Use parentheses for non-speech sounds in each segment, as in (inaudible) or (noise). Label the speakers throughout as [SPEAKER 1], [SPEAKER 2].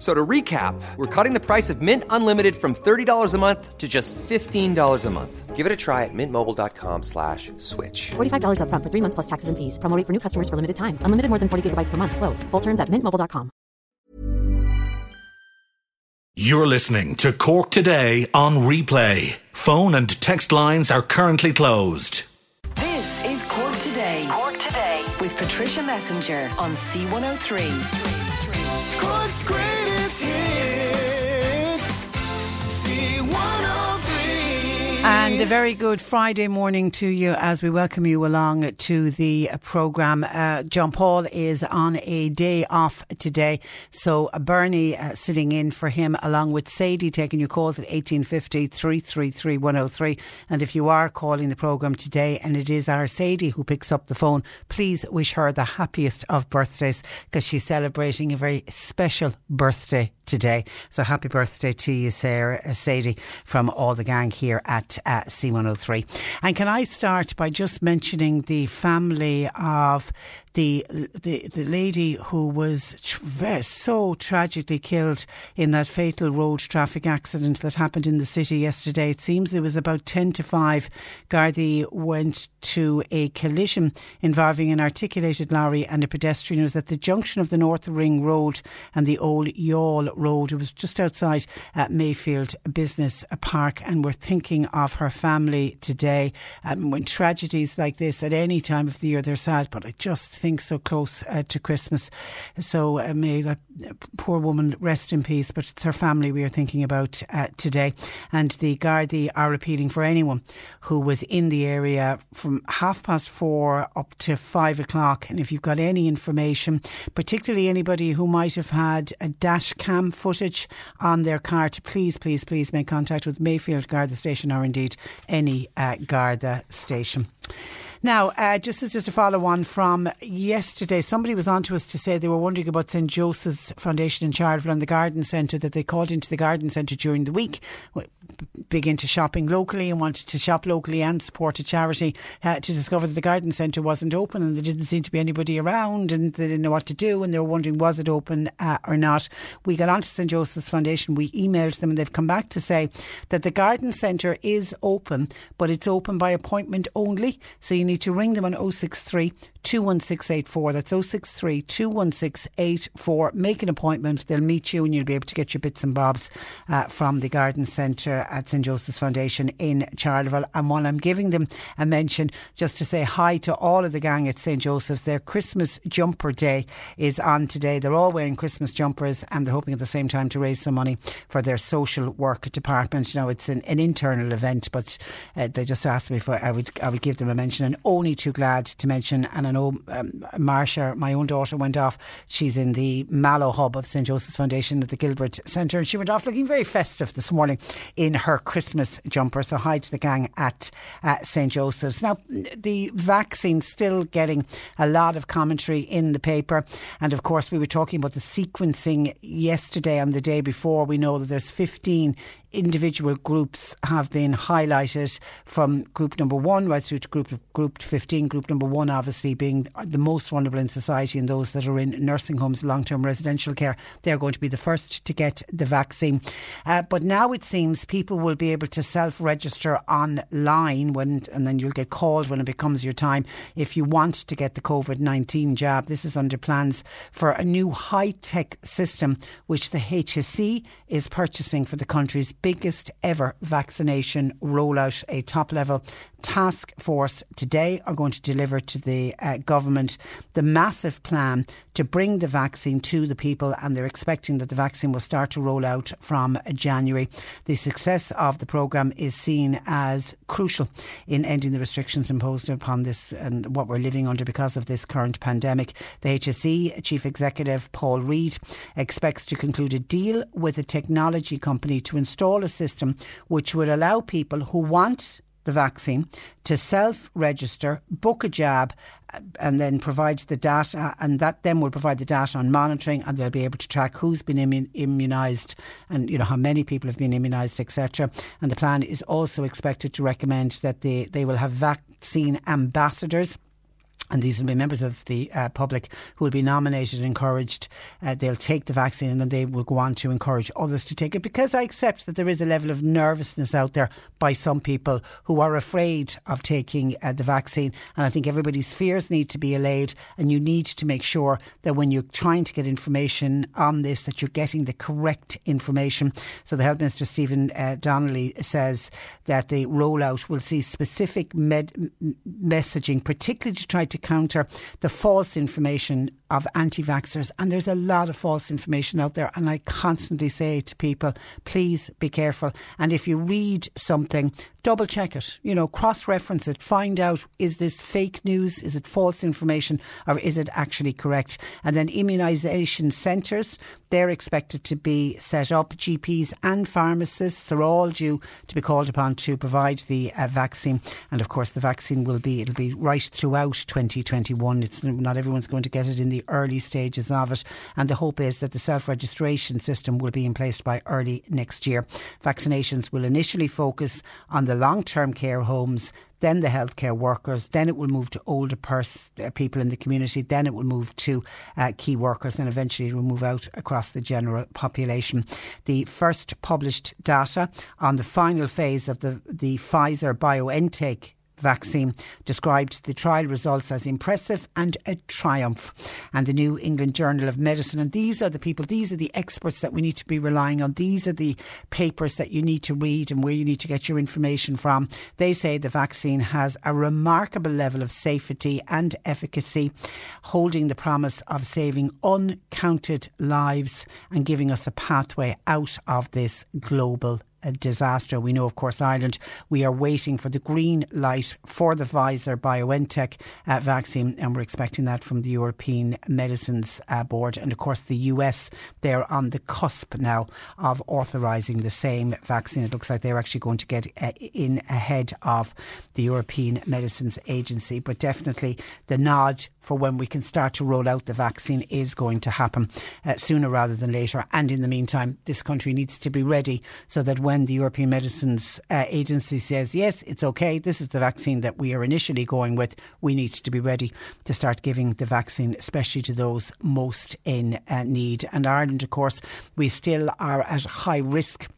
[SPEAKER 1] So to recap, we're cutting the price of Mint Unlimited from $30 a month to just $15 a month.
[SPEAKER 2] Give it a try at mintmobile.com slash switch.
[SPEAKER 3] $45 upfront for three months plus taxes and fees. Promoting for new customers for limited time. Unlimited more than 40 gigabytes per month. Slows. Full terms at mintmobile.com.
[SPEAKER 4] You're listening to Cork Today on replay. Phone and text lines are currently closed.
[SPEAKER 5] This is Cork Today. Cork Today with Patricia Messenger on C103.
[SPEAKER 6] Cork's greatest tears
[SPEAKER 7] And a very good Friday morning to you as we welcome you along to the programme. Uh, John Paul is on a day off today, so Bernie uh, sitting in for him along with Sadie taking your calls at 1850 333 103. And if you are calling the programme today and it is our Sadie who picks up the phone, please wish her the happiest of birthdays because she's celebrating a very special birthday today. So happy birthday to you, Sarah, uh, Sadie, from all the gang here at uh, C103. And can I start by just mentioning the family of the the, the lady who was so tragically killed in that fatal road traffic accident that happened in the city yesterday. It seems it was about 10 to 5. Gardaí went to a collision involving an articulated lorry and a pedestrian. It was at the junction of the North Ring Road and the Old Youghal Road. It was just outside at Mayfield Business Park, and we're thinking of her family today. Um, when tragedies like this at any time of the year, they're sad, but I just think so close uh, to Christmas. So uh, may that poor woman rest in peace, but it's her family we are thinking about uh, today. And the Gardaí are appealing for anyone who was in the area from half past four up to five o'clock. And if you've got any information, particularly anybody who might have had a dash cam footage on their car, to please, please, please make contact with Mayfield Garda Station or indeed any uh, Garda station. Now, uh, just as just a follow on from yesterday, somebody was on to us to say they were wondering about St Joseph's Foundation in Charleville and the Garden Centre, that they called into the Garden Centre during the week, big into shopping locally and wanted to shop locally and support a charity, uh, to discover that the Garden Centre wasn't open and there didn't seem to be anybody around and they didn't know what to do and they were wondering was it open uh, or not. We got on to St Joseph's Foundation, we emailed them and they've come back to say that the Garden Centre is open, but it's open by appointment only. So you need to ring them on 063 21684. That's 063 21684. Make an appointment. They'll meet you and you'll be able to get your bits and bobs uh, from the Garden Centre at St Joseph's Foundation in Charleville. And while I'm giving them a mention, just to say hi to all of the gang at St Joseph's, their Christmas jumper day is on today. They're all wearing Christmas jumpers and they're hoping at the same time to raise some money for their social work department. You know, it's an, an internal event, but uh, they just asked me if I would, I would give them a mention and only too glad to mention. And I know um, Marsha, my own daughter, went off. She's in the Mallow hub of St Joseph's Foundation at the Gilbert Centre, and she went off looking very festive this morning in her Christmas jumper. So hi to the gang at uh, St Joseph's. Now, the vaccine still getting a lot of commentary in the paper, and of course, we were talking about the sequencing yesterday and the day before. We know that there's 15 individual groups have been highlighted from group number one right through to group group 15 group number one obviously being the most vulnerable in society and those that are in nursing homes long-term residential care. They're going to be the first to get the vaccine. Uh, but now it seems people will be able to self-register online when and then you'll get called when it becomes your time if you want to get the COVID-19 jab. This is under plans for a new high-tech system which the HSE is purchasing for the country's biggest ever vaccination rollout. A top level task force today today are going to deliver to the uh, government the massive plan to bring the vaccine to the people, and they're expecting that the vaccine will start to roll out from January. The success of the programme is seen as crucial in ending the restrictions imposed upon this and what we're living under because of this current pandemic. The HSE Chief Executive Paul Reid expects to conclude a deal with a technology company to install a system which would allow people who want the vaccine to self register, book a jab, and then provides the data, and that then will provide the data on monitoring, and they'll be able to track who's been immun- immunised and you know how many people have been immunised, etc. And the plan is also expected to recommend that they they will have vaccine ambassadors and these will be members of the uh, public who will be nominated and encouraged. Uh, they'll take the vaccine and then they will go on to encourage others to take it because I accept that there is a level of nervousness out there by some people who are afraid of taking uh, the vaccine. And I think everybody's fears need to be allayed and you need to make sure that when you're trying to get information on this, that you're getting the correct information. So the Health Minister, Stephen uh, Donnelly, says that the rollout will see specific med- messaging, particularly to try to counter the false information of anti vaxxers. And there's a lot of false information out there. And I constantly say to people, please be careful. And if you read something, double check it, you know, cross reference it, find out is this fake news, is it false information, or is it actually correct? And then immunisation centres, they're expected to be set up. GPs and pharmacists are all due to be called upon to provide the uh, vaccine. And of course, the vaccine will be, it'll be right throughout 2021. It's not everyone's going to get it in the early stages of it. And the hope is that the self registration system will be in place by early next year. Vaccinations will initially focus on the long term care homes, then the healthcare workers, then it will move to older pers- uh, people in the community, then it will move to uh, key workers, and eventually it will move out across the general population. The first published data on the final phase of the, the Pfizer BioNTech vaccine described the trial results as impressive and a triumph. And the New England Journal of Medicine, and these are the people, these are the experts that we need to be relying on. These are the papers that you need to read and where you need to get your information from. They say the vaccine has a remarkable level of safety and efficacy, holding the promise of saving uncounted lives and giving us a pathway out of this global disaster. We know, of course, Ireland, we are waiting for the green light for the Pfizer BioNTech uh, vaccine, and we're expecting that from the European Medicines uh, Board. And of course, the US, they're on the cusp now of authorising the same vaccine. It looks like they're actually going to get uh, in ahead of the European Medicines Agency. But definitely the nod for when we can start to roll out the vaccine is going to happen uh, sooner rather than later. And in the meantime, this country needs to be ready so that when the European Medicines uh, Agency says, yes, it's okay, this is the vaccine that we are initially going with, we need to be ready to start giving the vaccine, especially to those most in uh, need. And Ireland, of course, we still are at high risk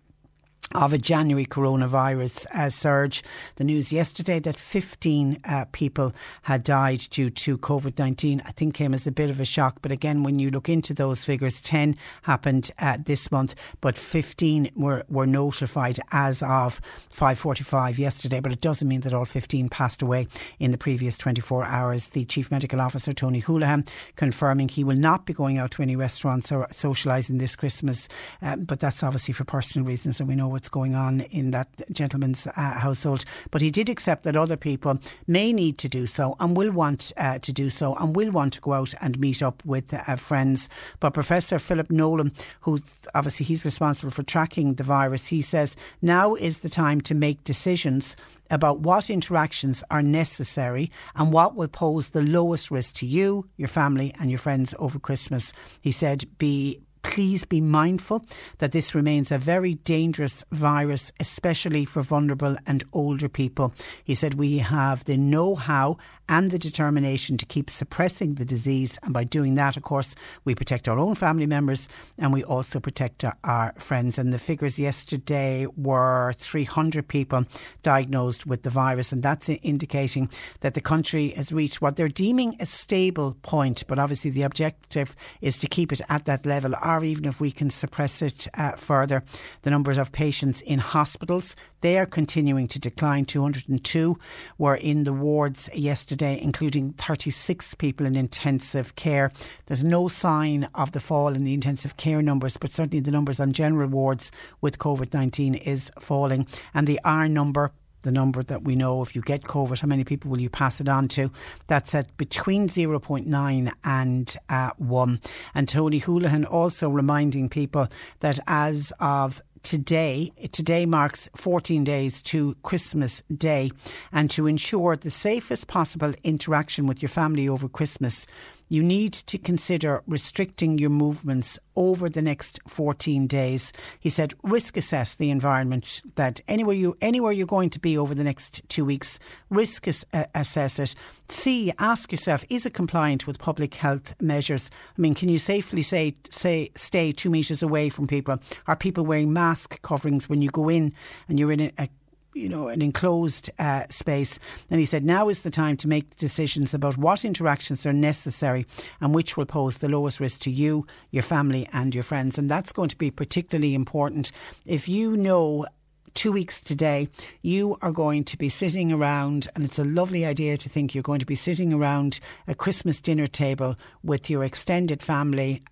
[SPEAKER 7] of a January coronavirus uh, surge. The news yesterday that 15 uh, people had died due to COVID 19, I think came as a bit of a shock. But again, when you look into those figures, 10 happened uh, this month, but 15 were, were notified as of 5.45 yesterday. But it doesn't mean that all 15 passed away in the previous 24 hours. The Chief Medical Officer, Tony Holohan, confirming he will not be going out to any restaurants or socialising this Christmas. Um, but that's obviously for personal reasons, and we know what's going on in that gentleman's uh, household. But he did accept that other people may need to do so and will want uh, to do so and will want to go out and meet up with uh, friends. But Professor Philip Nolan, who obviously he's responsible for tracking the virus, he says now is the time to make decisions about what interactions are necessary and what will pose the lowest risk to you, your family, and your friends over Christmas. He said, be please be mindful that this remains a very dangerous virus, especially for vulnerable and older people. He said, We have the know how and the determination to keep suppressing the disease. And by doing that, of course, we protect our own family members and we also protect our, our friends. And the figures yesterday were 300 people diagnosed with the virus. And that's indicating that the country has reached what they're deeming a stable point. But obviously, the objective is to keep it at that level, or even if we can suppress it uh, further. The numbers of patients in hospitals They are continuing to decline. 202 were in the wards yesterday, including 36 people in intensive care. There's no sign of the fall in the intensive care numbers, but certainly the numbers on general wards with COVID 19 is falling. And the R number the number that we know if you get COVID, how many people will you pass it on to? That's at between 0.9 and uh, 1. And Tony Holohan also reminding people that as of today. Today marks 14 days to Christmas Day. And to ensure the safest possible interaction with your family over Christmas, you need to consider restricting your movements over the next 14 days. He said, risk assess the environment that anywhere you anywhere you're going to be over the next two weeks, risk uh, assess it. See, ask yourself, is it compliant with public health measures? I mean, can you safely say say stay two metres away from people? Are people wearing mask coverings when you go in and you're in a, a you know, an enclosed uh, space. And he said, now is the time to make decisions about what interactions are necessary and which will pose the lowest risk to you, your family, and your friends. And that's going to be particularly important if you know two weeks today, you are going to be sitting around, and it's a lovely idea to think you're going to be sitting around a Christmas dinner table with your extended family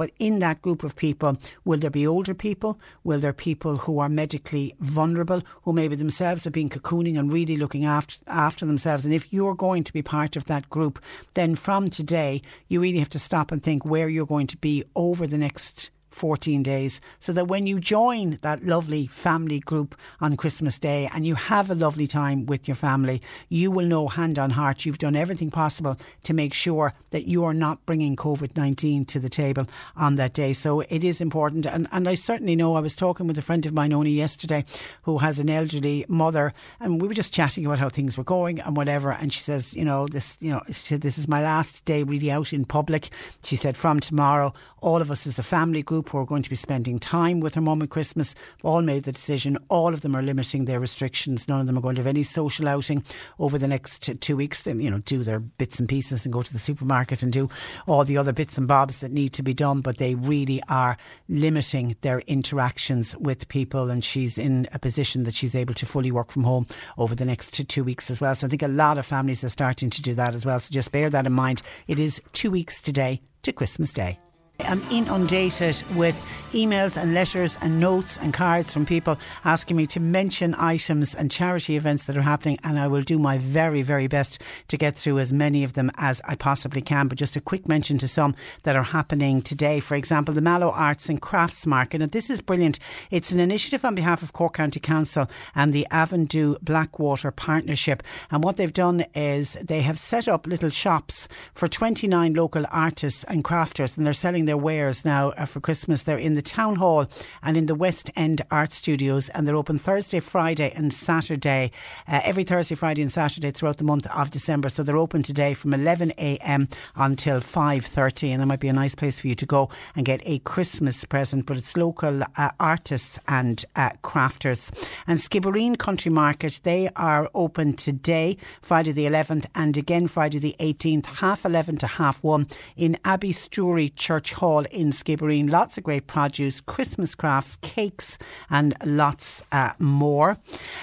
[SPEAKER 7] but in that group of people, will there be older people? Will there be people who are medically vulnerable, who maybe themselves have been cocooning and really looking after, after themselves? And if you're going to be part of that group, then from today, you really have to stop and think where you're going to be over the next 14 days so that when you join that lovely family group on Christmas Day and you have a lovely time with your family, you will know hand on heart you've done everything possible to make sure that you are not bringing COVID 19 to the table on that day. So it is important. And, and I certainly know I was talking with a friend of mine only yesterday who has an elderly mother and we were just chatting about how things were going and whatever. And she says, you know, this, you know, this is my last day really out in public. She said, from tomorrow, all of us as a family group who are going to be spending time with her mum at Christmas all made the decision. All of them are limiting their restrictions. None of them are going to have any social outing over the next two weeks. They, you know, do their bits and pieces and go to the supermarket and do all the other bits and bobs that need to be done. But they really are limiting their interactions with people. And she's in a position that she's able to fully work from home over the next two weeks as well. So I think a lot of families are starting to do that as well. So just bear that in mind. It is two weeks today to Christmas Day. I'm inundated with emails and letters and notes and cards from people asking me to mention items and charity events that are happening, and I will do my very, very best to get through as many of them as I possibly can. But just a quick mention to some that are happening today. For example, the Mallow Arts and Crafts Market, and this is brilliant. It's an initiative on behalf of Cork County Council and the Avondhu Blackwater Partnership. And what they've done is they have set up little shops for 29 local artists and crafters, and they're selling their wares now uh, for Christmas. They're in the Town Hall and in the West End Art Studios, and they're open Thursday, Friday, and Saturday. Uh, every Thursday, Friday, and Saturday throughout the month of December. So they're open today from 11 a.m. until 5:30, and that might be a nice place for you to go and get a Christmas present. But it's local uh, artists and uh, crafters. And Skibbereen Country Market they are open today, Friday the 11th, and again Friday the 18th, half 11 to half one in Abbey Story Church Hall in Skibbereen. Lots of great produce, Christmas crafts, cakes, and lots uh, more.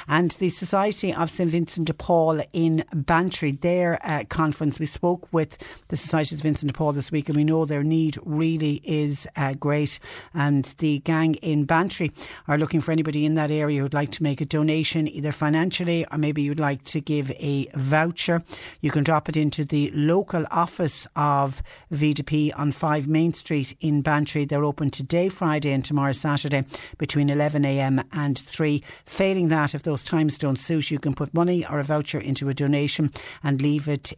[SPEAKER 7] And the Society of St Vincent de Paul in Bantry, their uh, conference, we spoke with the Society of Vincent de Paul this week, and we know their need really is uh, great. And the gang in Bantry are looking for anybody in that area who'd like to make a donation, either financially or maybe you'd like to give a voucher. You can drop it into the local office of VDP on 5 Main Street in Bantry. They're open today, Friday, and tomorrow, Saturday, between 11am and 3. Failing that, if those times don't suit, you can put money or a voucher into a donation and leave it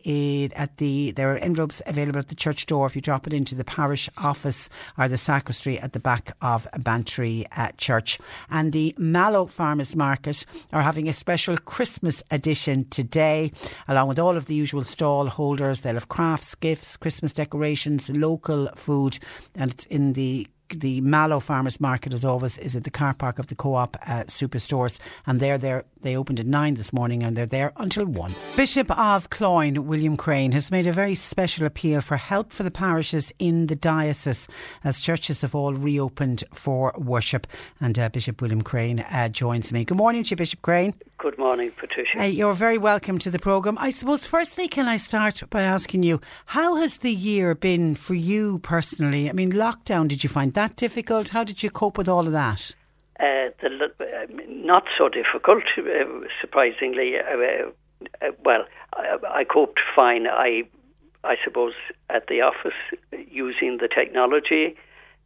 [SPEAKER 7] at the. There are envelopes available at the church door if you drop it into the parish office or the sacristy at the back of Bantry uh, Church. And the Mallow Farmers Market are having a special Christmas edition today, along with all of the usual stall holders. They'll have crafts, gifts, Christmas decorations, local food, and it's in the the Mallow Farmers Market, as always, is at the car park of the Co-op uh, superstores, and they're there They opened at 9 this morning and they're there until 1. Bishop of Cloyne, William Crean, has made a very special appeal for help for the parishes in the diocese as churches have all reopened for worship. And uh, Bishop William Crean uh, joins me. Good morning to you, Bishop Crean.
[SPEAKER 8] Good morning, Patricia.
[SPEAKER 7] Uh, you're very welcome to the programme. I suppose, firstly, can I start by asking you, how has the year been for you personally? I mean, lockdown, did you find that difficult? How did you cope with all of that?
[SPEAKER 8] Uh, the, uh, not so difficult, (laughs) uh, surprisingly. Uh, well, I, I coped fine. I, I suppose, at the office using the technology,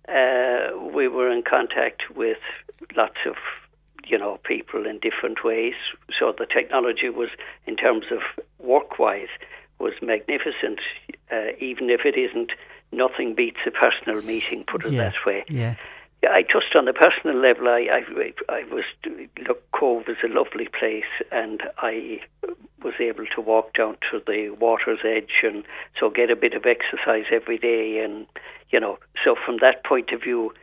[SPEAKER 8] uh, we were in contact with lots of, you know, people in different ways. So the technology was, in terms of work-wise, was magnificent. Uh, even if it isn't, nothing beats a personal meeting. Put it
[SPEAKER 7] yeah,
[SPEAKER 8] that way.
[SPEAKER 7] Yeah.
[SPEAKER 8] I just on a personal level, I, I, I was look Cobh is a lovely place, and I was able to walk down to the water's edge, and so get a bit of exercise every day, and you know, so from that point of view,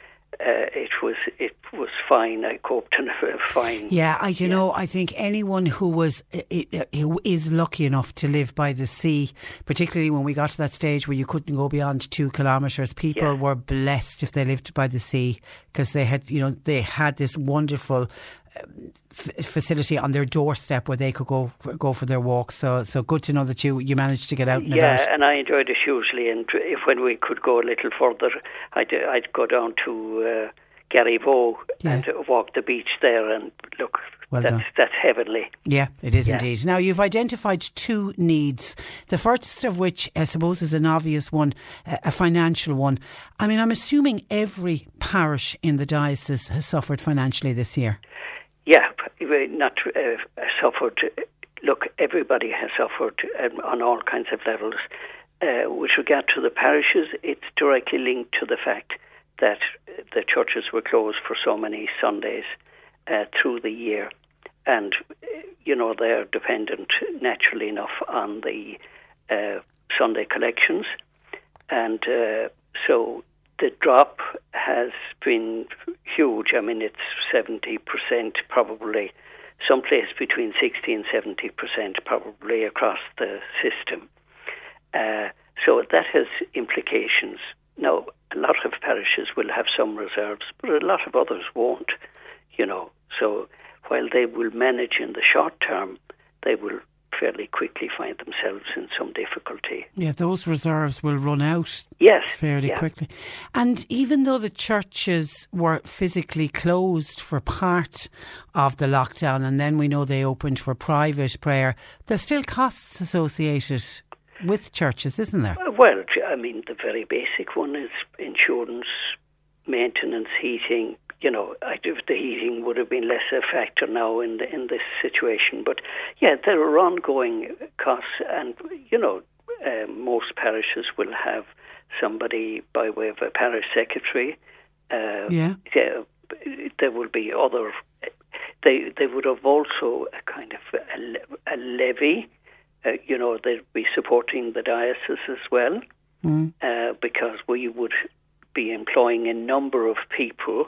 [SPEAKER 8] uh, it was it was fine. I coped and fine.
[SPEAKER 7] Yeah, I you yeah. know I think anyone who was who is lucky enough to live by the sea, particularly when we got to that stage where you couldn't go beyond two kilometres, people yeah. were blessed if they lived by the sea because they had you know they had this wonderful f- facility on their doorstep where they could go go for their walk. So so good to know that you you managed to get out and about.
[SPEAKER 8] yeah,
[SPEAKER 7] about.
[SPEAKER 8] and I enjoyed it hugely. And if when we could go a little further, I'd I'd go down to. Uh, Garryvoe yeah. and walk the beach there and look well that's, done. that's heavenly.
[SPEAKER 7] Yeah, it is yeah. indeed. Now, you've identified two needs. The first of which, I suppose, is an obvious one, a financial one. I mean, I'm assuming every parish in the diocese has suffered financially this year.
[SPEAKER 8] Yeah, not uh, suffered. Look, everybody has suffered um, on all kinds of levels. Uh, with regard to the parishes, it's directly linked to the fact that the churches were closed for so many Sundays uh, through the year. And, you know, they're dependent naturally enough on the uh, Sunday collections. And uh, so the drop has been huge. I mean, it's 70% probably, someplace between 60 and 70% probably across the system. Uh, so that has implications. Now, a lot of parishes will have some reserves, but a lot of others won't, you know. So while they will manage in the short term, they will fairly quickly find themselves in some difficulty.
[SPEAKER 7] Yeah, those reserves will run out
[SPEAKER 8] yes,
[SPEAKER 7] fairly
[SPEAKER 8] yeah.
[SPEAKER 7] quickly. And even though the churches were physically closed for part of the lockdown and then we know they opened for private prayer, there's still costs associated with churches, isn't there?
[SPEAKER 8] Well, I mean, the very basic one is insurance, maintenance, heating, you know, I, the heating would have been less a factor now in the, in this situation. But yeah, there are ongoing costs, and you know, uh, most parishes will have somebody by way of a parish secretary.
[SPEAKER 7] Uh, yeah. yeah,
[SPEAKER 8] there will be other. They they would have also a kind of a, a levy. Uh, you know, they'd be supporting the diocese as well,
[SPEAKER 7] mm.
[SPEAKER 8] uh, because we would be employing a number of people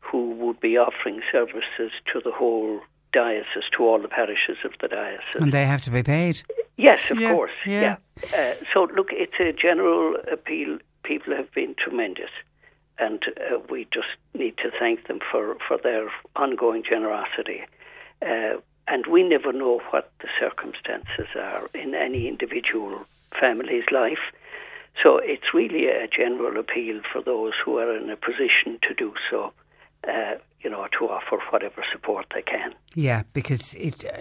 [SPEAKER 8] who would be offering services to the whole diocese, to all the parishes of the diocese.
[SPEAKER 7] And they have to be paid.
[SPEAKER 8] Yes, of
[SPEAKER 7] yeah,
[SPEAKER 8] course.
[SPEAKER 7] Yeah.
[SPEAKER 8] yeah. Uh, so, look, it's a general appeal. People have been tremendous, and uh, we just need to thank them for, for their ongoing generosity. Uh, and we never know what the circumstances are in any individual family's life. So it's really a general appeal for those who are in a position to do so. Uh, you know, to offer whatever support they can.
[SPEAKER 7] Yeah, because it, uh,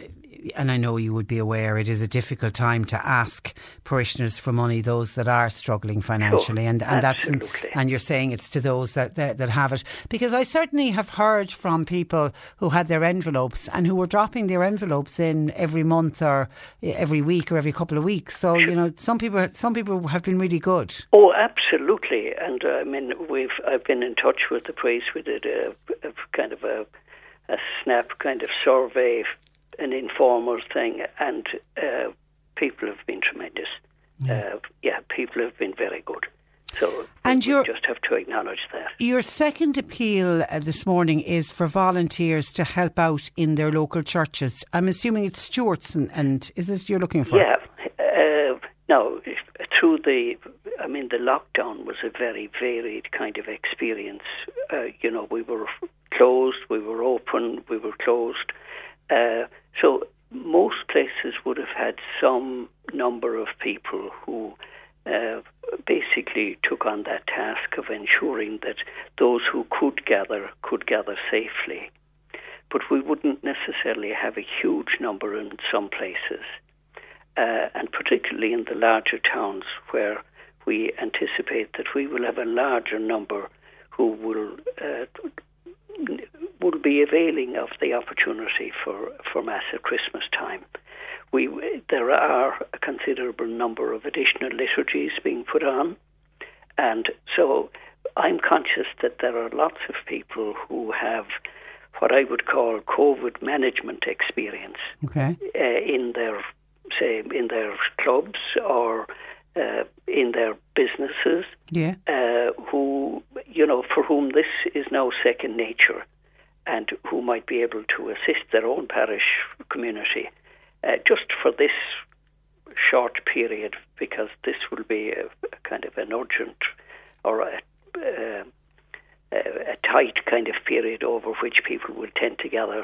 [SPEAKER 7] and I know you would be aware, it is a difficult time to ask parishioners for money, those that are struggling financially,
[SPEAKER 8] sure,
[SPEAKER 7] and and
[SPEAKER 8] absolutely.
[SPEAKER 7] that's and you're saying it's to those that, that that have it. Because I certainly have heard from people who had their envelopes and who were dropping their envelopes in every month or every week or every couple of weeks. So you know, some people some people have been really good.
[SPEAKER 8] Oh, absolutely, and uh, I mean, we've I've been in touch with the priest. We did a, a kind of a a snap kind of survey an informal thing, and uh, people have been tremendous. Yeah. Uh, yeah, people have been very good. So
[SPEAKER 7] And you're-
[SPEAKER 8] just have to acknowledge that.
[SPEAKER 7] Your second appeal uh, this morning is for volunteers to help out in their local churches. I'm assuming it's Stewart's, and, and is this you're looking for?
[SPEAKER 8] Yeah. Uh, no, if- through the, I mean, the lockdown was a very varied kind of experience. Uh, you know, we were closed, we were open, we were closed. Uh, so most places would have had some number of people who uh, basically took on that task of ensuring that those who could gather could gather safely. But we wouldn't necessarily have a huge number in some places uh, and particularly in the larger towns where we anticipate that we will have a larger number who will uh, will be availing of the opportunity for, for Mass at Christmas time. We, there are a considerable number of additional liturgies being put on, and so I'm conscious that there are lots of people who have what I would call COVID management experience
[SPEAKER 7] Okay.
[SPEAKER 8] uh, in their say in their clubs or uh, in their businesses
[SPEAKER 7] Yeah.
[SPEAKER 8] uh, who you know for whom this is now second nature and who might be able to assist their own parish community uh, just for this short period because this will be a, a kind of an urgent or a, uh, a, a tight kind of period over which people will tend to gather.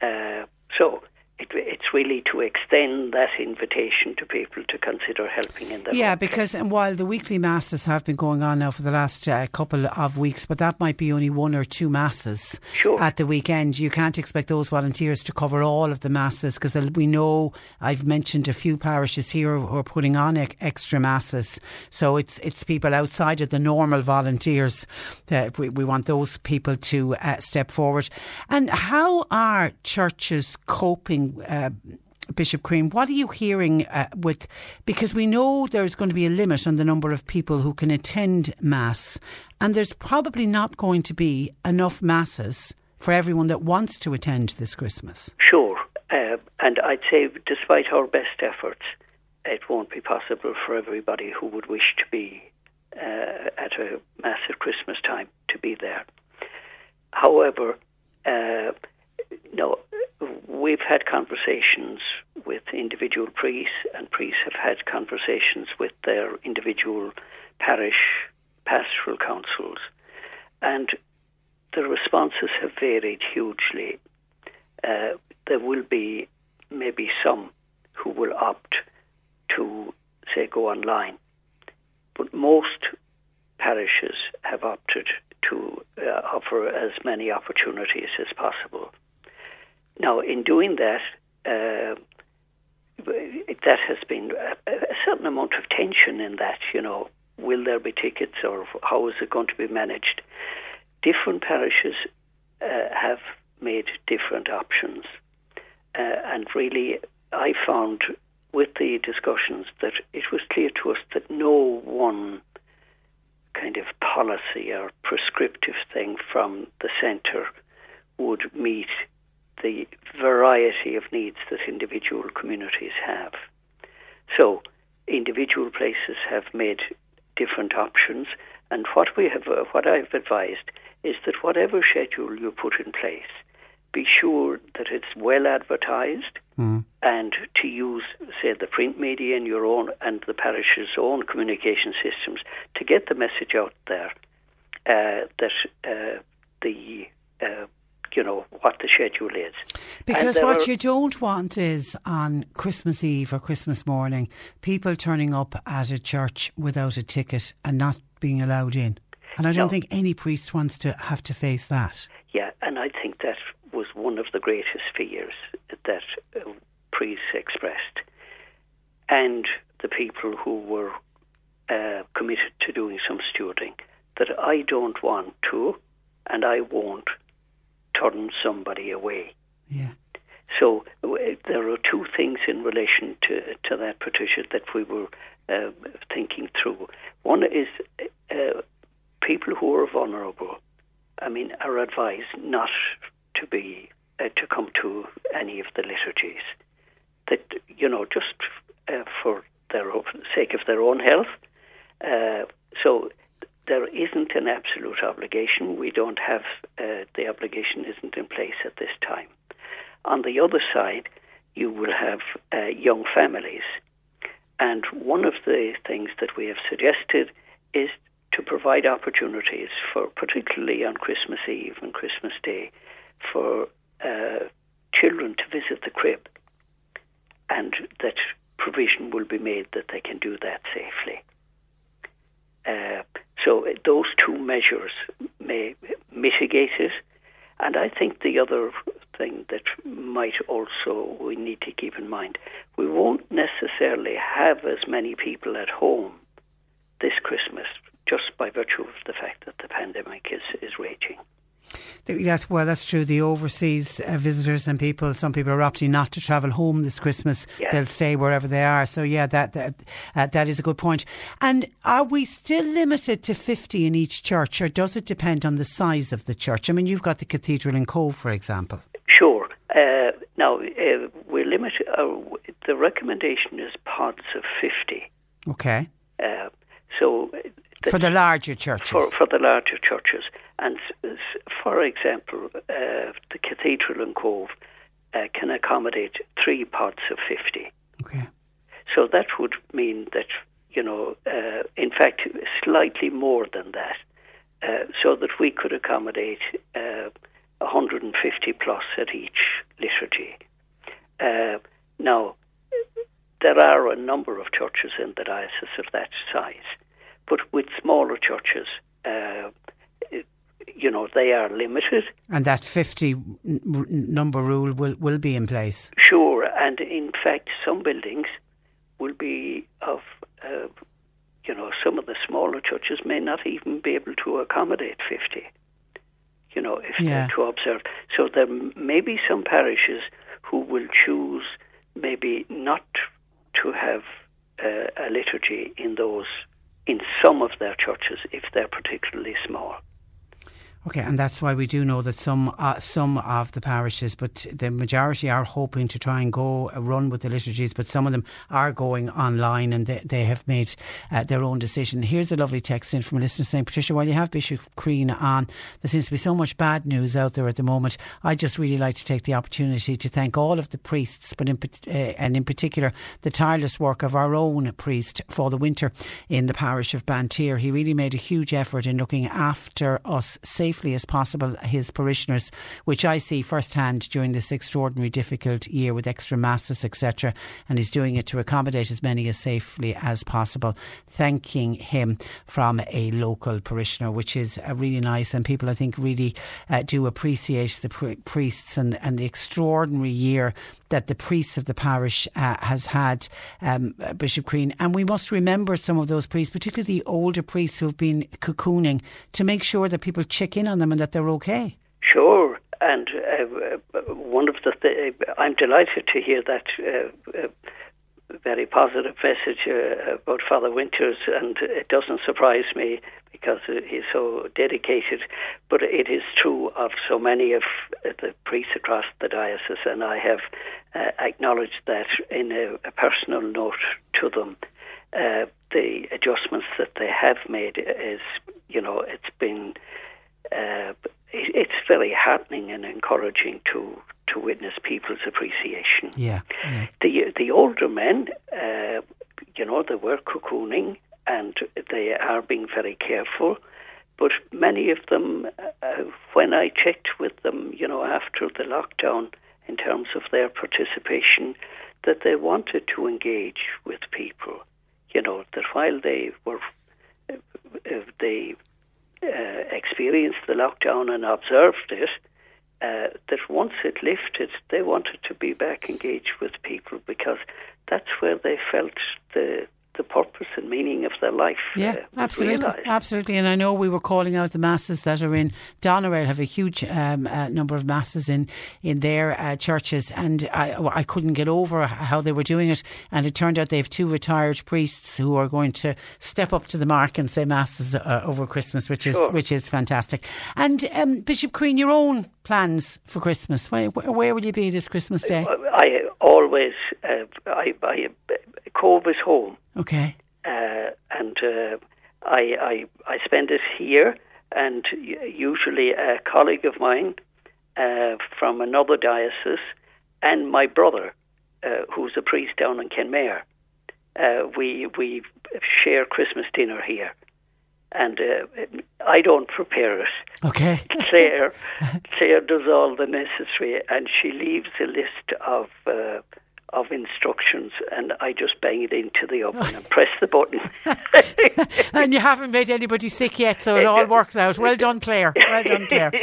[SPEAKER 8] Uh, so it, it's really to extend that invitation to people to consider helping in their
[SPEAKER 7] Yeah,
[SPEAKER 8] own
[SPEAKER 7] because and while the weekly masses have been going on now for the last uh, couple of weeks, but that might be only one or two masses
[SPEAKER 8] Sure.
[SPEAKER 7] at the weekend. You can't expect those volunteers to cover all of the masses because we know I've mentioned a few parishes here who are putting on e- extra masses. So it's it's people outside of the normal volunteers. That we, we want those people to uh, step forward. And how are churches coping? Uh, Bishop Crean, what are you hearing uh, with? Because we know there's going to be a limit on the number of people who can attend Mass, and there's probably not going to be enough Masses for everyone that wants to attend this Christmas.
[SPEAKER 8] Sure. Uh, and I'd say, despite our best efforts, it won't be possible for everybody who would wish to be uh, at a massive Christmas time to be there. However, uh, no, we've had conversations with individual priests, and priests have had conversations with their individual parish pastoral councils, and the responses have varied hugely. Uh, there will be maybe some who will opt to, say, go online, but most parishes have opted to uh, offer as many opportunities as possible. Now, in doing that, uh, that has been a, a certain amount of tension in that, you know, will there be tickets or how is it going to be managed? Different parishes uh, have made different options. Uh, and really, I found with the discussions that it was clear to us that no one kind of policy or prescriptive thing from the centre would meet the variety of needs that individual communities have. So, individual places have made different options, and what we have, uh, what I've advised is that whatever schedule you put in place, be sure that it's well advertised and to use, say, the print media and your own and the parish's own communication systems to get the message out there uh, that uh, the uh, you know what the schedule is.
[SPEAKER 7] Because what
[SPEAKER 8] are-
[SPEAKER 7] you don't want is on Christmas Eve or Christmas morning, people turning up at a church without a ticket and not being allowed in. And I don't
[SPEAKER 8] No.
[SPEAKER 7] think any priest wants to have to face that.
[SPEAKER 8] Yeah, and I think that was one of the greatest fears that uh, priests expressed, and the people who were uh, committed to doing some stewarding. That I don't want to, and I won't turn somebody away.
[SPEAKER 7] Yeah.
[SPEAKER 8] So uh, there are two things in relation to to that, Patricia, that we were uh, thinking through. One is uh, people who are vulnerable. I mean, are advised not to be uh, to come to any of the liturgies. That you know, just uh, for their own, sake of their own health, uh, so there isn't an absolute obligation. We don't have uh, the obligation isn't in place at this time. On the other side, you will have uh, young families, and one of the things that we have suggested is to provide opportunities for, particularly on Christmas Eve and Christmas Day, for uh, children to visit the crib, and that provision will be made that they can do that safely. Uh, so those two measures may mitigate it. And I think the other thing that might also we need to keep in mind, we won't necessarily have as many people at home this Christmas just by virtue of the fact that the pandemic is, is raging.
[SPEAKER 7] Yes, well, that's true. The overseas uh, visitors and people, some people are opting not to travel home this Christmas.
[SPEAKER 8] Yeah.
[SPEAKER 7] They'll stay wherever they are. So, yeah, that that, uh, that is a good point. And are we still limited to 50 in each church, or does it depend on the size of the church? I mean, you've got the cathedral in Cobh, for example.
[SPEAKER 8] Sure. Uh, now, uh, we're limited, uh, the recommendation is pods of 50.
[SPEAKER 7] Okay.
[SPEAKER 8] Uh, so
[SPEAKER 7] For the larger churches.
[SPEAKER 8] for, for the larger churches. And s- s- for example, uh, the Cathedral in Cobh uh, can accommodate three pods of 50.
[SPEAKER 7] okay.
[SPEAKER 8] So that would mean that, you know, uh, in fact, slightly more than that, uh, so that we could accommodate uh, 150 plus at each liturgy. Uh, now, there are a number of churches in the diocese of that size, but with smaller churches, uh, you know, they are limited.
[SPEAKER 7] And that 50 n- n- number rule will, will be in place.
[SPEAKER 8] Sure, and in fact, some buildings will be of, uh, you know, some of the smaller churches may not even be able to accommodate 50, you know, if
[SPEAKER 7] Yeah.
[SPEAKER 8] they're to observe. So there m- may be some parishes who will choose maybe not to have uh, a liturgy in those, in some of their churches if they're particularly small.
[SPEAKER 7] Okay, and that's why we do know that some uh, some of the parishes, but the majority are hoping to try and go uh, run with the liturgies, but some of them are going online and they, they have made uh, their own decision. Here's a lovely text in from a listener saying, Patricia, while you have Bishop Crean on, there seems to be so much bad news out there at the moment. I'd just really like to take the opportunity to thank all of the priests, but in, uh, and in particular the tireless work of our own priest for the winter in the parish of Bantry. He really made a huge effort in looking after us safely as possible, his parishioners, which I see firsthand during this extraordinary difficult year with extra masses, etc. And he's doing it to accommodate as many as safely as possible. Thanking him from a local parishioner, which is uh, really nice. And people, I think, really uh, do appreciate the pri- priests and, and the extraordinary year that the priests of the parish uh, has had, um, Bishop Crean. And we must remember some of those priests, particularly the older priests who have been cocooning, to make sure that people check in on them and that they're okay.
[SPEAKER 8] Sure, and uh, one of the th- I'm delighted to hear that uh, uh, very positive message uh, about Father Winters, and it doesn't surprise me because he's so dedicated. But it is true of so many of the priests across the diocese, and I have uh, acknowledged that in a, a personal note to them. Uh, the adjustments that they have made is, you know, it's been uh, it's very heartening and encouraging to to witness people's appreciation.
[SPEAKER 7] Yeah. yeah.
[SPEAKER 8] The the older men, uh, you know, they were cocooning and they are being very careful. But many of them, uh, when I checked with them, you know, after the lockdown, in terms of their participation, that they wanted to engage with people. You know, that while they were, uh, they uh, experienced the lockdown and observed it, uh, that once it lifted, they wanted to be back engaged with people because that's where they felt the the purpose and meaning of their life.
[SPEAKER 7] Yeah,
[SPEAKER 8] uh,
[SPEAKER 7] absolutely,
[SPEAKER 8] realised.
[SPEAKER 7] absolutely. And I know we were calling out the masses that are in Doneraile have a huge um, uh, number of masses in in their uh, churches, and I, I couldn't get over how they were doing it. And it turned out they have two retired priests who are going to step up to the mark and say masses uh, over Christmas, which is which is fantastic. And um, Bishop Crean, your own plans for Christmas? Where, where will you be this Christmas day?
[SPEAKER 8] I always, uh, I, I, Cobh is home,
[SPEAKER 7] Okay.
[SPEAKER 8] uh, and uh, I, I, I spend it here, and usually a colleague of mine uh, from another diocese and my brother, uh, who's a priest down in Kenmare, uh, we we share Christmas dinner here, and uh, I don't prepare it.
[SPEAKER 7] Okay. (laughs)
[SPEAKER 8] Claire, Claire does all the necessary, and she leaves a list of uh, of instructions, and I just bang it into the oven and (laughs) press the button. (laughs)
[SPEAKER 7] and you haven't made anybody sick yet, so it all works out. Well done, Claire. Well done, Claire. (laughs)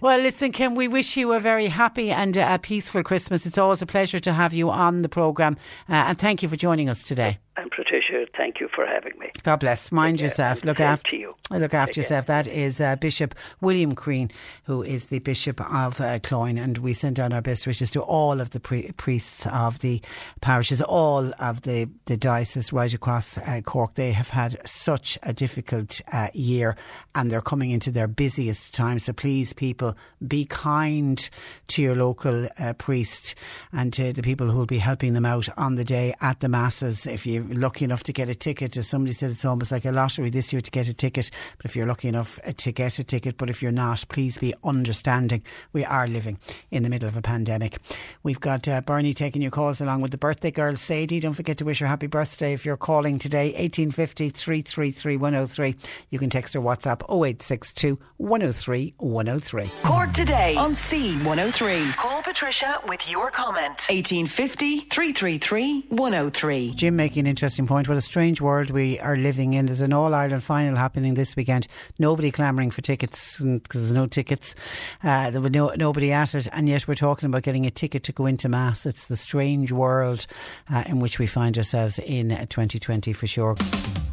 [SPEAKER 7] Well, listen, Kim, we wish you a very happy and a peaceful Christmas. It's always a pleasure to have you on the programme, uh, and thank you for joining us today.
[SPEAKER 8] And Patricia, thank you for having me.
[SPEAKER 7] God bless. Mind yourself. Look after
[SPEAKER 8] you.
[SPEAKER 7] Look after
[SPEAKER 8] Take care.
[SPEAKER 7] yourself. That is uh, Bishop William Crean, who is the Bishop of uh, Cloyne, and we send down our best wishes to all of the pre- priests of the parishes, all of the the diocese right across uh, Cork. They have had such a difficult uh, year, and they're coming into their busiest time. So please, people, be kind to your local uh, priest and to the people who will be helping them out on the day at the masses. If you're lucky enough to get a ticket, as somebody said, it's almost like a lottery this year to get a ticket. But if you're lucky enough uh, to get a ticket, but if you're not, please be understanding. We are living in the middle of a pandemic. We've got uh, Bernie taking your calls along with the birthday girl Sadie. Don't forget to wish her happy birthday if you're calling today. 1850 333 103. You can text or WhatsApp 0862 103 103.
[SPEAKER 5] Cork today on C103. Call Patricia with your comment. 1850 333 103.
[SPEAKER 7] Jim making an interesting point. What a strange world we are living in. There's an All Ireland final happening this weekend. Nobody clamouring for tickets because there's no tickets. Uh, there was no, nobody at it, and yet we're talking about getting a ticket to go into mass. It's the strange world uh, in which we find ourselves in uh, 2020 for sure.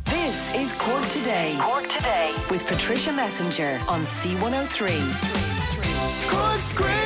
[SPEAKER 5] This is Cork today. Cork today with Patricia Messinger on C103.
[SPEAKER 6] Cork's greatest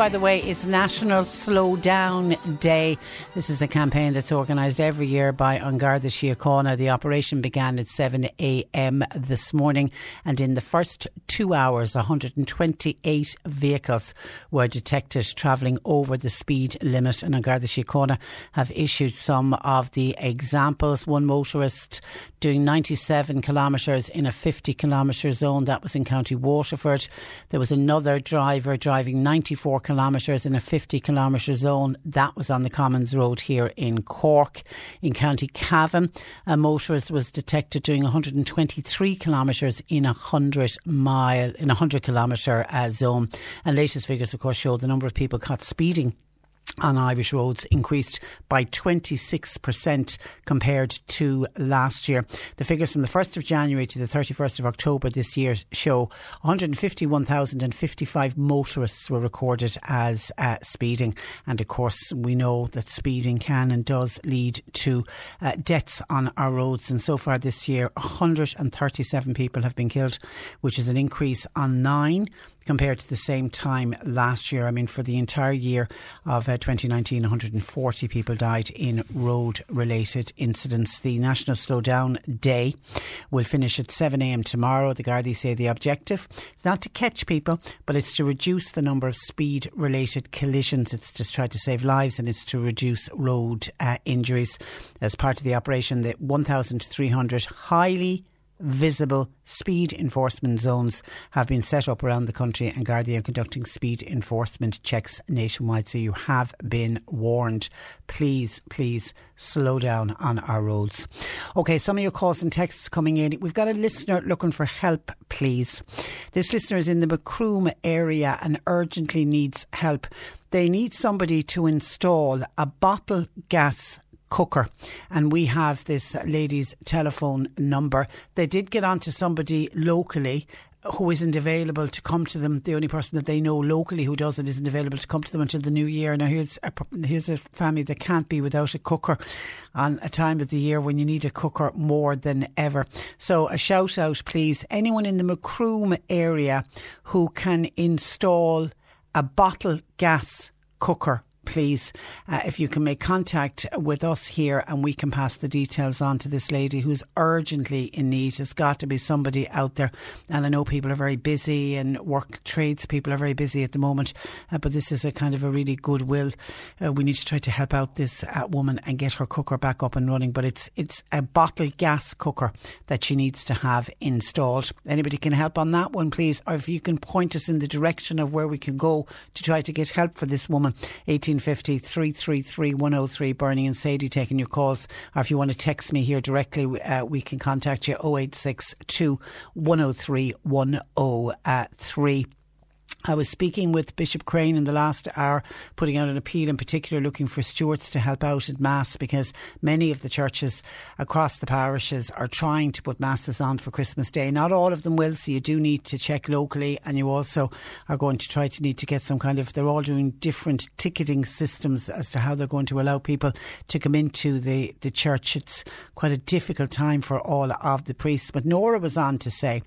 [SPEAKER 7] By the way, it's National Slow Down Day. This is a campaign that's organised every year by An Garda Síochána. The operation began at 7 a.m. this morning, and in the first two hours, 128 vehicles were detected travelling over the speed limit. And An Garda Síochána have issued some of the examples. One motorist doing 97 kilometres in a 50 kilometre zone. That was in County Waterford. There was another driver driving 94 kilometres in a 50 kilometre zone. That was on the Commons Road here in Cork. In County Cavan, a motorist was detected doing 123 kilometres in a 100 mile, in a 100 kilometre uh, zone. And latest figures, of course, show the number of people caught speeding on Irish roads increased by 26% compared to last year. The figures from the 1st of January to the 31st of October this year show 151,055 motorists were recorded as uh, speeding. And of course, we know that speeding can and does lead to uh, deaths on our roads. And so far this year, 137 people have been killed, which is an increase on nine compared to the same time last year. I mean, for the entire year of uh, 2019, 140 people died in road related incidents. The National Slowdown Day will finish at 7am tomorrow. The Gardaí say the objective is not to catch people, but it's to reduce the number of speed related collisions. It's to try to save lives and it's to reduce road uh, injuries. As part of the operation, the 1,300 highly visible speed enforcement zones have been set up around the country and Gardaí are conducting speed enforcement checks nationwide. So you have been warned. Please please slow down on our roads. Okay some of your calls and texts coming in. We've got a listener looking for help please. This listener is in the Macroom area and urgently needs help. They need somebody to install a bottle gas cooker. And we have this lady's telephone number. They did get on to somebody locally who isn't available to come to them. The only person that they know locally who does it isn't available to come to them until the new year. Now, here's a, here's a family that can't be without a cooker on a time of the year when you need a cooker more than ever. So, a shout out, please. Anyone in the Macroom area who can install a bottle gas cooker please, uh, if you can make contact with us here and we can pass the details on to this lady who's urgently in need. There's got to be somebody out there. And I know people are very busy and work trades people are very busy at the moment, uh, but this is a kind of a really goodwill. Uh, we need to try to help out this uh, woman and get her cooker back up and running. But it's it's a bottle gas cooker that she needs to have installed. Anybody can help on that one, please, or if you can point us in the direction of where we can go to try to get help for this woman. 1850 333 103. Bernie and Sadie taking your calls, or if you want to text me here directly, uh, we can contact you 0862 103 103. I was speaking with Bishop Crean in the last hour, putting out an appeal in particular looking for stewards to help out at Mass because many of the churches across the parishes are trying to put Masses on for Christmas Day. Not all of them will, so you do need to check locally and you also are going to try to need to get some kind of, they're all doing different ticketing systems as to how they're going to allow people to come into the, the church. It's quite a difficult time for all of the priests. But Nora was on to say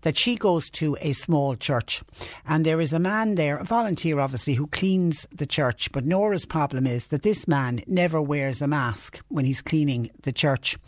[SPEAKER 7] that she goes to a small church and there is a man there, a volunteer obviously, who cleans the church. But Nora's problem is that this man never wears a mask when he's cleaning the church.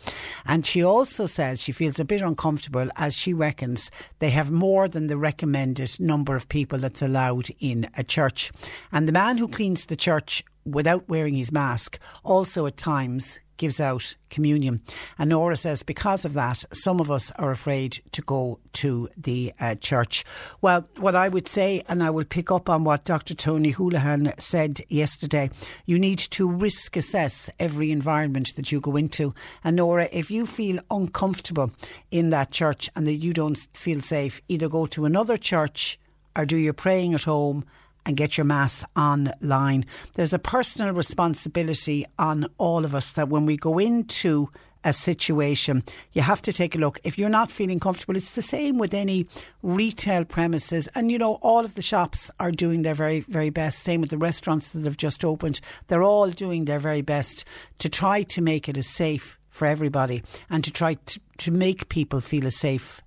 [SPEAKER 7] And she also says she feels a bit uncomfortable as she reckons they have more than the recommended number of people that's allowed in a church. And the man who cleans the church without wearing his mask also at times gives out communion. And Nora says because of that, some of us are afraid to go to the uh, church. Well, what I would say, and I will pick up on what Dr. Tony Holohan said yesterday, you need to risk assess every environment that you go into. And Nora, if you feel uncomfortable in that church and that you don't feel safe, either go to another church or do your praying at home and get your mass online. There's a personal responsibility on all of us that when we go into a situation, you have to take a look. If you're not feeling comfortable, it's the same with any retail premises. And you know, all of the shops are doing their very, very best. Same with the restaurants that have just opened. They're all doing their very best to try to make it as safe for everybody and to try to, to make people feel as safe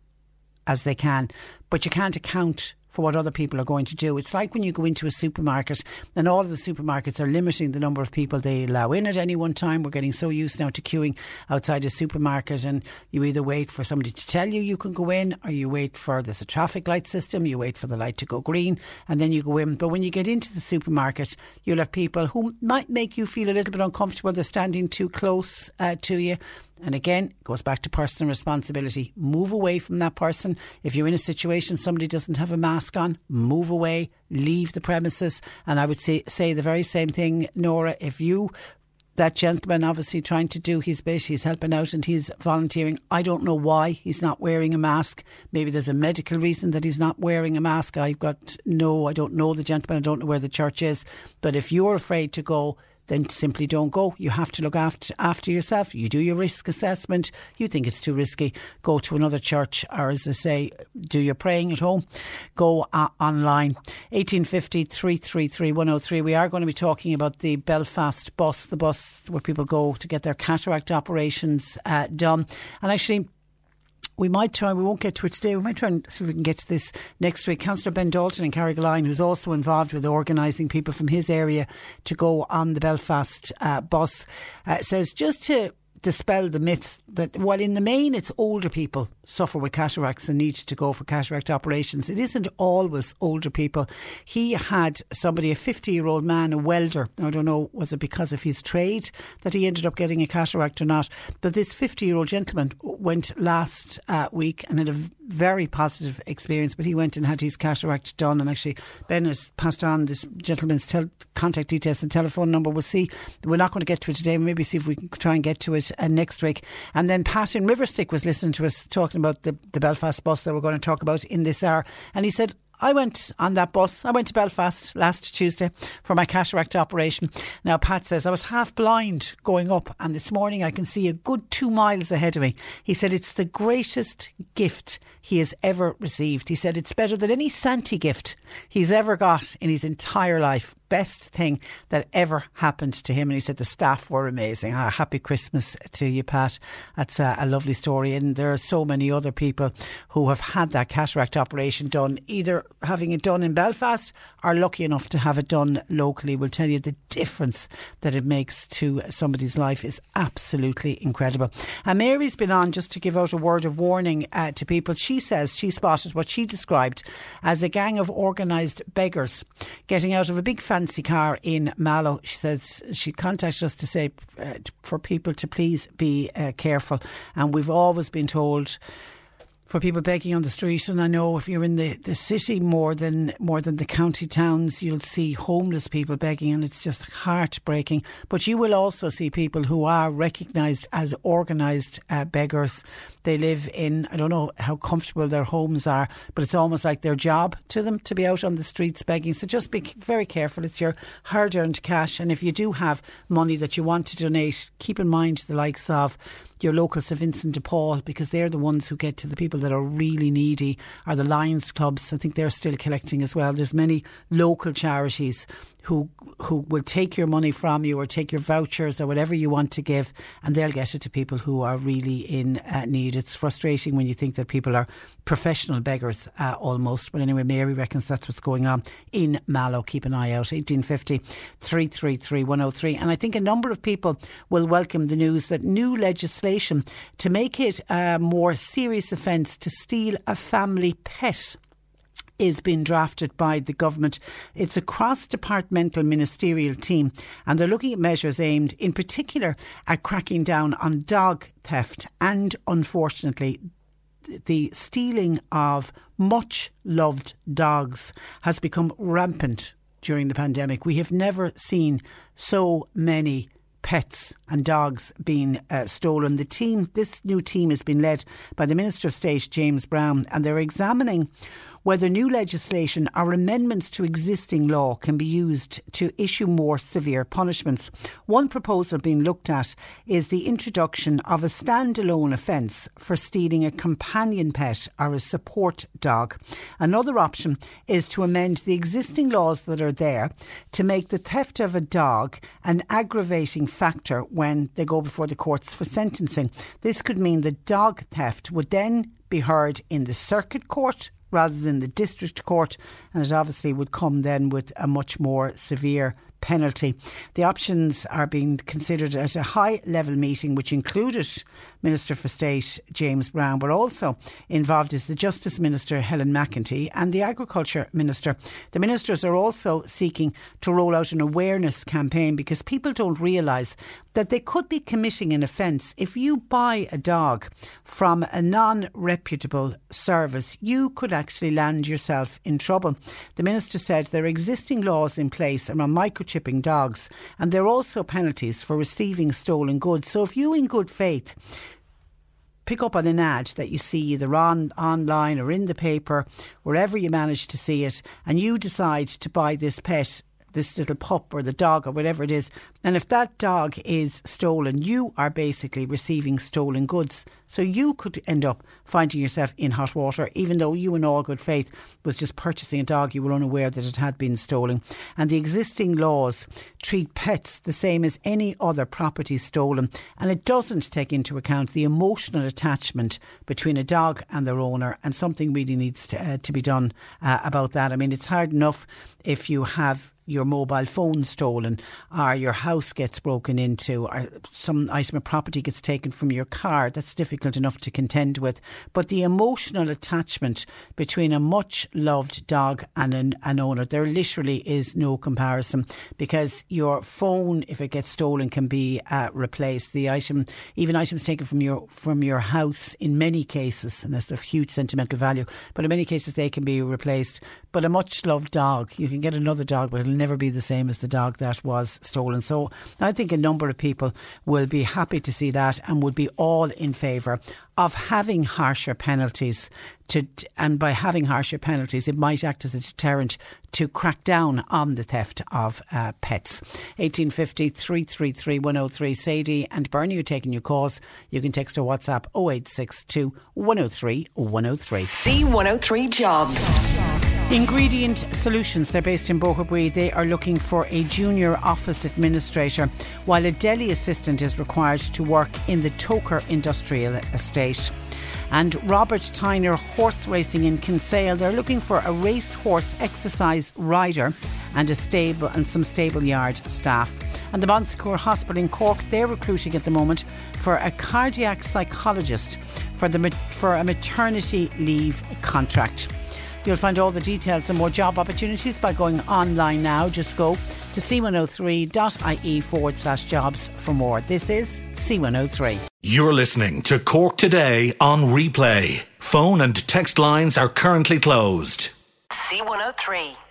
[SPEAKER 7] as they can. But you can't account for what other people are going to do. It's like when you go into a supermarket and all of the supermarkets are limiting the number of people they allow in at any one time. We're getting so used now to queuing outside a supermarket and you either wait for somebody to tell you you can go in or you wait for there's a traffic light system, you wait for the light to go green and then you go in. But when you get into the supermarket, you'll have people who might make you feel a little bit uncomfortable. They're standing too close uh, to you. And again, it goes back to personal responsibility. Move away from that person. If you're in a situation somebody doesn't have a mask on, move away, leave the premises. And I would say say the very same thing, Nora. If you that gentleman obviously trying to do his bit. He's helping out and he's volunteering. I don't know why he's not wearing a mask. Maybe there's a medical reason that he's not wearing a mask. I've got no, I don't know the gentleman. I don't know where the church is. But if you're afraid to go, then simply don't go. You have to look after after yourself. You do your risk assessment. You think it's too risky, go to another church, or as I say, do your praying at home. Go uh, online. 1850 333 103. We are going to be talking about the Belfast bus, the bus where people go to get their cataract operations uh, done. And actually, we might try, we won't get to it today, we might try and see if we can get to this next week. Councillor Ben Dalton in Carrigaline, who's also involved with organising people from his area to go on the Belfast uh, bus, uh, says just to dispel the myth that while in the main it's older people suffer with cataracts and need to go for cataract operations, it isn't always older people. He had somebody, a 50 year old man, a welder. I don't know, was it because of his trade that he ended up getting a cataract or not? But this 50 year old gentleman went last uh, week and had a very positive experience, but he went and had his cataract done. And actually, Ben has passed on this gentleman's tel- contact details and telephone number. We'll see. We're not going to get to it today. Maybe see if we can try and get to it uh, next week. And then Pat in Riverstick was listening to us talking about the, the Belfast bus that we're going to talk about in this hour. And he said, I went on that bus. I went to Belfast last Tuesday for my cataract operation. Now, Pat says I was half blind going up, and this morning I can see a good two miles ahead of me. He said it's the greatest gift he has ever received. He said it's better than any Santi gift he's ever got in his entire life. Best thing that ever happened to him. And he said the staff were amazing. Ah, happy Christmas to you, Pat. That's a, a lovely story. And there are so many other people who have had that cataract operation done, either having it done in Belfast or lucky enough to have it done locally. Will tell you the difference that it makes to somebody's life is absolutely incredible. And Mary's been on just to give out a word of warning uh, to people. She says she spotted what she described as a gang of organised beggars getting out of a big fancy car in Mallow. She says she contacted us to say uh, for people to please be uh, careful. And we've always been told for people begging on the street. And I know if you're in the, the city more than more than the county towns, you'll see homeless people begging, and it's just heartbreaking. But you will also see people who are recognised as organised uh, beggars. They live in. I don't know how comfortable their homes are, but it's almost like their job to them to be out on the streets begging. So just be very careful. It's your hard-earned cash, and if you do have money that you want to donate, keep in mind the likes of your local St. Vincent de Paul because they're the ones who get to the people that are really needy Are the Lions clubs. I think they're still collecting as well. There's many local charities who who will take your money from you or take your vouchers or whatever you want to give and they'll get it to people who are really in uh, need. It's frustrating when you think that people are professional beggars uh, almost. But anyway Mary reckons that's what's going on in Mallow. Keep an eye out. 1850 333 103 and I think a number of people will welcome the news that new legislation to make it a more serious offence to steal a family pet is being drafted by the government. It's a cross departmental ministerial team, and they're looking at measures aimed in particular at cracking down on dog theft and, unfortunately, the stealing of much loved dogs has become rampant during the pandemic. We have never seen so many pets and dogs being uh, stolen. The team, this new team, has been led by the Minister of State, James Browne, and they're examining whether new legislation or amendments to existing law can be used to issue more severe punishments. One proposal being looked at is the introduction of a standalone offence for stealing a companion pet or a support dog. Another option is to amend the existing laws that are there to make the theft of a dog an aggravating factor when they go before the courts for sentencing. This could mean that dog theft would then be heard in the circuit court rather than the district court, and it obviously would come then with a much more severe penalty. The options are being considered at a high level meeting, which included Minister for State James Browne, but also involved is the Justice Minister Helen McEntee and the Agriculture Minister. The ministers are also seeking to roll out an awareness campaign because people don't realise that they could be committing an offence if you buy a dog from a non reputable service. You could actually land yourself in trouble. The minister said there are existing laws in place around microchipping dogs, and there are also penalties for receiving stolen goods. So if you, in good faith, pick up on an ad that you see either on online or in the paper, wherever you manage to see it, and you decide to buy this pet this little pup or the dog or whatever it is. And if that dog is stolen, you are basically receiving stolen goods. So you could end up finding yourself in hot water, even though you, in all good faith, was just purchasing a dog, you were unaware that it had been stolen. And the existing laws treat pets the same as any other property stolen, and it doesn't take into account the emotional attachment between a dog and their owner, and something really needs to, uh, to be done uh, about that. I mean, it's hard enough if you have your mobile phone stolen or your house gets broken into or some item of property gets taken from your car, that's difficult enough to contend with. But the emotional attachment between a much loved dog and an, an owner, there literally is no comparison because your phone, if it gets stolen, can be uh, replaced. The item, even items taken from your from your house, in many cases, and that's of huge sentimental value, but in many cases they can be replaced. But a much loved dog, you can get another dog, but it'll never be the same as the dog that was stolen. So I think a number of people will be happy to see that and would be all in favour of having harsher penalties to and by having harsher penalties it might act as a deterrent to crack down on the theft of uh, pets. 1850 333 103 Sadie and Bernie are taking your calls. You can text or WhatsApp 0862 103 103
[SPEAKER 5] C103 Jobs.
[SPEAKER 7] Ingredient Solutions, they're based in Boherbue. They are looking for a junior office administrator, while a deli assistant is required to work in the Toker Industrial Estate. And Robert Tyner Horse Racing in Kinsale, they're looking for a racehorse exercise rider and a stable and some stable yard staff. And the Bon Secours Hospital in Cork, they're recruiting at the moment for a cardiac psychologist for the for a maternity leave contract. You'll find all the details and more job opportunities by going online now. Just go to c103.ie forward slash jobs for more. This is C103.
[SPEAKER 4] You're listening to Cork Today on replay. Phone and text lines are currently closed.
[SPEAKER 5] C103.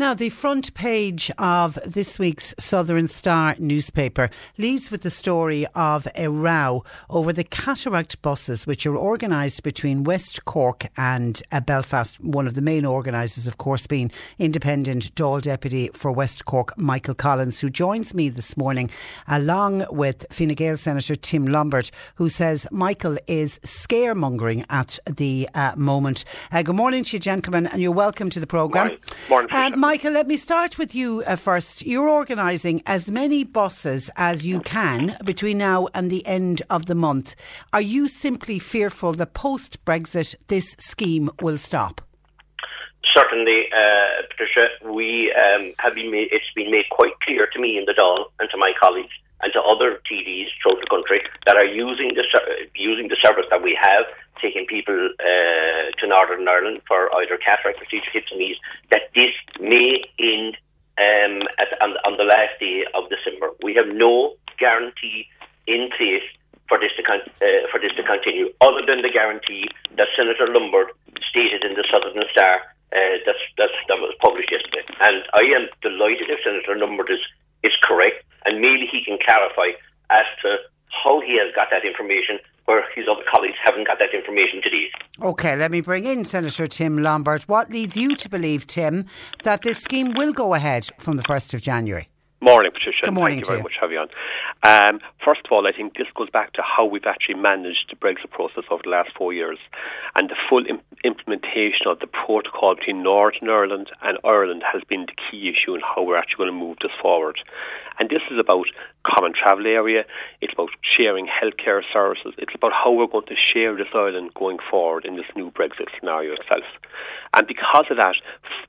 [SPEAKER 7] Now, the front page of this week's Southern Star newspaper leads with the story of a row over the cataract buses, which are organised between West Cork and uh, Belfast. One of the main organisers, of course, being independent Dáil Deputy for West Cork, Michael Collins, who joins me this morning, along with Fine Gael Senator Tim Lombard, who says Michael is scaremongering at the uh, moment. Uh, good morning to you, gentlemen, and you're welcome to the programme.
[SPEAKER 9] Morning,
[SPEAKER 7] Uh, Michael, let me start with you uh, first. You're organising as many buses as you can between now and the end of the month. Are you simply fearful that post Brexit this scheme will stop?
[SPEAKER 9] Certainly, uh, Patricia, we um, have been made, it's been made quite clear to me in the Dáil and to my colleagues and to other TDs throughout the country that are using the using the service that we have, taking people uh, to Northern Ireland for either cataract procedure, hips knees, that this may end um, at, on, on the last day of December. We have no guarantee in place for this to con- uh, for this to continue, other than the guarantee that Senator Lombard stated in the Southern Star uh, that's, that's, that was published yesterday. And I am delighted if Senator Lombard is, is correct, and maybe he can clarify as to how he has got that information where his other colleagues haven't got that information to date.
[SPEAKER 7] Okay, let me bring in Senator Tim Lombard. What leads you to believe, Tim, that this scheme will go ahead from the 1st of January?
[SPEAKER 10] Morning, Patricia.
[SPEAKER 7] Good morning
[SPEAKER 10] Thank
[SPEAKER 7] to
[SPEAKER 10] you very
[SPEAKER 7] you.
[SPEAKER 10] much for having you on. Um, first of all, I think this goes back to how we've actually managed the Brexit process over the last four years and the full Im- implementation of the protocol between Northern Ireland and Ireland has been the key issue in how we're actually going to move this forward. And this is about common travel area, it's about sharing healthcare services, it's about how we're going to share this island going forward in this new Brexit scenario itself. And because of that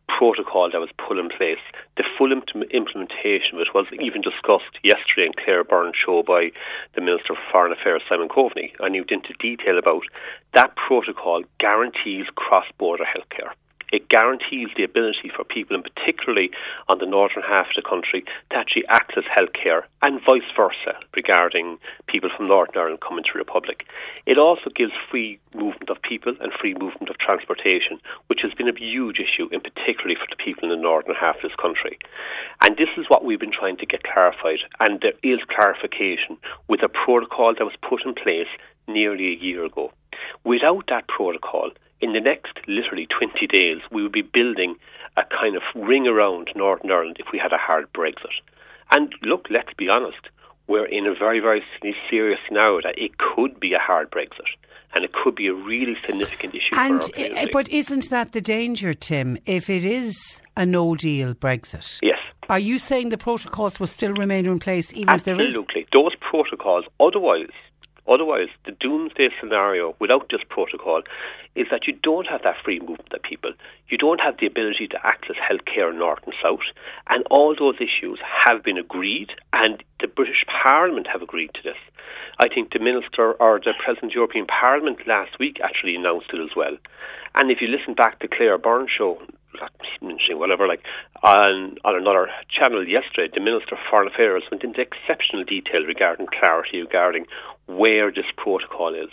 [SPEAKER 10] protocol that was put in place, the full im- implementation, which was even discussed yesterday in Claire Byrne's show by the Minister for Foreign Affairs, Simon Coveney, and you went into detail about, that protocol guarantees cross-border healthcare. It guarantees the ability for people, and particularly on the northern half of the country, to actually access healthcare and vice versa regarding people from Northern Ireland coming to Republic. It also gives free movement of people and free movement of transportation, which has been a huge issue, in particularly for the people in the northern half of this country. And this is what we've been trying to get clarified, and there is clarification with a protocol that was put in place nearly a year ago. Without that protocol, in the next literally 20 days, we would be building a kind of ring around Northern Ireland if we had a hard Brexit. And look, let's be honest, we're in a very, very serious scenario that it could be a hard Brexit. And it could be a really significant issue
[SPEAKER 7] And but isn't that the danger, Tim? If it is a no deal Brexit,
[SPEAKER 10] yes.
[SPEAKER 7] are you saying the protocols will still remain in place even if there is?
[SPEAKER 10] Absolutely. Those protocols, otherwise, otherwise, the doomsday scenario without this protocol is that you don't have that free movement of people. You don't have the ability to access healthcare north and south. And all those issues have been agreed, and the British Parliament have agreed to this. I think the Minister or the President of the European Parliament last week actually announced it as well. And if you listen back to Claire Byrne show, whatever, like on, on another channel yesterday, the Minister for Foreign Affairs went into exceptional detail regarding clarity regarding where this protocol is.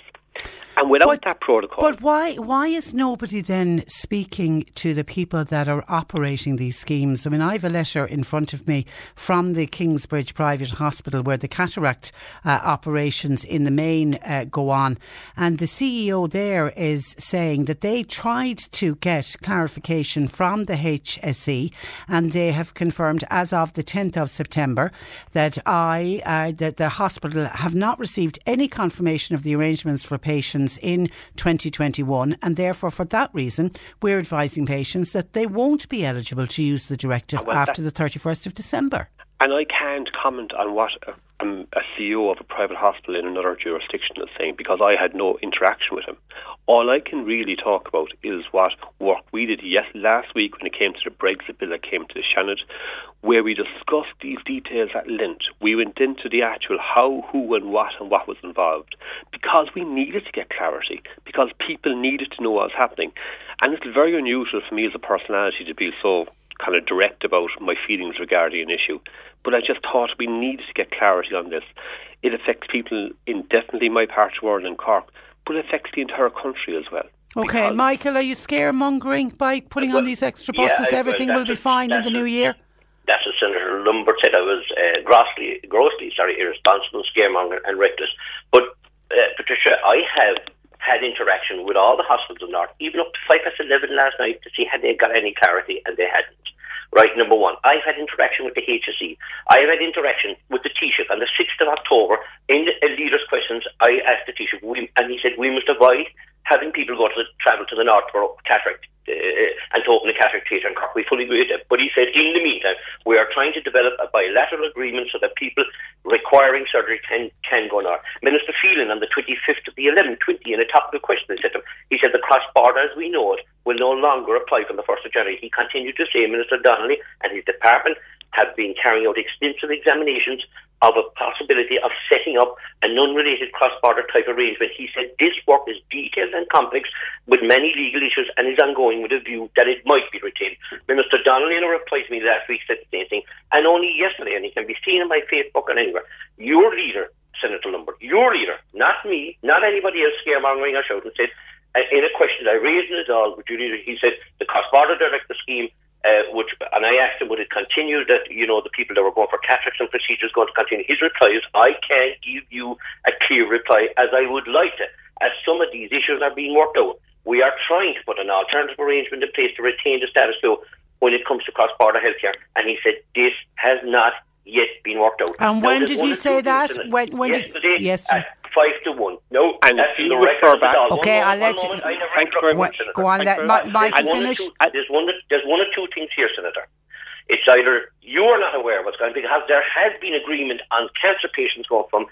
[SPEAKER 10] And without that protocol,
[SPEAKER 7] But why why is nobody then speaking to the people that are operating these schemes? I mean, I have a letter in front of me from the Kingsbridge Private Hospital where the cataract uh, operations in the main uh, go on, and the CEO there is saying that they tried to get clarification from the HSE, and they have confirmed as of the 10th of September that I uh, that the hospital have not received any confirmation of the arrangements for patients in 2021, and therefore, for that reason, we're advising patients that they won't be eligible to use the directive
[SPEAKER 10] Well,
[SPEAKER 7] after the 31st of December.
[SPEAKER 10] And I can't comment on what a, um, a CEO of a private hospital in another jurisdiction is saying because I had no interaction with him. All I can really talk about is what work we did yes last week when it came to the Brexit bill that came to the Senate, where we discussed these details at length. We went into the actual how, who, and what, and what was involved because we needed to get clarity because people needed to know what was happening, and it's very unusual for me as a personality to be so kind of direct about my feelings regarding an issue. But I just thought we needed to get clarity on this. It affects people in definitely my part of the world in Cork, but it affects the entire country as well.
[SPEAKER 7] Okay, Michael, are you scaremongering by putting on these extra buses?
[SPEAKER 9] I-
[SPEAKER 7] Everything
[SPEAKER 9] well,
[SPEAKER 7] will be fine in the new year?
[SPEAKER 9] That's what Senator Lombard said. I was uh, grossly, grossly, sorry, irresponsible, scaremonger, and reckless. But uh, Patricia, I have had interaction with all the hospitals in North, even up to five past eleven last night, to see had they got any clarity, and they hadn't. Right, number one. I've had interaction with the HSE. I've had interaction with the Taoiseach on the 6th of October. In the leaders' questions, I asked the Taoiseach, and he said, we must avoid having people go to the, travel to the north for cataract uh, and to open a cataract theatre in Cork. We fully agree with that. But he said, in the meantime, we are trying to develop a bilateral agreement so that people requiring surgery can, can go north. Minister Phelan on the 25th of the 11th, 20, in a topical question, he said, him, he said the cross-border as we know it will no longer apply from the 1st of January. He continued to say, Minister Donnelly and his department have been carrying out extensive examinations of a possibility of setting up an unrelated cross-border type arrangement. He said this work is detailed and complex with many legal issues and is ongoing with a view that it might be retained. Minister Donnelly in a reply to me last week said the same thing. And only yesterday, and it can be seen on my Facebook and anywhere, your leader, Senator Lombard, your leader, not me, not anybody else scaremongering or shouting, said, uh, in a question I raised in it all with your leader, he said the cross-border directive scheme uh, which, and I asked him, would it continue that, you know, the people that were going for cataracts and procedures going to continue? His reply is, I can't give you a clear reply as I would like to, as some of these issues are being worked out. We are trying to put an alternative arrangement in place to retain the status quo when it comes to cross-border healthcare. And he said, this has not yet been worked out.
[SPEAKER 7] And
[SPEAKER 9] Now,
[SPEAKER 7] when did he say that? When, when
[SPEAKER 9] Yesterday,
[SPEAKER 7] did yesterday?
[SPEAKER 9] at five to one. No,
[SPEAKER 10] And
[SPEAKER 9] that's
[SPEAKER 10] you
[SPEAKER 9] the
[SPEAKER 10] refer
[SPEAKER 9] record
[SPEAKER 10] back-
[SPEAKER 7] Okay,
[SPEAKER 9] One
[SPEAKER 7] I'll
[SPEAKER 9] moment,
[SPEAKER 7] let
[SPEAKER 9] one
[SPEAKER 7] you-
[SPEAKER 9] I never
[SPEAKER 10] Thank you very much.
[SPEAKER 9] Senator.
[SPEAKER 7] Go on,
[SPEAKER 10] Thank
[SPEAKER 7] let
[SPEAKER 10] you very
[SPEAKER 7] Mi-
[SPEAKER 10] much.
[SPEAKER 7] Mike
[SPEAKER 9] There's one, or
[SPEAKER 7] finish.
[SPEAKER 9] two, there's, one, there's one or two things here, Senator. It's either you are not aware of what's going on because there has been agreement on cancer patients going from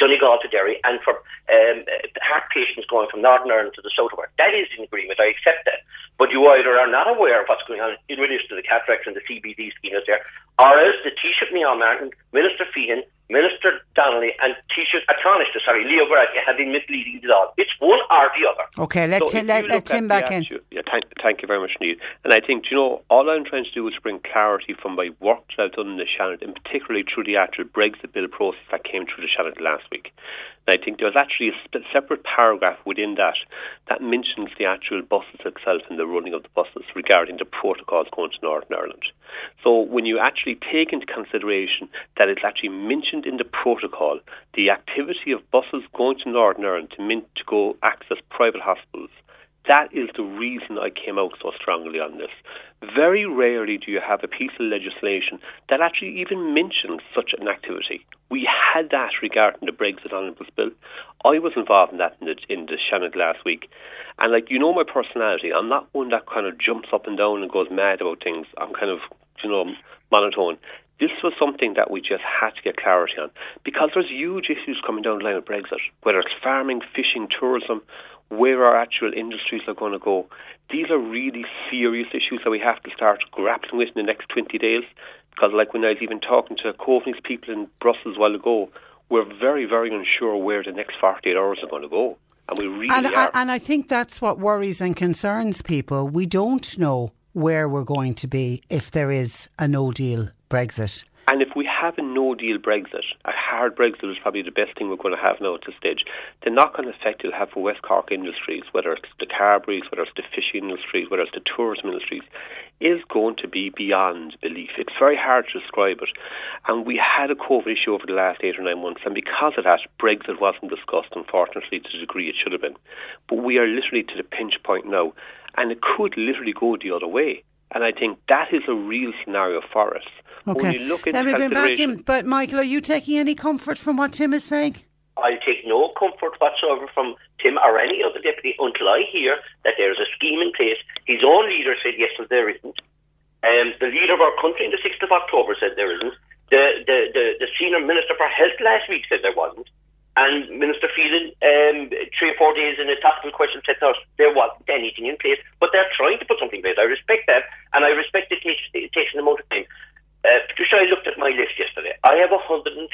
[SPEAKER 9] Donegal to Derry and for um, uh, heart patients going from Northern Ireland to the south of Ireland. That is an agreement. I accept that. But you either are not aware of what's going on in relation to the cataracts and the CBD scheme that's there, or else the Taoiseach Micheál Martin, Minister Feighan, Minister Donnelly, and Taoiseach An Tánaiste, sorry, Leo Varadkar have been misleading the all. It's one or the other.
[SPEAKER 7] Okay, let,
[SPEAKER 10] So
[SPEAKER 7] Tim,
[SPEAKER 10] if
[SPEAKER 7] let,
[SPEAKER 10] you
[SPEAKER 7] let
[SPEAKER 10] look
[SPEAKER 7] Tim back in.
[SPEAKER 10] attitude- Yeah, thank, thank you very much, Neil. And I think, you know, all I'm trying to do is bring clarity from my work that I've done in the Seanad, and particularly through the actual Brexit bill process that came through the Seanad last week. And I think there's actually a separate paragraph within that that mentions the actual buses itself and the running of the buses regarding the protocols going to Northern Ireland. So when you actually take into consideration that it's actually mentioned in the protocol, the activity of buses going to Northern Ireland to, to go access private hospitals, that is the reason I came out so strongly on this. Very rarely do you have a piece of legislation that actually even mentions such an activity. We had that regarding the Brexit Omnibus Bill. I was involved in that in the, in the Seanad last week. And, like, you know my personality. I'm not one that kind of jumps up and down and goes mad about things. I'm kind of, you know, monotone. This was something that we just had to get clarity on because there's huge issues coming down the line with Brexit, whether it's farming, fishing, tourism, where our actual industries are going to go. These are really serious issues that we have to start grappling with in the next 20 days. Because, like when I was even talking to Coveney's people in Brussels a while ago, we're very, very unsure where the next 48 hours are going to go. And we really
[SPEAKER 7] And,
[SPEAKER 10] are.
[SPEAKER 7] and I think that's what worries and concerns people. We don't know where we're going to be if there is a no deal Brexit.
[SPEAKER 10] And if we have a no deal Brexit, a hard Brexit is probably the best thing we're going to have now at this stage. The knock on effect it'll have for West Cork industries, whether it's the Carberys, whether it's the fishing industries, whether it's the tourism industries, is going to be beyond belief. It's very hard to describe it. And we had a COVID issue over the last eight or nine months, and because of that, Brexit wasn't discussed, unfortunately, to the degree it should have been. But we are literally to the pinch point now, and it could literally go the other way. And I think that is a real scenario for us. When
[SPEAKER 7] Okay.
[SPEAKER 10] you look into
[SPEAKER 7] Let me bring back in. But Michael, are you taking any comfort from what Tim is saying?
[SPEAKER 9] I'll take no comfort whatsoever from Tim or any other deputy until I hear that there is a scheme in place. His own leader said yes, well, there isn't. Um, the leader of our country on the 6th of October said there isn't. The, the, the, the senior minister for health last week said there wasn't. And Minister Phelan, um, three or four days in a topical question, said no, there wasn't anything in place. But they're trying to put something in place. I respect that, and I respect it takes, it takes an amount of time. Uh, Patricia, I looked at my list yesterday. I have 151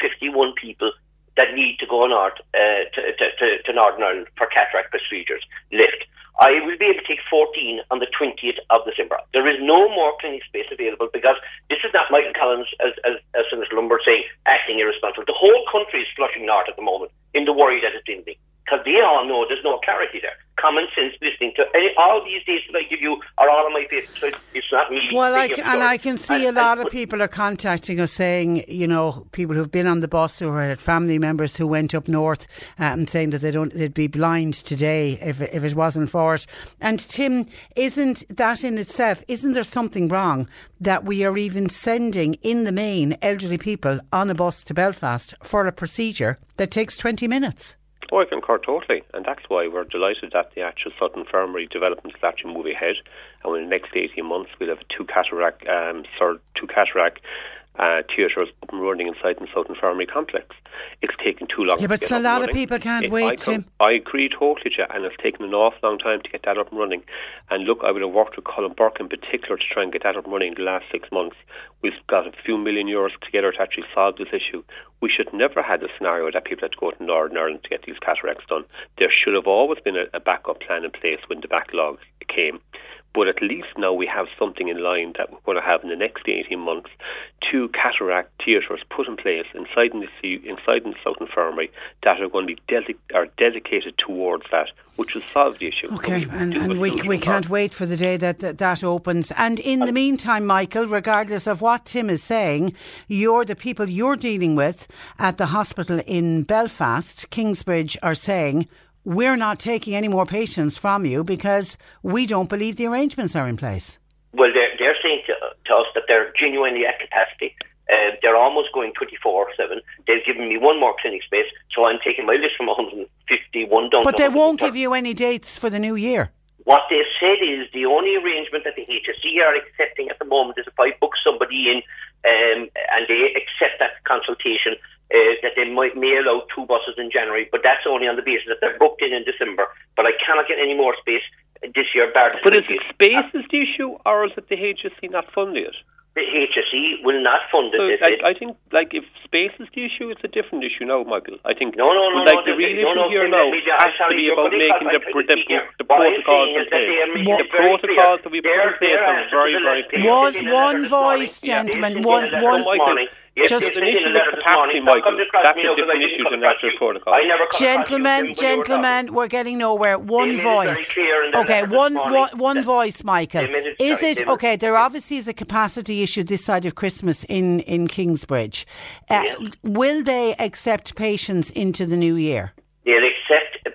[SPEAKER 9] people that need to go north uh, to, to, to, to Northern Ireland for cataract procedures left. I will be able to take 14 on the 20th of December. There is no more clinic space available because this is not Michael Collins, as, as, as Senator Lombard saying, acting irresponsible. The whole country is flushing north at the moment in the worry that it's ending because they all know there's no clarity there. Common sense listening to any, all these days that I give you are all on my paper, so not me.
[SPEAKER 7] Well, I can, and I can see a lot
[SPEAKER 9] and-
[SPEAKER 7] of people are contacting us saying, you know, people who've been on the bus or had family members who went up north uh, and saying that they don't, they'd be blind today if it- if it wasn't for it. And Tim, isn't that in itself? Isn't there something wrong that we are even sending in the main elderly people on a bus to Belfast for a procedure that takes twenty minutes?
[SPEAKER 10] Oh, I concur totally, and that's why we're delighted that the actual South Infirmary development will actually move ahead, and in the next 18 months we'll have two cataract, um, sir, two cataract uh, theatres up and running inside the South Infirmary complex. It's taken too long.
[SPEAKER 7] Yeah,
[SPEAKER 10] to
[SPEAKER 7] but
[SPEAKER 10] get
[SPEAKER 7] a
[SPEAKER 10] up
[SPEAKER 7] lot of people can't
[SPEAKER 10] It-
[SPEAKER 7] wait,
[SPEAKER 10] I, com-. I agree totally, you, and it's taken an awful long time to get that up and running. And look, I would have worked with Colm Burke in particular to try and get that up and running in the last six months. We've got a few million euros together to actually solve this issue. We should never have had the scenario that people had to go to Northern Ireland to get these cataracts done. There should have always been a, a backup plan in place when the backlog came. But at least now we have something in line that we're going to have in the next 18 months. Two cataract theatres put in place inside in the sea, inside in the South Infirmary that are going to be dedi- are dedicated towards that, which will solve the issue.
[SPEAKER 7] Okay, and, and we, we can't
[SPEAKER 10] it.
[SPEAKER 7] wait for the day that, that that opens. And in the meantime, Michael, regardless of what Tim is saying, you're the people you're dealing with at the hospital in Belfast, Kingsbridge, are saying we're not taking any more patients from you because we don't believe the arrangements are in place.
[SPEAKER 9] Well, they're, they're saying to, to us that they're genuinely at capacity. Uh, they're almost going 24 7. They've given me one more clinic space, so I'm taking my list from 151 down
[SPEAKER 7] But
[SPEAKER 9] to
[SPEAKER 7] they won't give you any dates for the new year.
[SPEAKER 9] What they said is the only arrangement that the HSE are accepting at the moment is if I book somebody in um, and they accept that consultation, uh, that they might may allow two buses in January, but that's only on the basis that they're booked in in December. But I cannot get any more space this year, bar
[SPEAKER 10] But is it space is the issue, or is it the HSE not funding it?
[SPEAKER 9] The HSE will not fund it.
[SPEAKER 10] So,
[SPEAKER 9] said.
[SPEAKER 10] I think, like, if space is the issue, it's a different issue now, Michael. I think,
[SPEAKER 9] No, no, no,
[SPEAKER 10] like,
[SPEAKER 9] no,
[SPEAKER 10] the real
[SPEAKER 9] no,
[SPEAKER 10] issue
[SPEAKER 9] no,
[SPEAKER 10] here now
[SPEAKER 9] me-
[SPEAKER 10] has to be about making the, the,
[SPEAKER 9] the
[SPEAKER 10] the,
[SPEAKER 9] speaker.
[SPEAKER 10] the
[SPEAKER 9] What I'm
[SPEAKER 10] protocols in
[SPEAKER 9] that
[SPEAKER 10] place. The protocols that we put in place are very, very clear.
[SPEAKER 7] One-
[SPEAKER 9] Yes, in a
[SPEAKER 7] one
[SPEAKER 9] letter this morning.
[SPEAKER 7] voice, gentlemen,
[SPEAKER 9] yes, in a
[SPEAKER 7] one- one-
[SPEAKER 9] this
[SPEAKER 10] Michael,
[SPEAKER 9] morning. Yes,
[SPEAKER 7] just-
[SPEAKER 10] an issue with capacity, Michael. That's a
[SPEAKER 9] now 'cause I
[SPEAKER 10] different issue than
[SPEAKER 9] across
[SPEAKER 10] protocol.
[SPEAKER 9] I never come across you
[SPEAKER 7] Gentlemen, gentlemen, we're getting nowhere. One
[SPEAKER 9] made it very
[SPEAKER 7] voice.
[SPEAKER 9] clear in their
[SPEAKER 7] Okay, one, one, one voice, Michael.
[SPEAKER 9] They made it-
[SPEAKER 7] Is it okay? There obviously is a capacity issue this side of Christmas in in Kingsbridge. Uh. Will they accept patients into the new year?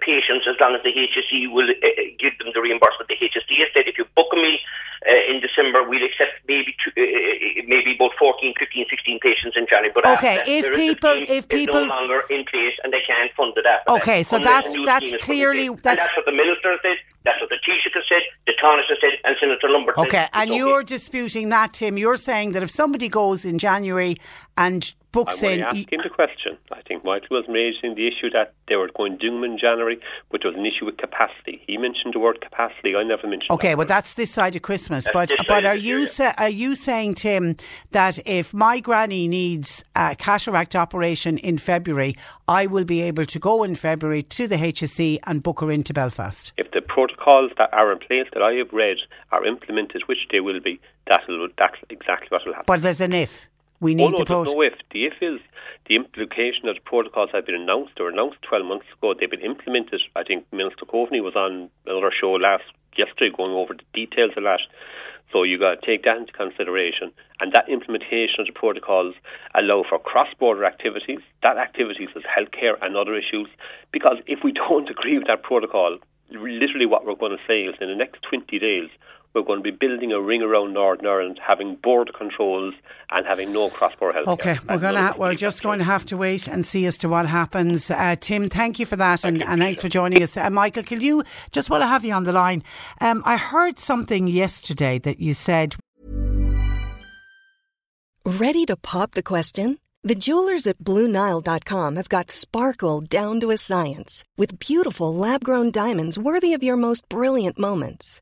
[SPEAKER 9] Patients as long as the HSE will uh, give them the reimbursement. The HSE has said if you book me uh, in December, we'll accept maybe two, uh, maybe about 14, 15, 16 patients in January. But
[SPEAKER 7] Okay,
[SPEAKER 9] after
[SPEAKER 7] if
[SPEAKER 9] a
[SPEAKER 7] people- if people-
[SPEAKER 9] no longer in place and they can't fund it after
[SPEAKER 7] Okay,
[SPEAKER 9] that,
[SPEAKER 7] so that's- that's
[SPEAKER 9] scheme is put in
[SPEAKER 7] clearly- that's-
[SPEAKER 9] that's what the minister said. That's what the Taoiseach has said. The Taoiseach has said, and Senator Lombard.
[SPEAKER 7] Okay,
[SPEAKER 9] it's
[SPEAKER 7] and
[SPEAKER 9] okay.
[SPEAKER 7] you're disputing that, Tim. You're saying that if somebody goes in January and books
[SPEAKER 10] I'm
[SPEAKER 7] in,
[SPEAKER 10] asking the question. I think Michael was raising the issue that they were going to do them in January, but there was an issue with capacity. He mentioned the word capacity. I never mentioned
[SPEAKER 7] Okay,
[SPEAKER 10] that
[SPEAKER 7] well
[SPEAKER 10] word.
[SPEAKER 7] that's this side of Christmas.
[SPEAKER 9] That's
[SPEAKER 7] but but are you sa- are you saying, Tim, that if my granny needs a cataract operation in February, I will be able to go in February to the HSE and book her into Belfast?
[SPEAKER 10] If the protocols that are in place that I have read are implemented, which they will be, that'll, that's exactly what will happen.
[SPEAKER 7] But there's an if. We
[SPEAKER 10] Oh,
[SPEAKER 7] need
[SPEAKER 10] no,
[SPEAKER 7] the protocol.
[SPEAKER 10] no if. The if is the implication that the protocols have been announced or announced 12 months ago. They've been implemented. I think Minister Coveney was on another show last yesterday going over the details of that. So you got to take that into consideration. And that implementation of the protocols allow for cross-border activities. That activities is healthcare and other issues. Because if we (laughs) don't agree with that protocol, literally what we're going to say is in the next 20 days, we're going to be building a ring around Northern Ireland, having border controls and having no cross-border health.
[SPEAKER 7] Okay, we're going to we're just going to have to wait and see as to what happens. Uh, Tim, thank you for that, and, and thanks for joining us. Uh, Michael, can you just while I have you on the line? Um, I heard something yesterday that you said.
[SPEAKER 11] Ready to pop the question? The jewelers at BlueNile.com have got sparkle down to a science with beautiful lab-grown diamonds worthy of your most brilliant moments.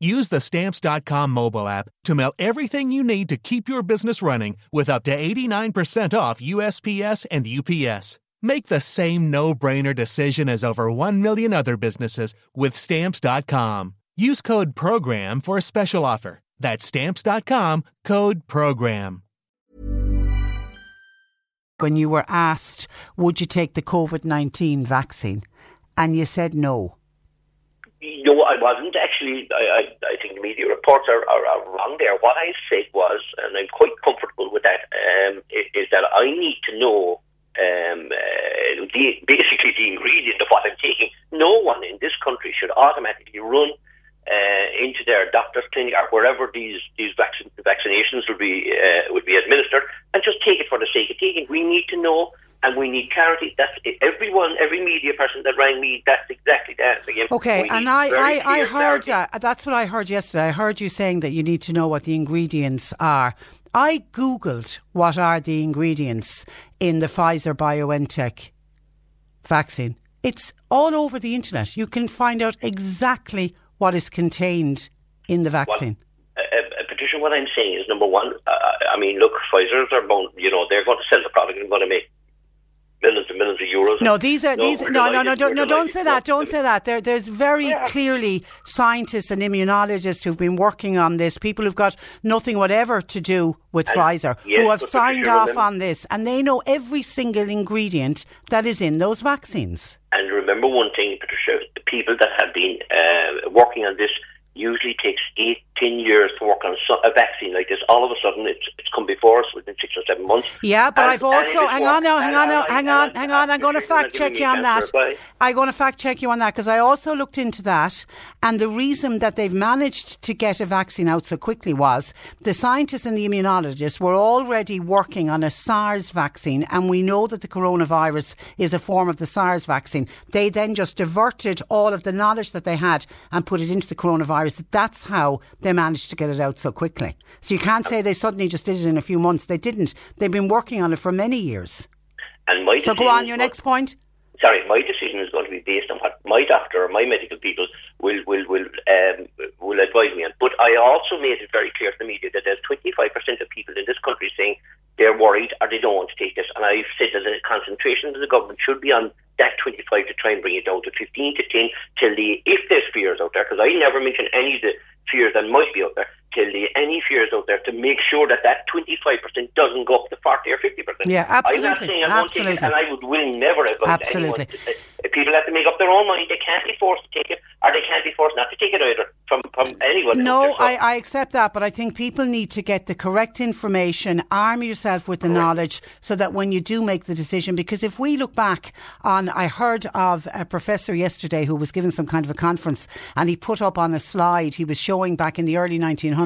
[SPEAKER 12] Use the stamps.com mobile app to mail everything you need to keep your business running with up to 89% off USPS and UPS. Make the same no brainer decision as over 1 million other businesses with stamps.com. Use code PROGRAM for a special offer. That's stamps.com code PROGRAM.
[SPEAKER 7] when you were asked, would you take the COVID 19 vaccine? And you said no.
[SPEAKER 9] No, I wasn't actually. I, I, I think the media reports are, are, are wrong there. What I said was, and I'm quite comfortable with that, um, i- is that I need to know um, uh, the, basically the ingredient of what I'm taking. No one in this country should automatically run uh, into their doctor's clinic or wherever these these vaccin- vaccinations will be uh, will be administered and just take it for the sake of taking. We need to know. And we need clarity. That's everyone, every media person that rang me. That's exactly that. Again,
[SPEAKER 7] Okay, and I, I, I heard
[SPEAKER 9] clarity.
[SPEAKER 7] uh, that's what I heard yesterday. I heard you saying that you need to know what the ingredients are. I googled what are the ingredients in the Pfizer BioNTech vaccine. It's all over the internet. You can find out exactly what is contained in the vaccine.
[SPEAKER 9] uh, uh, Patricia, what I'm saying is number one. Uh, I mean, look, Pfizer's are bound, you know, they're going to sell the product and they're going to make millions and millions of euros.
[SPEAKER 7] No, these are these. No, no, no, don't, no, don't say that. Don't say that. There, there's very clearly scientists and immunologists who've been working on this. People who've got nothing whatever to do with
[SPEAKER 9] And-
[SPEAKER 7] Pfizer,
[SPEAKER 9] yes,
[SPEAKER 7] who have signed off
[SPEAKER 9] remember-
[SPEAKER 7] on this, and they know every single ingredient that is in those vaccines.
[SPEAKER 9] And remember one thing, Patricia, the people that have been uh, working on this usually takes eight, ten years to work on a vaccine like this. All of a sudden, it's, it's come before us within six or seven months.
[SPEAKER 7] Yeah, but
[SPEAKER 9] And-
[SPEAKER 7] I've also hang on now, hang on now, hang on, hang on. I'm going to
[SPEAKER 9] Patricia, you're not
[SPEAKER 7] fact check you on that.
[SPEAKER 9] chance to reply.
[SPEAKER 7] I'm going to fact check you on that because I also looked into that, and the reason that they've managed to get a vaccine out so quickly was the scientists and the immunologists were already working on a SARS vaccine, and we know that the coronavirus is a form of the SARS vaccine. They then just diverted all of the knowledge that they had and put it into the coronavirus. That's how they managed to get it out so quickly. So you can't say they suddenly just did it in a few months. They didn't. They've been working on it for many years.
[SPEAKER 9] And my
[SPEAKER 7] So go on, your next point.
[SPEAKER 9] sorry, my decision is going to be based on what my doctor or my medical people will will will um, will advise me on. But I also made it very clear to the media that there's 25% of people in this country saying they're worried or they don't want to take this, and I've said that the concentration of the government should be on that 25 to try and bring it down to 15 to 10 till the if there's fears out there, because I never mention any of the fears that might be out there, till the any fears out there to make sure that that 25% doesn't go up to 40 or 50%.
[SPEAKER 7] Yeah,
[SPEAKER 9] I'm not
[SPEAKER 7] absolutely,
[SPEAKER 9] saying I won't take it,
[SPEAKER 7] absolutely.
[SPEAKER 9] and I would will never advise
[SPEAKER 7] Absolutely.
[SPEAKER 9] anyone. Uh, People have to make up their own mind. They can't be forced to take it, or they can't be forced not to take it either from, from anyone.
[SPEAKER 7] No.
[SPEAKER 9] So-
[SPEAKER 7] I, I accept that, but I think people need to get the correct information, arm yourself with the knowledge so that when you do make the decision, because if we look back on, I heard of a professor yesterday who was giving some kind of a conference and he put up on a slide, he was showing back in the early 1900s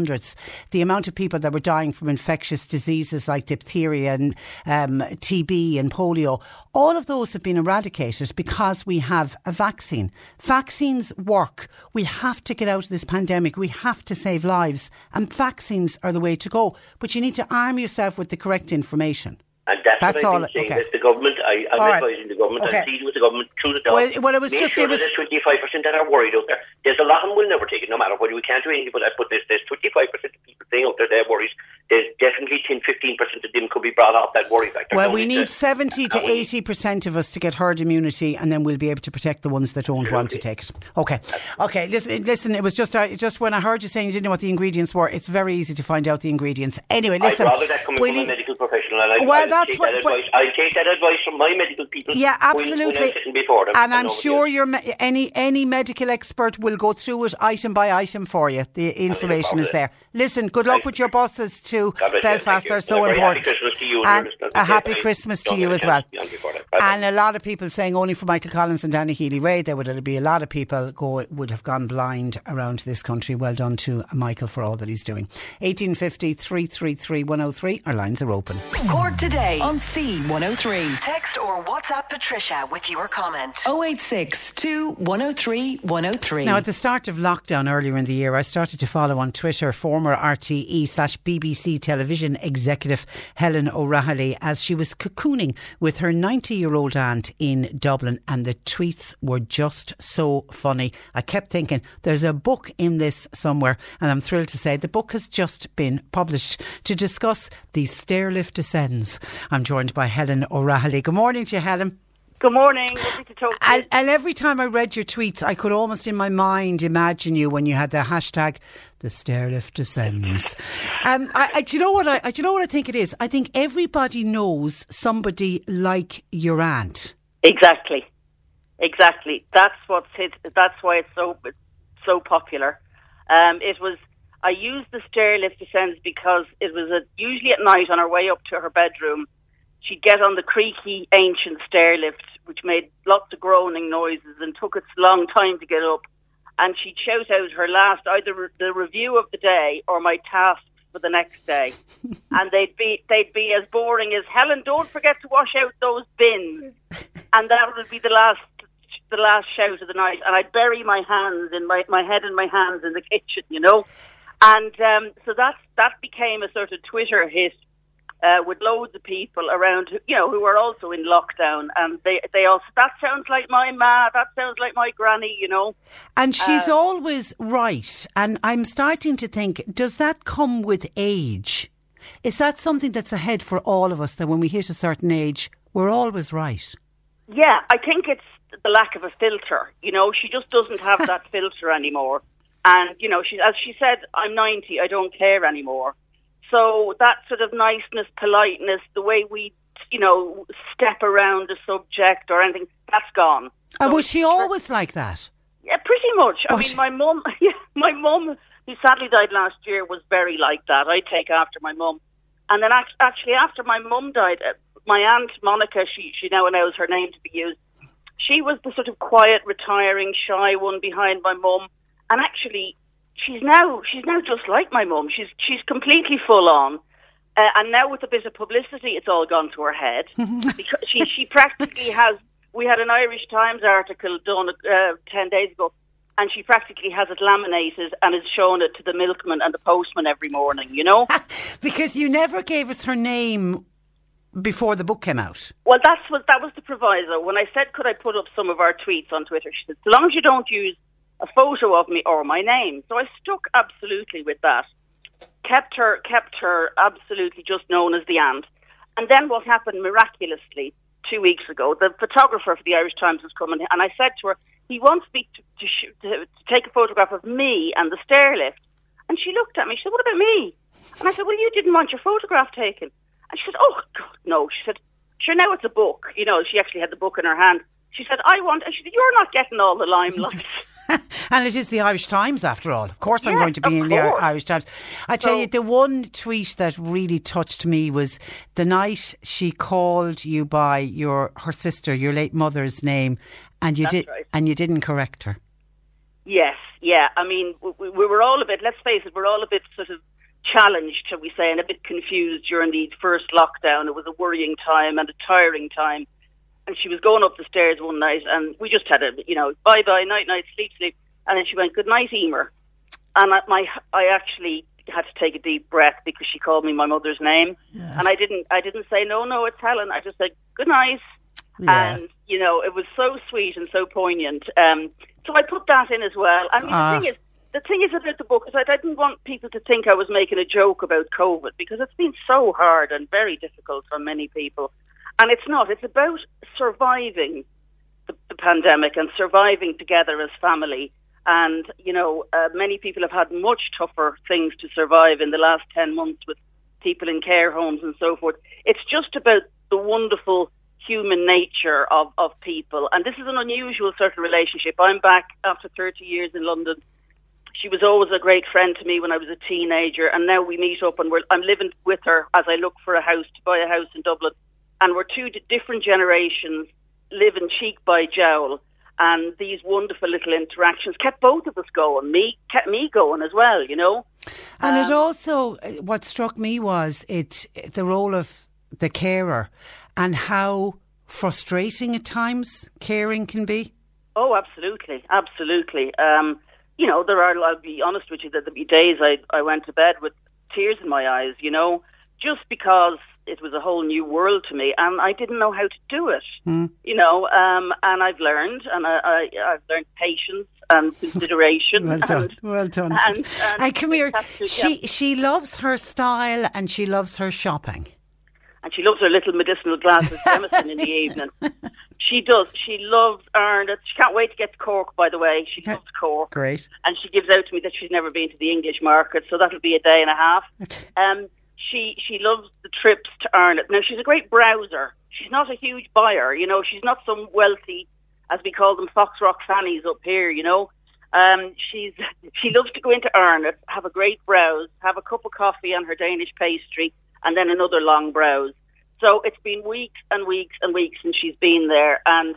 [SPEAKER 7] the amount of people that were dying from infectious diseases like diphtheria and um, TB and polio. All of those have been eradicated because we have a vaccine. Vaccines work. We have to get out of this pandemic pandemic. We have to save lives, and vaccines are the way to go. But you need to arm yourself with the correct information.
[SPEAKER 9] And that's,
[SPEAKER 7] That's
[SPEAKER 9] what
[SPEAKER 7] all-
[SPEAKER 9] I've been saying.
[SPEAKER 7] okay.
[SPEAKER 9] That the government, I, I'm
[SPEAKER 7] All right.
[SPEAKER 9] advising the government,
[SPEAKER 7] Okay.
[SPEAKER 9] I'm pleading with the government through the door.
[SPEAKER 7] Well, well, it was
[SPEAKER 9] Make
[SPEAKER 7] just-
[SPEAKER 9] sure
[SPEAKER 7] it was-
[SPEAKER 9] that there's 25% that are worried out there. There's a lot of them will never take it, no matter what. We can't do anything but that. But there's, there's 25% of people saying out there they're worried. There's definitely 10, 15% of them could be brought off that worry factor.
[SPEAKER 7] Well, we need
[SPEAKER 9] a-
[SPEAKER 7] 70 to 80% of us to get herd immunity, and then we'll be able to protect the ones that don't want to take it. Okay. Okay, listen, listen it was just uh, just when I heard you saying you didn't know what the ingredients were, it's very easy to find out the ingredients. Anyway, listen.
[SPEAKER 9] I'd rather that coming
[SPEAKER 7] we'll
[SPEAKER 9] from a medical professional. And I,
[SPEAKER 7] Well,
[SPEAKER 9] I'll
[SPEAKER 7] that's
[SPEAKER 9] take
[SPEAKER 7] what-
[SPEAKER 9] that advice. I'll take that advice from my medical people.
[SPEAKER 7] Yeah,
[SPEAKER 9] when- when
[SPEAKER 7] absolutely.
[SPEAKER 9] I'm before them.
[SPEAKER 7] and
[SPEAKER 9] I
[SPEAKER 7] I'm sure your me- any any medical expert will go through it item by item for you. The information is there. Listen, good luck with your buses to
[SPEAKER 9] God bless you.
[SPEAKER 7] Belfast. They're so
[SPEAKER 9] And a very
[SPEAKER 7] important.
[SPEAKER 9] Happy Christmas to you and,
[SPEAKER 7] And
[SPEAKER 9] your listeners.
[SPEAKER 7] a happy Christmas to you as well.
[SPEAKER 9] to be on before that. Bye-bye.
[SPEAKER 7] And a lot of people saying only for Michael Collins and Danny Healy-Rae, there would be a lot of people go would have gone blind around this country. Well done to Michael for all that he's doing. 1850 333 103. Our lines are open.
[SPEAKER 5] Cork today on C103. Text or WhatsApp Patricia with your comment. 086 103 103.
[SPEAKER 7] Now, at the start of lockdown earlier in the year, I started to follow on Twitter former RTE slash BBC television executive Helen O'Rahilly as she was cocooning with her 90 year old aunt in Dublin, and the tweets were just so funny. I kept thinking, there's a book in this somewhere, and I'm thrilled to say the book has just been published to discuss the stairlift descends. I'm joined by Helen O'Rahilly. Good morning to you, Helen.
[SPEAKER 13] Good morning. Lovely to talk to.
[SPEAKER 7] And, and every time I read your tweets, I could almost in my mind imagine you when you had the hashtag "the stairlift descends." um, I, I, do you know what I, I? Do you know what I think it is? I think everybody knows somebody like your aunt.
[SPEAKER 13] Exactly. Exactly. That's what's hit. That's why it's so it's so popular. Um, it was. I used the stairlift descends because it was a, usually at night on her way up to her bedroom. She'd get on the creaky ancient stairlift, which made lots of groaning noises and took its long time to get up. And she'd shout out her last either the review of the day or my tasks for the next day. (laughs) and they'd be they'd be as boring as Helen. Don't forget to wash out those bins. And that would be the last the last shout of the night. And I'd bury my hands in my my head in my hands in the kitchen, you know. And um, so that that became a sort of Twitter hit uh, with loads of people around, who- you know, who were also in lockdown, and they they also that sounds like my ma, that sounds like my granny, you know.
[SPEAKER 7] And she's
[SPEAKER 13] Uh,
[SPEAKER 7] always right. And I'm starting to think, does that come with age? Is that something that's ahead for all of us that when we hit a certain age, we're always right?
[SPEAKER 13] Yeah, I think it's the lack of a filter. You know, she just doesn't have (laughs) that filter anymore. And you know, she as she said, I'm 90, I don't care anymore. So that sort of niceness, politeness, the way we, you know, step around a subject or anything, that's gone.
[SPEAKER 7] And was she always like that?
[SPEAKER 13] Yeah, pretty much. I mean,
[SPEAKER 7] she-
[SPEAKER 13] my mum, (laughs) yeah, my mum, who sadly died last year, was very like that. I take after my mum, and then actually after my mum died, uh, my aunt Monica, she she now allows her name to be used. She was the sort of quiet, retiring, shy one behind my mum, and actually, she's now she's now just like my mum. She's she's completely full on. Uh, and now with a bit of publicity, it's all gone to her head (laughs) because she she practically has. We had an Irish Times article done uh, ten days ago, and she practically has it laminated and is showing it to the milkman and the postman every morning. You know. (laughs)
[SPEAKER 7] Because you never gave us her name before the book came out.
[SPEAKER 13] Well, that's what that was the proviso. When I said, could I put up some of our tweets on Twitter, she said, so long as you don't use a photo of me or my name. So I stuck absolutely with that. Kept her, kept her absolutely just known as the aunt. And then what happened miraculously two weeks ago, the photographer for the Irish Times was coming, and I said to her, he wants me to, to, to take a photograph of me and the stair lift. And she looked at me. She said, "What about me?" And I said, "Well, you didn't want your photograph taken." And she said, "Oh God, no." She said, "Sure, now it's a book." You know, she actually had the book in her hand. She said, "I want." And she said, "You're not getting all the limelight." (laughs) (laughs)
[SPEAKER 7] And it is the Irish Times, after all. Of course, I'm
[SPEAKER 13] Yes,
[SPEAKER 7] going to be in the
[SPEAKER 13] uh,
[SPEAKER 7] Irish Times. I tell
[SPEAKER 13] So-
[SPEAKER 7] you, the one tweet that really touched me was the night she called you by your her sister, your late mother's name, and you did,
[SPEAKER 13] right.
[SPEAKER 7] and you didn't correct her.
[SPEAKER 13] Yes, yeah. I mean, we, we were all a bit, let's face it, we're all a bit sort of challenged, shall we say, and a bit confused during the first lockdown. It was a worrying time and a tiring time. And she was going up the stairs one night, and we just had a, you know, bye bye, night night, sleep sleep. And then she went, good night, Emer. and I, my I actually had to take a deep breath because she called me my mother's name, and I didn't I didn't say no no it's Helen. I just said good night,
[SPEAKER 7] Yeah.
[SPEAKER 13] and you know it was so sweet and so poignant. Um, so I put that in as well. I mean
[SPEAKER 7] Ah.
[SPEAKER 13] the thing is. The thing is about the book is I didn't want people to think I was making a joke about COVID because it's been so hard and very difficult for many people. And it's not. It's about surviving the, the pandemic and surviving together as family. And, you know, uh, many people have had much tougher things to survive in the last 10 months with people in care homes and so forth. It's just about the wonderful human nature of, of people. And this is an unusual sort of relationship. I'm back after 30 years in London. She was always a great friend to me when I was a teenager, and now we meet up and we're, I'm living with her as I look for a house to buy a house in Dublin. And we're two different generations living cheek by jowl. And these wonderful little interactions kept both of us going. Me kept me going as well, you know.
[SPEAKER 7] And
[SPEAKER 13] Um,
[SPEAKER 7] it also, uh, what struck me was it the role of the carer and how frustrating at times caring can be.
[SPEAKER 13] Oh, absolutely, absolutely. Um, you know, there are. I'll be honest with you. That there be days I I went to bed with tears in my eyes. You know, just because it was a whole new world to me, and I didn't know how to do it. You know, um, and I've learned, and I, I I've learned patience and (laughs) consideration.
[SPEAKER 7] Well done,
[SPEAKER 13] and,
[SPEAKER 7] well done.
[SPEAKER 13] And, and,
[SPEAKER 7] And come here, she
[SPEAKER 13] yeah.
[SPEAKER 7] she loves her style and she loves her shopping.
[SPEAKER 13] and she loves her little medicinal glass of (laughs) Jameson in the evening. She does. She loves Ireland. She can't wait to get to Cork. By the way, she loves Cork.
[SPEAKER 7] Great.
[SPEAKER 13] and she gives out to me that she's never been to the English market, so that'll be a day and a half. Um, she she loves the trips to Ireland. Now she's a great browser. She's not a huge buyer, you know. She's not some wealthy, as we call them, Foxrock fannies up here, you know. Um, she's (laughs) she loves to go into Ireland, have a great browse, have a cup of coffee and her Danish pastry, and then another long browse. So it's been weeks and weeks and weeks since she's been there, and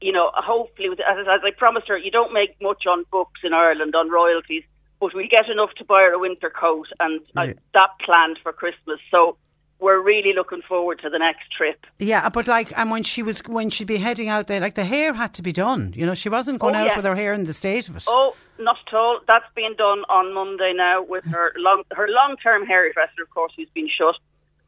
[SPEAKER 13] you know, hopefully, as, as I promised her, you don't make much on books in Ireland on royalties, but we get enough to buy her a winter coat, and uh, I, that planned for Christmas. So we're really looking forward to the next trip.
[SPEAKER 7] Yeah, uh, but like, and when she was when she'd be heading out there, like the hair had to be done. You know, she wasn't going
[SPEAKER 13] Oh,
[SPEAKER 7] out
[SPEAKER 13] yeah.
[SPEAKER 7] with her hair in the state of it.
[SPEAKER 13] Oh, not at all. That's being done on Monday now with her long her long term hairdresser, of course, who's been shut.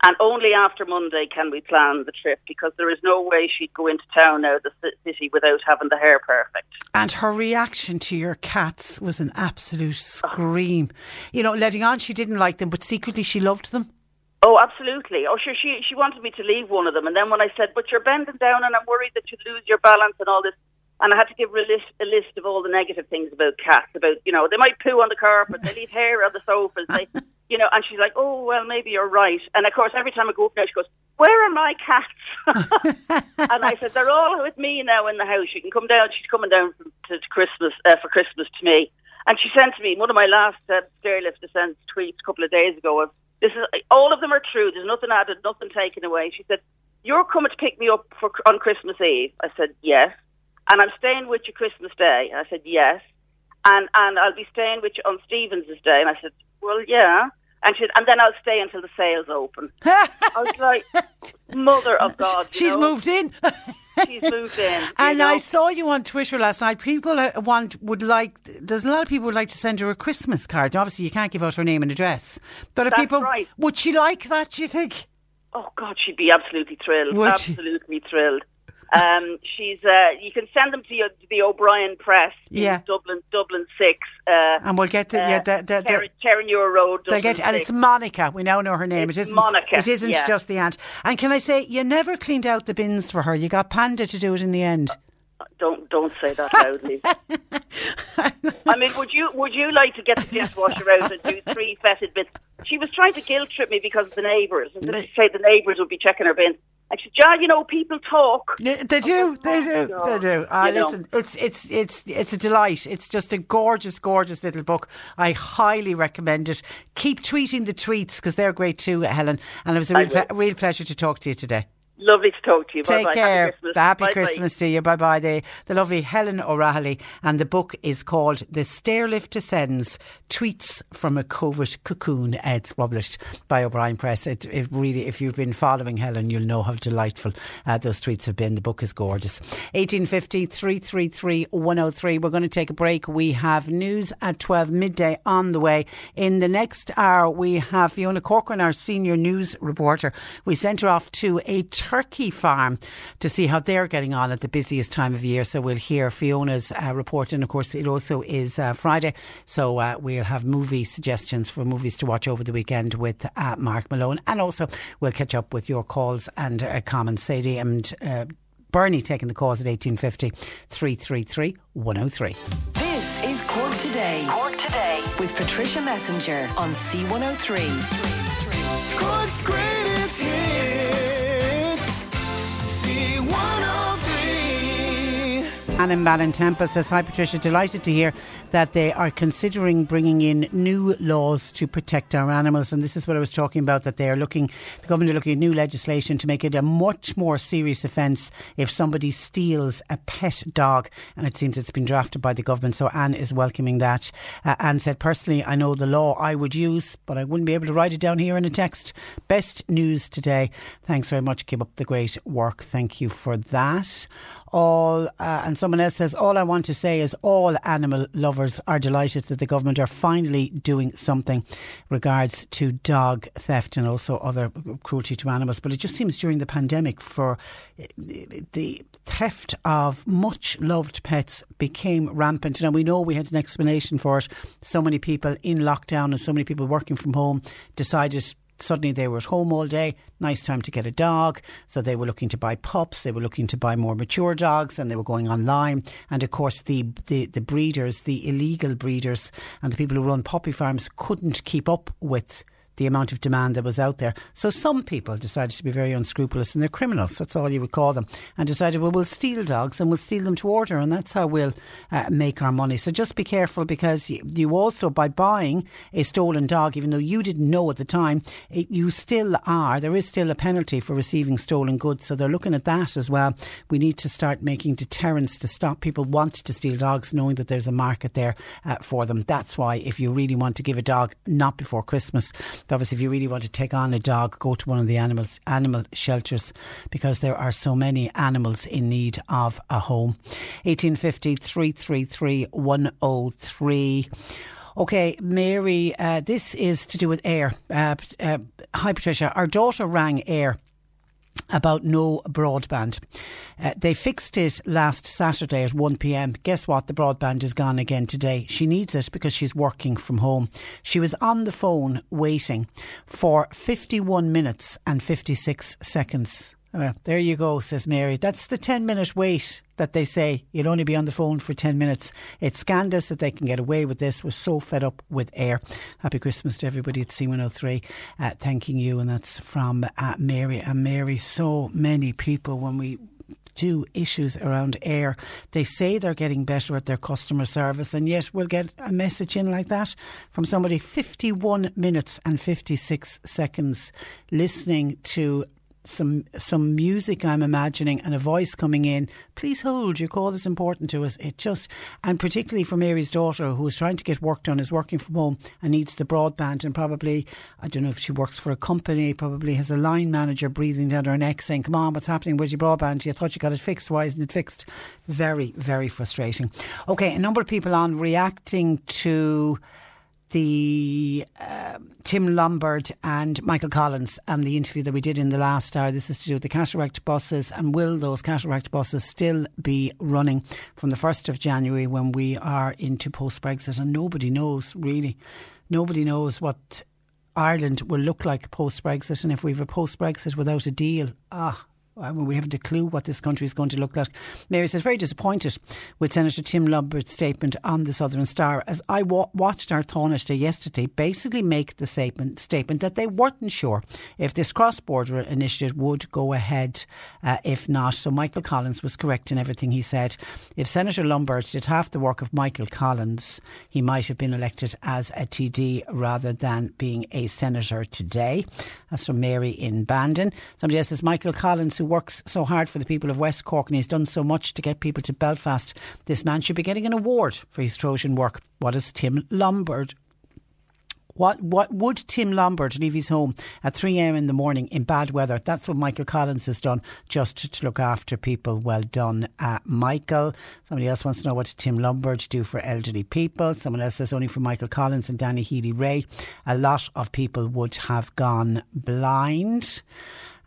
[SPEAKER 13] And only after Monday can we plan the trip because there is no way she'd go into town now, the city, without having the hair perfect.
[SPEAKER 7] And her reaction to your cats was an absolute scream. You know, letting on she didn't like them, but secretly she loved them.
[SPEAKER 13] Oh, absolutely. Oh, sure. She she wanted me to leave one of them, and then when I said, "But you're bending down, and I'm worried that you lose your balance and all this," and I had to give her a list a list of all the negative things about cats. About you know they might poo on the carpet, they leave hair on the sofas, they you know. And she's like, "Oh well, maybe you're right." And of course, every time I go up there, she goes, "Where are my cats?" (laughs) and I said, "They're all with me now in the house. You can come down." She's coming down to, Christmas uh, for Christmas to me. And she sent me one of my last uh, stairlift descents tweets a couple of days ago. Of this is all of them are true. There's nothing added, nothing taken away. She said, "You're coming to pick me up for on Christmas Eve." I said, "Yes." And I'm staying with you Christmas Day. I said, "Yes." And and I'll be staying with you on Stevens' Day. And I said, "Well, yeah." And she said, "And then I'll stay until the sales open." (laughs) I was like, "Mother of God!"
[SPEAKER 7] She's
[SPEAKER 13] know?
[SPEAKER 7] moved in.
[SPEAKER 13] She's moved in. (laughs)
[SPEAKER 7] And
[SPEAKER 13] know?
[SPEAKER 7] I saw you on Twitter last night. People uh, want would like. There's a lot of people would like to send her a Christmas card. Now, obviously, you can't give out her name and address. But are
[SPEAKER 13] That's
[SPEAKER 7] people
[SPEAKER 13] right.
[SPEAKER 7] would she like that? Do you think?
[SPEAKER 13] Oh God, she'd be absolutely thrilled.
[SPEAKER 7] Would she?
[SPEAKER 13] absolutely thrilled. Um, she's. Uh, you can send them to, your, to the O'Brien Press. in
[SPEAKER 7] Yeah.
[SPEAKER 13] Dublin, Dublin Six. Uh,
[SPEAKER 7] And we'll get the yeah. The, the, the,
[SPEAKER 13] Charing- Terenure Road.
[SPEAKER 7] They
[SPEAKER 13] Dublin
[SPEAKER 7] get, and it's Monica. We now know her name.
[SPEAKER 13] It's
[SPEAKER 7] it isn't
[SPEAKER 13] Monica,
[SPEAKER 7] It isn't
[SPEAKER 13] yeah.
[SPEAKER 7] just the aunt. And can I say, you never cleaned out the bins for her. You got Panda to do it in the end.
[SPEAKER 13] Don't don't say that loudly. (laughs) I mean, would you would you like to get the dishwasher out and do three fetid bits? She was trying to guilt trip me because of the neighbours, and she said the neighbours would be checking her bins. I said, "John, you know, people talk."
[SPEAKER 7] Yeah, They do, they do, they do. Ah,
[SPEAKER 13] You know.
[SPEAKER 7] listen, it's it's it's it's a delight. It's just a gorgeous, gorgeous little book. I highly recommend it. Keep tweeting the tweets because they're great too, Helen. And it was a real, ple- real pleasure to talk to you today.
[SPEAKER 13] Lovely to talk to you.
[SPEAKER 7] Take
[SPEAKER 13] Bye-bye.
[SPEAKER 7] care.
[SPEAKER 13] Happy Christmas.
[SPEAKER 7] Happy
[SPEAKER 13] Bye-bye.
[SPEAKER 7] Christmas to you. Bye bye. The, the lovely Helen O'Rahilly. And the book is called The Stairlift Descends Tweets from a COVID Cocoon. Uh, It's published by O'Brien Press. It, it really, if you've been following Helen, you'll know how delightful uh, those tweets have been. The book is gorgeous. 1850 333 103. We're going to take a break. We have news at 12 midday on the way. In the next hour, we have Fiona Corcoran, our senior news reporter. We sent her off to a turkey farm to see how they're getting on at the busiest time of year. So we'll hear Fiona's uh, report. And of course, it also is uh, Friday. So uh, we'll have movie suggestions for movies to watch over the weekend with uh, Mark Malone. And also, we'll catch up with your calls and uh, comments. Sadie and uh, Bernie taking the calls at 1850 333 103.
[SPEAKER 5] This is Cork Today. Cork Today with Patricia Messinger on C103.
[SPEAKER 6] Cork's C103.
[SPEAKER 7] Anne in Ballintemple says, Hi Patricia, delighted to hear that they are considering bringing in new laws to protect our animals. And this is what I was talking about, that they are looking, the government are looking at new legislation to make it a much more serious offence if somebody steals a pet dog. And it seems it's been drafted by the government. So Anne is welcoming that. Uh, Anne said, personally, I know the law I would use, but I wouldn't be able to write it down here in a text. Best news today. Thanks very much. Keep up the great work. Thank you for that all, uh, and someone else says, all I want to say is all animal lovers are delighted that the government are finally doing something regards to dog theft and also other cruelty to animals. But it just seems during the pandemic for the theft of much loved pets became rampant. Now we know we had an explanation for it. So many people in lockdown and so many people working from home decided suddenly they were at home all day. Nice time to get a dog. So they were looking to buy pups. They were looking to buy more mature dogs, and they were going online. And of course, the the, the breeders, the illegal breeders, and the people who run puppy farms couldn't keep up with the amount of demand that was out there. So some people decided to be very unscrupulous and they're criminals, that's all you would call them, and decided, well, we'll steal dogs and we'll steal them to order and that's how we'll uh, make our money. So just be careful because you, you, also, by buying a stolen dog, even though you didn't know at the time, it, you still are, there is still a penalty for receiving stolen goods. So they're looking at that as well. We need to start making deterrence to stop people wanting to steal dogs, knowing that there's a market there uh, for them. That's why if you really want to give a dog, not before Christmas, obviously if you really want to take on a dog go to one of the animals animal shelters because there are so many animals in need of a home 1850 333 103 Okay, Mary, uh, this is to do with Eir. Uh, uh, hi, Patricia. Our daughter rang Eir about no broadband. Uh, they fixed it last Saturday at 1 pm. Guess what? The broadband is gone again today. She needs it because she's working from home. She was on the phone waiting for 51 minutes and 56 seconds. Uh, there you go, says Mary. That's the 10 minute wait that they say you'll only be on the phone for 10 minutes. It's scandalous that they can get away with this. We're so fed up with Eir. Happy Christmas to everybody at C103. Uh, thanking you. And that's from uh, Mary. And Mary, so many people when we do issues around Eir. They say they're getting better at their customer service, and yet we'll get a message in like that from somebody 51 minutes and 56 seconds listening to some some music I'm imagining and a voice coming in. Please hold, your call is important to us. It just and particularly for Mary's daughter who is trying to get work done, is working from home and needs the broadband and probably I don't know if she works for a company, probably has a line manager breathing down her neck saying, Come on, what's happening? Where's your broadband? You thought you got it fixed, why isn't it fixed? Very, very frustrating. Okay, a number of people on reacting to the uh, Tim Lombard and Michael Collins and the interview that we did in the last hour. This is to do with the cataract buses and will those cataract buses still be running from the 1st of January when we are into post Brexit? And nobody knows, really. Nobody knows what Ireland will look like post Brexit. And if we have a post Brexit without a deal, ah, I mean, we haven't a clue what this country is going to look like. Mary says, very disappointed with Senator Tim Lombard's statement on the Southern Star. As I wa- watched our Taoiseach yesterday basically make the statement, statement that they weren't sure if this cross border initiative would go ahead. Uh, if not, so Michael Collins was correct in everything he said. If Senator Lombard did half the work of Michael Collins, he might have been elected as a TD rather than being a senator today. That's from Mary in Bandon. Somebody else says, Michael Collins, who works so hard for the people of West Cork and he's done so much to get people to Belfast. This man should be getting an award for his Trojan work. What does Tim Lombard what what would Tim Lombard leave his home at 3 a.m. in the morning in bad weather? That's what Michael Collins has done just to look after people. Well done, uh, Michael. Somebody else wants to know what Tim Lombard do for elderly people. Someone else says only for Michael Collins and Danny Healy-Rae. A lot of people would have gone blind.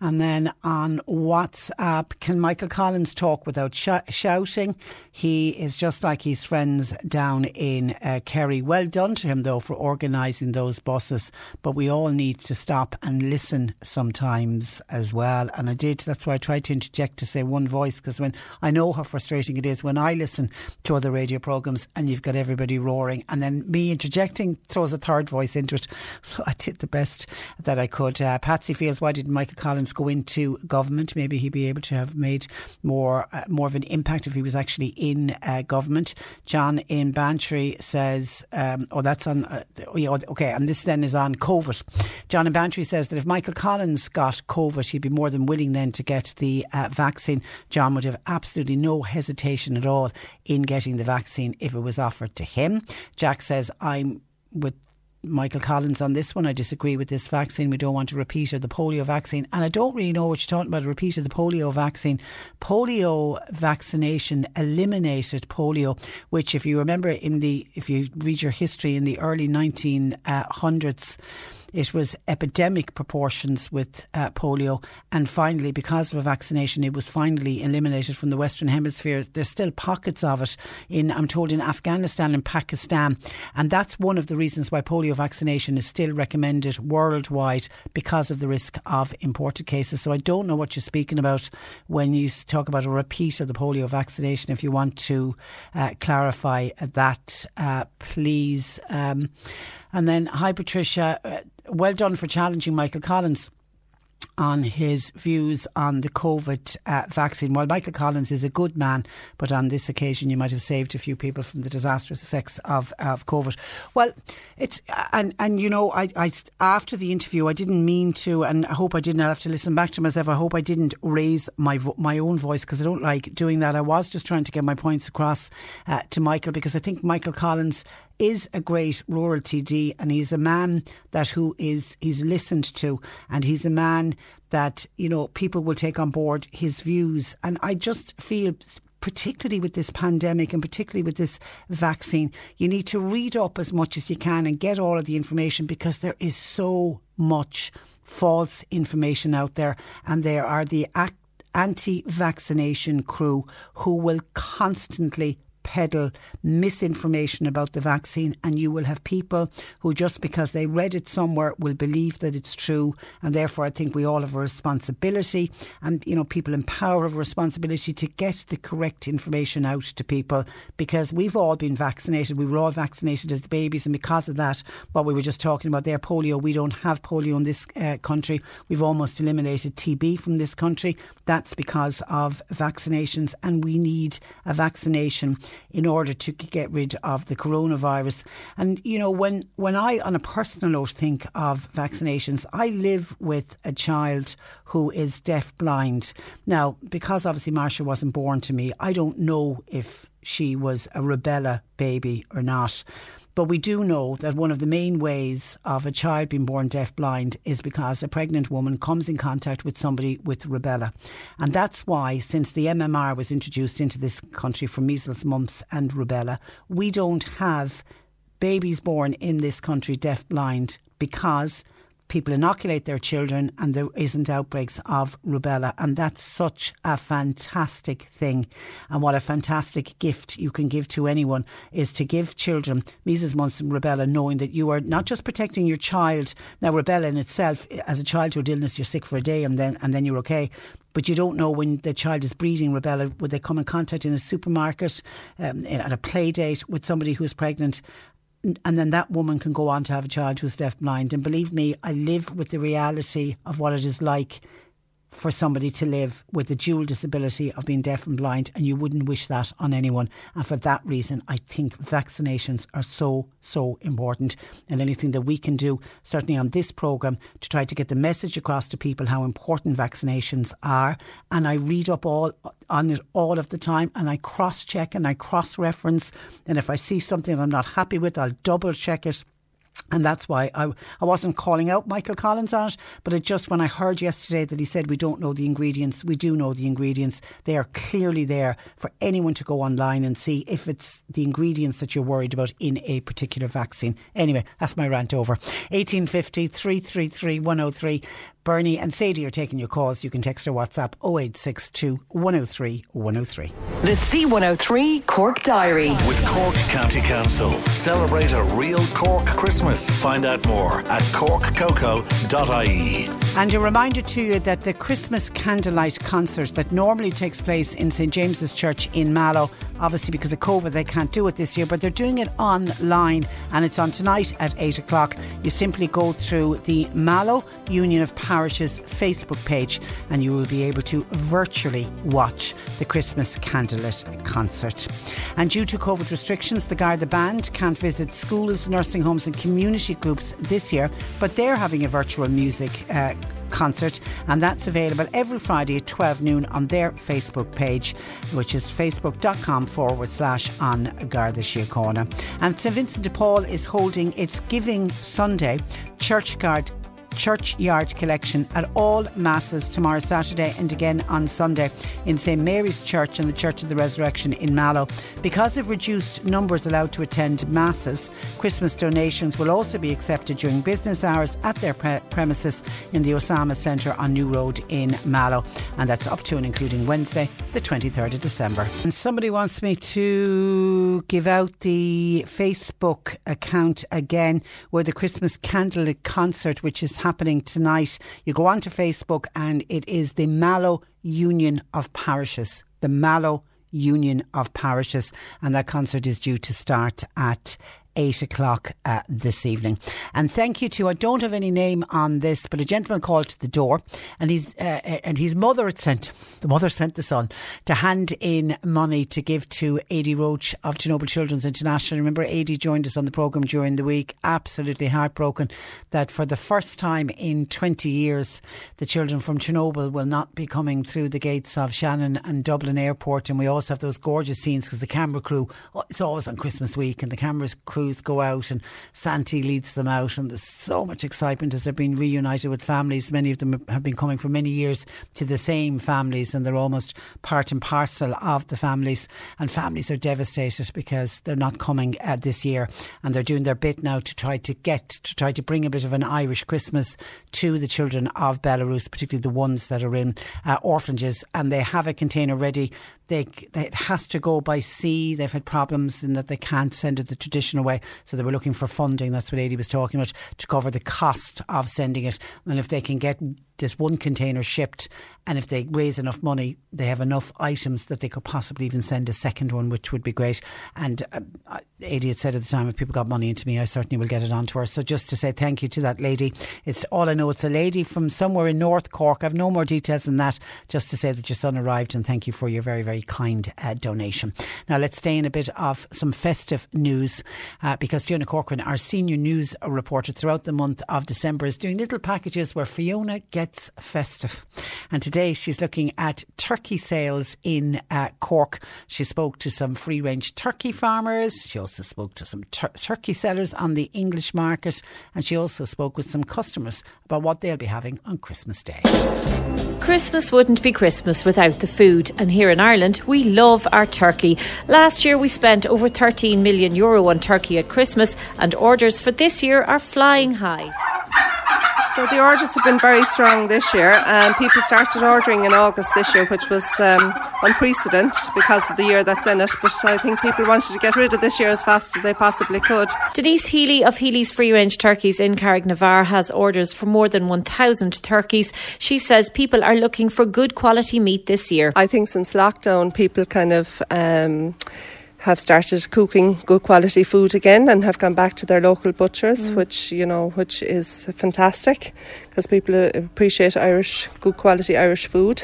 [SPEAKER 7] And then on WhatsApp, can Michael Collins talk without sh- shouting? He is just like his friends down in uh, Kerry. Well done to him, though, for organising those buses. But we all need to stop and listen sometimes as well. And I did. That's why I tried to interject to say one voice, because when I know how frustrating it is when I listen to other radio programmes and you've got everybody roaring, and then me interjecting throws a third voice into it. (laughs) So I did the best that I could. Uh, Patsy feels, why didn't Michael Collins go into government. Maybe he'd be able to have made more uh, more of an impact if he was actually in uh, government. John in Bantry says, um, "Oh, that's on." Uh, okay, and this then is on COVID. John in Bantry says that if Michael Collins got COVID, he'd be more than willing then to get the uh, vaccine. John would have absolutely no hesitation at all in getting the vaccine if it was offered to him. Jack says, "I'm." with Michael Collins on this one. I disagree with this vaccine. We don't want a repeat of the polio vaccine. And I don't really know what you're talking about, repeat of the polio vaccine. Polio vaccination eliminated polio, which if you remember in the, if you read your history in the early 1900s, it was epidemic proportions with uh, polio. And finally, because of a vaccination, it was finally eliminated from the Western Hemisphere. There's still pockets of it in, I'm told, in Afghanistan and Pakistan. And that's one of the reasons why polio vaccination is still recommended worldwide because of the risk of imported cases. So I don't know what you're speaking about when you talk about a repeat of the polio vaccination. If you want to uh, clarify that, uh, please. Um, and then, hi, Patricia. Uh, well done for challenging Michael Collins on his views on the COVID uh, vaccine. While Michael Collins is a good man, but on this occasion you might have saved a few people from the disastrous effects of, of COVID. Well, it's and and you know, I, I after the interview I didn't mean to, and I hope I didn't i have to listen back to myself. I hope I didn't raise my vo- my own voice because I don't like doing that. I was just trying to get my points across uh, to Michael because I think Michael Collins is a great rural TD and he's a man that who is he's listened to and he's a man that you know people will take on board his views. And I just feel particularly with this pandemic and particularly with this vaccine you need to read up as much as you can and get all of the information because there is so much false information out there and there are the anti vaccination crew who will constantly peddle misinformation about the vaccine, and you will have people who, just because they read it somewhere, will believe that it's true. And therefore, I think we all have a responsibility, and you know, people in power have a responsibility to get the correct information out to people because we've all been vaccinated. We were all vaccinated as babies, and because of that, what we were just talking about there, polio, we don't have polio in this uh, country. We've almost eliminated TB from this country. That's because of vaccinations, and we need a vaccination in order to get rid of the coronavirus. And, you know, when, when I, on a personal note, think of vaccinations, I live with a child who is deaf blind. Now, because obviously Marsha wasn't born to me, I don't know if she was a rubella baby or not. But we do know that one of the main ways of a child being born deaf-blind is because a pregnant woman comes in contact with somebody with rubella. And that's why, since the MMR was introduced into this country for measles, mumps, and rubella, we don't have babies born in this country deaf-blind because people inoculate their children and there isn't outbreaks of rubella. And that's such a fantastic thing. And what a fantastic gift you can give to anyone is to give children measles, mumps, and rubella, knowing that you are not just protecting your child. Now, rubella in itself, as a childhood illness, you're sick for a day and then and then you're okay but you don't know when the child is breeding rubella. Would they come in contact in a supermarket, um, at a play date with somebody who is pregnant? And then that woman can go on to have a child who's blind. And believe me, I live with the reality of what it is like for somebody to live with the dual disability of being deaf and blind, and you wouldn't wish that on anyone. And for that reason, I think vaccinations are so, so important. And anything that we can do, certainly on this programme, to try to get the message across to people how important vaccinations are. And I read up all on it all of the time and I cross check and I cross reference. And if I see something I'm not happy with, I'll double check it. And that's why I, I wasn't calling out Michael Collins on it, but it just when I heard yesterday that he said we don't know the ingredients, we do know the ingredients. They are clearly there for anyone to go online and see if it's the ingredients that you're worried about in a particular vaccine. Anyway, that's my rant over. 1850 333 103. Bernie and Sadie are taking your calls. You can text or WhatsApp 0862 103 103.
[SPEAKER 5] The C103 Cork Diary.
[SPEAKER 4] With Cork County Council. Celebrate a real Cork Christmas. Find out more at corkcoco.ie.
[SPEAKER 7] And a reminder to you that the Christmas candlelight concert that normally takes place in St James's Church in Mallow, obviously because of COVID they can't do it this year, but they're doing it online and it's on tonight at 8 o'clock. You simply go through the Mallow Union of Parishes Facebook page and you will be able to virtually watch the Christmas candlelit concert. And due to COVID restrictions, the Garda Band can't visit schools, nursing homes, and community groups this year, but they're having a virtual music uh, concert, and that's available every Friday at 12 noon on their Facebook page, which is facebook.com forward slash An Garda Síochána. And St Vincent de Paul is holding its Giving Sunday Churchguard churchyard collection at all masses tomorrow Saturday and again on Sunday in St Mary's Church and the Church of the Resurrection in Mallow. Because of reduced numbers allowed to attend masses, Christmas donations will also be accepted during business hours at their pre- premises in the Ozanam Centre on New Road in Mallow. And that's up to and including Wednesday, the 23rd of December. And somebody wants me to give out the Facebook account again where the Christmas candlelit concert, which is happening tonight. You go onto Facebook and it is the Mallow Union of Parishes. The Mallow Union of Parishes. And that concert is due to start at eight o'clock uh, this evening. And thank you to I don't have any name on this, but a gentleman called to the door, and he's uh, and his mother had sent the mother sent the son to hand in money to give to Adi Roche of Chernobyl Children's International. Remember, Adi joined us on the program during the week. Absolutely heartbroken that for the first time in twenty years, the children from Chernobyl will not be coming through the gates of Shannon and Dublin Airport. And we also have those gorgeous scenes because the camera crew. oh, It's always on Christmas week, and the cameras crews go out and Santi leads them out. And there's so much excitement as they're being reunited with families. Many of them have been coming for many years to the same families and they're almost part and parcel of the families. And families are devastated because they're not coming uh, this year. And they're doing their bit now to try to get to try to bring a bit of an Irish Christmas to the children of Belarus, particularly the ones that are in uh, orphanages. And they have a container ready they, they, it has to go by sea. They've had problems in that they can't send it the traditional way. So they were looking for funding. That's what Adi was talking about to cover the cost of sending it. And if they can get this one container shipped, and if they raise enough money, they have enough items that they could possibly even send a second one, which would be great. And uh, Adi had said at the time, if people got money into me, I certainly will get it on to her. So just to say thank you to that lady. It's all I know. It's a lady from somewhere in North Cork. I've no more details than that. Just to say that your son arrived, and thank you for your very very kind uh, donation. Now let's stay in a bit of some festive news uh, because Fiona Corcoran, our senior news reporter throughout the month of December, is doing little packages where Fiona gets festive. And today she's looking at turkey sales in uh, Cork. She spoke to some free range turkey farmers. She also spoke to some tur- turkey sellers on the English market. And she also spoke with some customers about what they'll be having on Christmas Day.
[SPEAKER 14] Christmas wouldn't be Christmas without the food, and here in Ireland, we love our turkey. Last year, we spent over 13 million euro on turkey at Christmas, and orders for this year are flying high.
[SPEAKER 15] So the orders have been very strong this year, and people started ordering in August this year, which was um, unprecedented because of the year that's in it. But I think people wanted to get rid of this year as fast as they possibly could.
[SPEAKER 14] Denise Healy of Healy's Free Range Turkeys in Carrignavar has orders for more than 1,000 turkeys. She says people are looking for good quality meat this year.
[SPEAKER 15] I think since lockdown, people kind of. Um, have started cooking good quality food again and have gone back to their local butchers,
[SPEAKER 16] Mm.
[SPEAKER 15] which you know, which is fantastic because people uh, appreciate Irish good quality Irish food.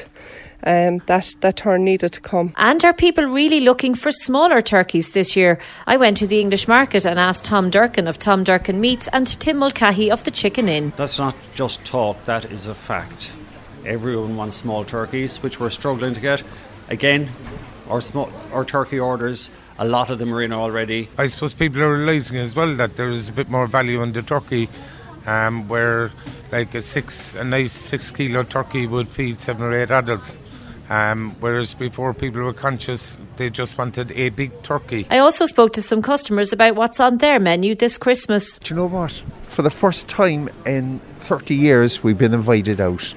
[SPEAKER 15] Um, that that turn needed to come.
[SPEAKER 14] And are people really looking for smaller turkeys this year? I went to the English market and asked Tom Durcan of Tom Durcan Meats and Tim Mulcahy of the Chicken Inn.
[SPEAKER 16] That's not just talk, that is a fact. Everyone wants small turkeys, which we're struggling to get. Again, our, small, our turkey orders, a lot of them are in already.
[SPEAKER 17] I suppose people are realising as well that there's a bit more value in the turkey, um, where like a six, a nice six kilo turkey would feed seven or eight adults. Um, whereas before people were conscious, they just wanted a big turkey.
[SPEAKER 14] I also spoke to some customers about what's on their menu this Christmas.
[SPEAKER 18] Do you know what? For the first time in 30 years, we've been invited out.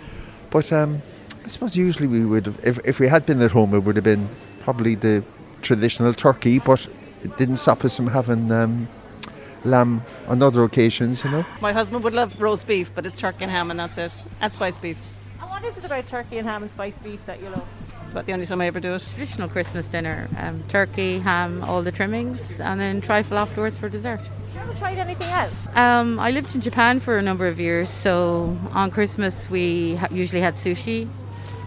[SPEAKER 18] But um, I suppose usually we would have, if, if we had been at home, it would have been probably the traditional turkey, but it didn't stop us from having um, lamb on other occasions, you know.
[SPEAKER 19] My husband would love roast beef, but it's turkey and ham, and that's it, and spiced beef.
[SPEAKER 14] And what is it about turkey and ham and spiced beef that you love?
[SPEAKER 19] It's about the only time I ever do it.
[SPEAKER 20] Traditional Christmas dinner um, turkey, ham, all the trimmings, and then trifle afterwards for dessert.
[SPEAKER 14] Have you ever tried anything else?
[SPEAKER 20] Um, I lived in Japan for a number of years, so on Christmas we ha- usually had sushi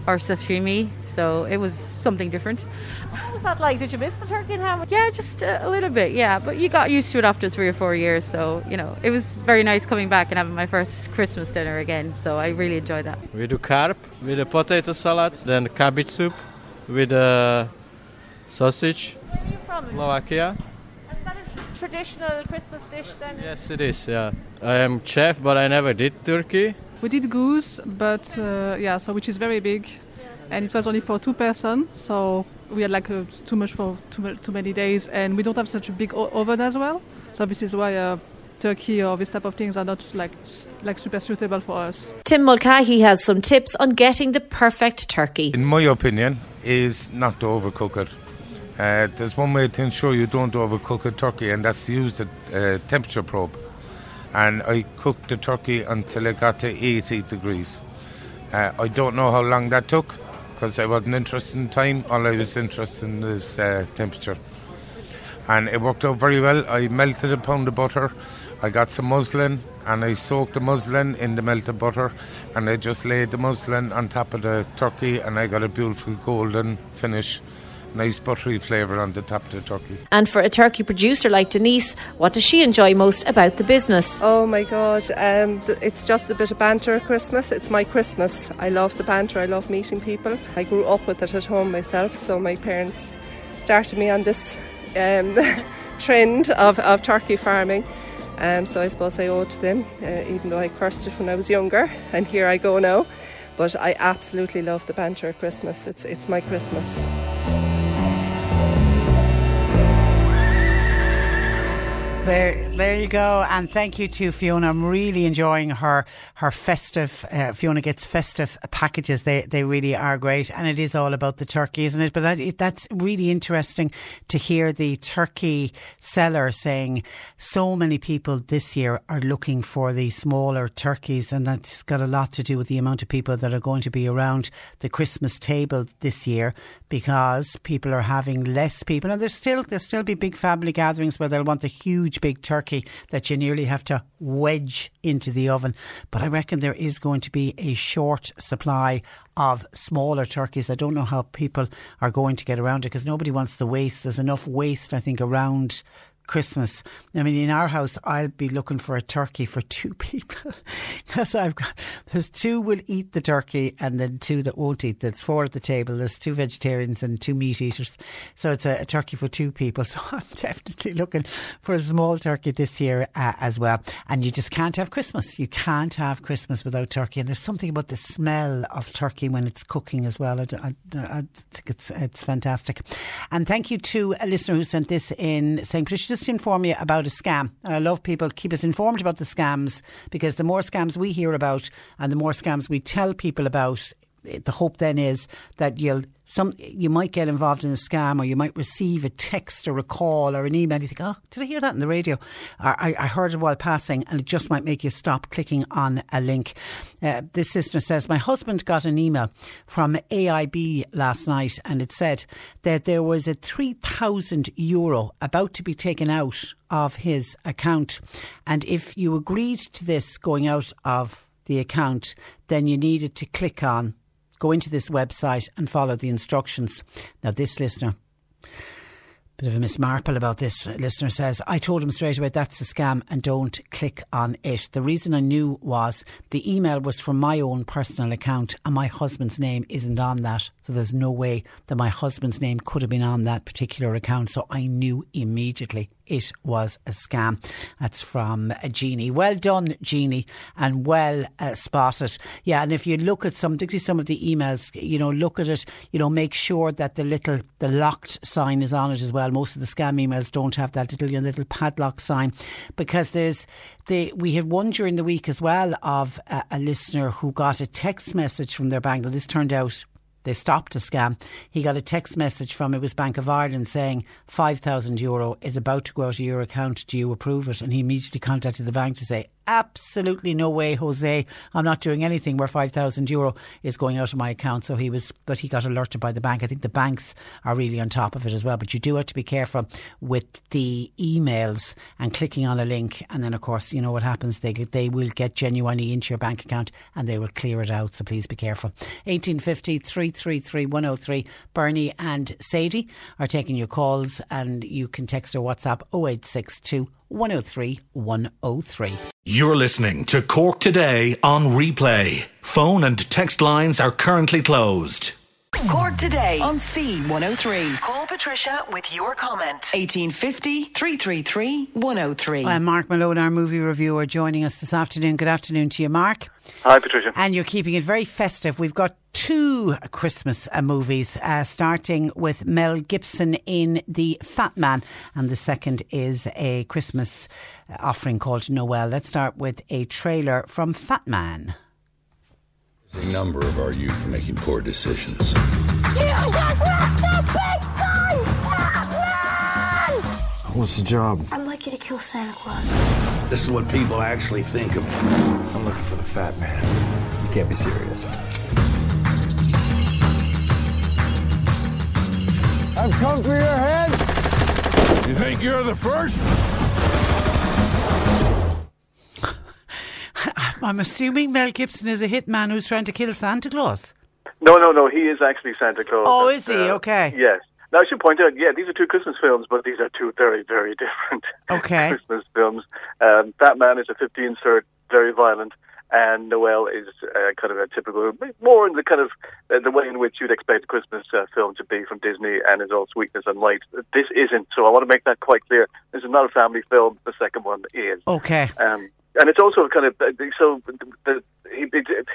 [SPEAKER 20] or sashimi, so it was something different. (laughs)
[SPEAKER 14] What was that like? Did you miss the turkey and ham?
[SPEAKER 20] Yeah, just a, a little bit, yeah, but you got used to it after three or four years, so you know it was very nice coming back and having my first Christmas dinner again. So I really enjoyed that.
[SPEAKER 21] We do carp with a potato salad, then cabbage soup with a sausage.
[SPEAKER 14] Where are you from?
[SPEAKER 21] Slovakia.
[SPEAKER 14] Is that a traditional Christmas dish then?
[SPEAKER 21] Yes, it is. Yeah, I am chef, but I never did turkey.
[SPEAKER 22] We did goose, but uh, yeah, so which is very big, and it was only for two person. So we had like uh, too much for too, too many days, and we don't have such a big o- oven as well. So this is why uh, turkey or this type of things are not like s- like super suitable for us.
[SPEAKER 14] Tim Mulcahy has some tips on getting the perfect turkey.
[SPEAKER 17] In my opinion, is not to overcook it. Uh, there's one way to ensure you don't overcook a turkey, and that's use the uh, temperature probe. And I cooked the turkey until it got to 80 degrees. Uh, I don't know how long that took because I wasn't interested in time. All I was interested in is uh, temperature. And it worked out very well. I melted a pound of butter. I got some muslin and I soaked the muslin in the melted butter and I just laid the muslin on top of the turkey and I got a beautiful golden finish. Nice buttery flavour on the top of the turkey.
[SPEAKER 14] And for a turkey producer like Denise, what does she enjoy most about the business?
[SPEAKER 15] Oh my God, um, it's just the bit of banter at Christmas. It's my Christmas. I love the banter, I love meeting people. I grew up with it at home myself, so my parents started me on this um, (laughs) trend of, of turkey farming. Um, so I suppose I owe it to them, uh, even though I cursed it when I was younger, and here I go now. But I absolutely love the banter at Christmas. It's, it's my Christmas.
[SPEAKER 7] There, there you go, and thank you to Fiona. I'm really enjoying her her festive. Uh, Fiona gets festive packages. They they really are great, and it is all about the turkey, isn't it? But that it, that's really interesting to hear the turkey seller saying so many people this year are looking for the smaller turkeys, and that's got a lot to do with the amount of people that are going to be around the Christmas table this year because people are having less people, and there's still there'll still be big family gatherings where they'll want the huge big turkey that you nearly have to wedge into the oven. But I reckon there is going to be a short supply of smaller turkeys. I don't know how people are going to get around it because nobody wants the waste. There's enough waste, I think, around Christmas. I mean, in our house, I'll be looking for a turkey for two (laughs) people because I've got there's two will eat the turkey and then two that won't eat. There's four at the table. There's two vegetarians and two meat eaters, so it's a, a turkey for two people. (laughs) So I'm definitely looking for a small turkey this year uh, as well. And you just can't have Christmas. You can't have Christmas without turkey. And there's something about the smell of turkey when it's cooking as well. I think it's it's fantastic. And thank you to a listener who sent this in saying, Patricia, just inform you about a scam. And I love people keep us informed about the scams because the more scams we hear about and the more scams we tell people about the hope then is that you'll some you might get involved in a scam or you might receive a text or a call or an email. You think, oh, did I hear that in the radio? Or I, I heard it while passing, and it just might make you stop clicking on a link. Uh, this listener says, my husband got an email from AIB last night, and it said that there was a three thousand euro about to be taken out of his account, and if you agreed to this going out of the account, then you needed to click on go into this website and follow the instructions. Now, this listener, bit of a Miss Marple about this listener says, I told him straight away that's a scam and don't click on it. The reason I knew was the email was from my own personal account and my husband's name isn't on that. So there's no way that my husband's name could have been on that particular account. So I knew immediately it was a scam. That's from Jeannie. Well done, Jeannie, and well uh, spotted. Yeah, and if you look at some, some of the emails, you know, look at it. You know, make sure that the little the locked sign is on it as well. Most of the scam emails don't have that little you know, little padlock sign because there's the we had one during the week as well of a, a listener who got a text message from their bank. Now this turned out they stopped a scam. He got a text message from it was Bank of Ireland saying five thousand euro is about to go out of your account. Do you approve it? And he immediately contacted the bank to say, absolutely no way, Jose. I'm not doing anything where five thousand euro is going out of my account. So he was, but he got alerted by the bank. I think the banks are really on top of it as well. But you do have to be careful with the emails and clicking on a link, and then of course you know what happens. They they will get genuinely into your bank account and they will clear it out. So please be careful. 1850 333 103. Bernie and Sadie are taking your calls, and you can text or WhatsApp 0862 103 103.
[SPEAKER 4] You're listening to Cork Today on replay. Phone and text lines are currently closed.
[SPEAKER 5] Cork today on C103. Call Patricia with your comment. 1850 333 103.
[SPEAKER 7] Uh, Mark Malone, our movie reviewer, joining us this afternoon. Good afternoon to you, Mark.
[SPEAKER 23] Hi, Patricia.
[SPEAKER 7] And you're keeping it very festive. We've got two Christmas uh, movies, uh, starting with Mel Gibson in The Fat Man, and the second is a Christmas uh, offering called Noelle. Let's start with a trailer from Fat Man.
[SPEAKER 24] There's a number of our youth making poor decisions.
[SPEAKER 6] You
[SPEAKER 25] What's the job?
[SPEAKER 6] I'd like you to kill Santa Claus.
[SPEAKER 24] This is what people actually think of me.
[SPEAKER 25] I'm looking for the fat man. You can't be serious.
[SPEAKER 26] I've come for your head.
[SPEAKER 24] You think you're the first? (laughs)
[SPEAKER 7] I'm assuming Mel Gibson is a hitman who's trying to kill Santa Claus.
[SPEAKER 23] No, no, no. He is actually Santa Claus.
[SPEAKER 7] Oh,
[SPEAKER 23] And,
[SPEAKER 7] is he? Uh, okay.
[SPEAKER 23] Yes. Now, I should point out, yeah, these are two Christmas films, but these are two very, very (laughs) different
[SPEAKER 7] Okay.
[SPEAKER 23] Christmas films. Um, Fat Man is a 50 insert, very violent, and Noel is uh, kind of a typical, more in the kind of uh, the way in which you'd expect a Christmas uh, film to be from Disney, and is all sweetness and light. This isn't, so I want to make that quite clear. This is not a family film. The second one is.
[SPEAKER 7] Okay.
[SPEAKER 23] Um, and it's also kind of so the, the, he, it, it,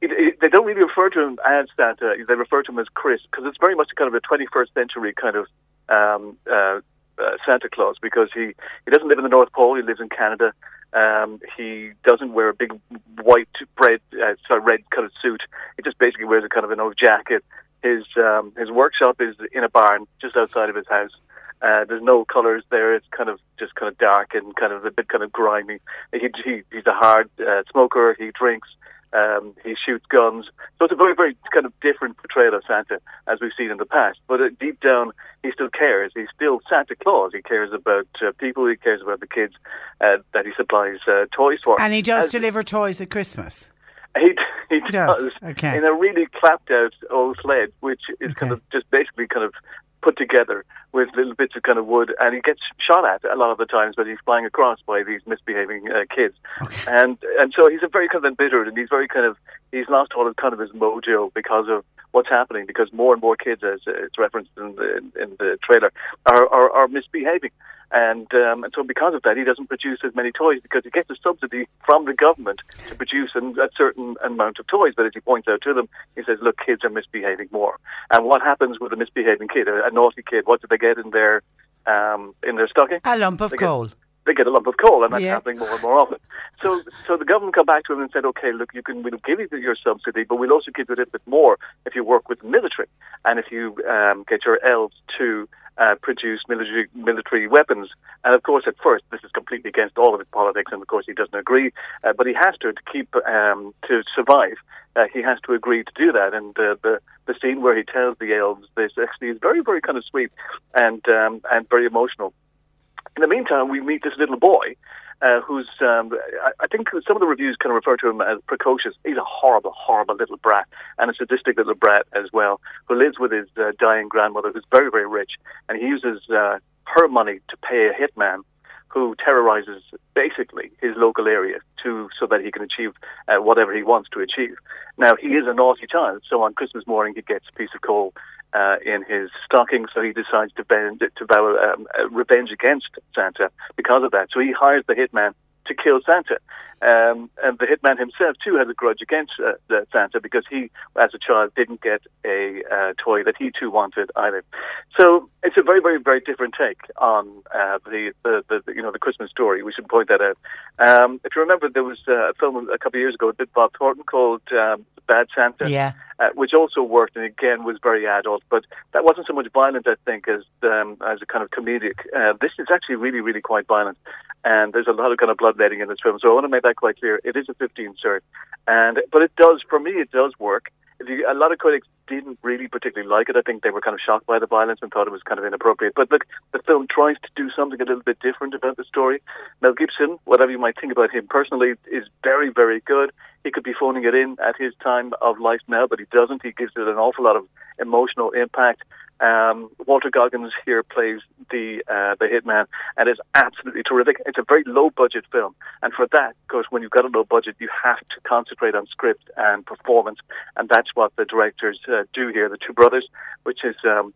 [SPEAKER 23] it, they don't really refer to him as Santa. They refer to him as Chris because it's very much kind of a 21st century kind of um, uh, uh, Santa Claus because he he doesn't live in the North Pole. He lives in Canada. Um, he doesn't wear a big white bread, uh, sorry, red colored suit. He just basically wears a kind of an old jacket. His um, his workshop is in a barn just outside of his house. Uh, there's no colours there. It's kind of just kind of dark and kind of a bit kind of grimy. He, he he's a hard uh, smoker. He drinks. Um, he shoots guns. So it's a very very kind of different portrayal of Santa as we've seen in the past. But uh, deep down, he still cares. He's still Santa Claus. He cares about uh, people. He cares about the kids uh, that he supplies uh, toys for.
[SPEAKER 7] And he does
[SPEAKER 23] As-
[SPEAKER 7] deliver toys at Christmas.
[SPEAKER 23] he, (laughs) he
[SPEAKER 7] does.
[SPEAKER 23] does,
[SPEAKER 7] Okay.
[SPEAKER 23] in a really clapped out old sled, which is kind of just basically kind of put together with little bits of kind of wood, and he gets shot at a lot of the times when he's flying across by these misbehaving uh, kids, and and so he's a very kind of embittered, and he's very kind of he's lost all of kind of his mojo because of what's happening, because more and more kids, as it's referenced in the in the trailer, are are, are misbehaving. And, um, and so because of that, he doesn't produce as many toys because he gets a subsidy from the government to produce an, a certain amount of toys. But as he points out to them, he says, look, kids are misbehaving more. And what happens with a misbehaving kid, a, a naughty kid? What do they get in their, um, in their stocking?
[SPEAKER 7] A lump of
[SPEAKER 23] They get-
[SPEAKER 7] coal.
[SPEAKER 23] they get a lump of coal, and that's
[SPEAKER 7] Yeah.
[SPEAKER 23] happening more and more often. So, so the government come back to him and said, okay, look, you can we'll give you your subsidy, but we'll also give you a little bit more if you work with the military and if you um, get your elves to uh, produce military military weapons. And of course, at first, this is completely against all of his politics, and of course, he doesn't agree. Uh, but he has to to keep um, to survive. Uh, he has to agree to do that. And uh, the the scene where he tells the elves this actually is very very kind of sweet and um, and very emotional. In the meantime, we meet this little boy uh, who's, um, I, I think some of the reviews kind of refer to him as precocious. He's a horrible, horrible little brat and a sadistic little brat as well, who lives with his uh, dying grandmother, who's very, very rich, and he uses uh, her money to pay a hitman who terrorizes basically his local area to so that he can achieve uh, whatever he wants to achieve. Now he is a naughty child, so on Christmas morning he gets a piece of coal uh, in his stocking, so he decides to bend to vow um, uh, revenge against Santa because of that. So he hires the hitman to kill Santa. Um, and the hitman himself too has a grudge against uh, the Santa because he, as a child, didn't get a uh, toy that he too wanted either. So it's a very, very, very different take on uh, the, the, the you know the Christmas story. We should point that out. Um, if you remember, there was uh, a film a couple of years ago with Bob Thornton called um, Bad Santa
[SPEAKER 7] Yeah.
[SPEAKER 23] uh, which also worked and again was very adult, but that wasn't so much violent, I think, as um, as a kind of comedic. Uh, this is actually really, really quite violent, and there's a lot of kind of bloodletting in this film. So I want to make that quite clear. It is a 15 cert, and but it does for me, it does work. A lot of critics didn't really particularly like it. I think they were kind of shocked by the violence and thought it was kind of inappropriate. But look, the film tries to do something a little bit different about the story. Mel Gibson, whatever you might think about him personally, is very, very good. He could be phoning it in at his time of life now, but he doesn't. He gives it an awful lot of emotional impact. Um, Walter Goggins here plays the uh, the hitman, and is absolutely terrific. It's a very low budget film, and for that, of course, when you've got a low budget, you have to concentrate on script and performance, and that's what the directors uh, do here. The two brothers, which is um,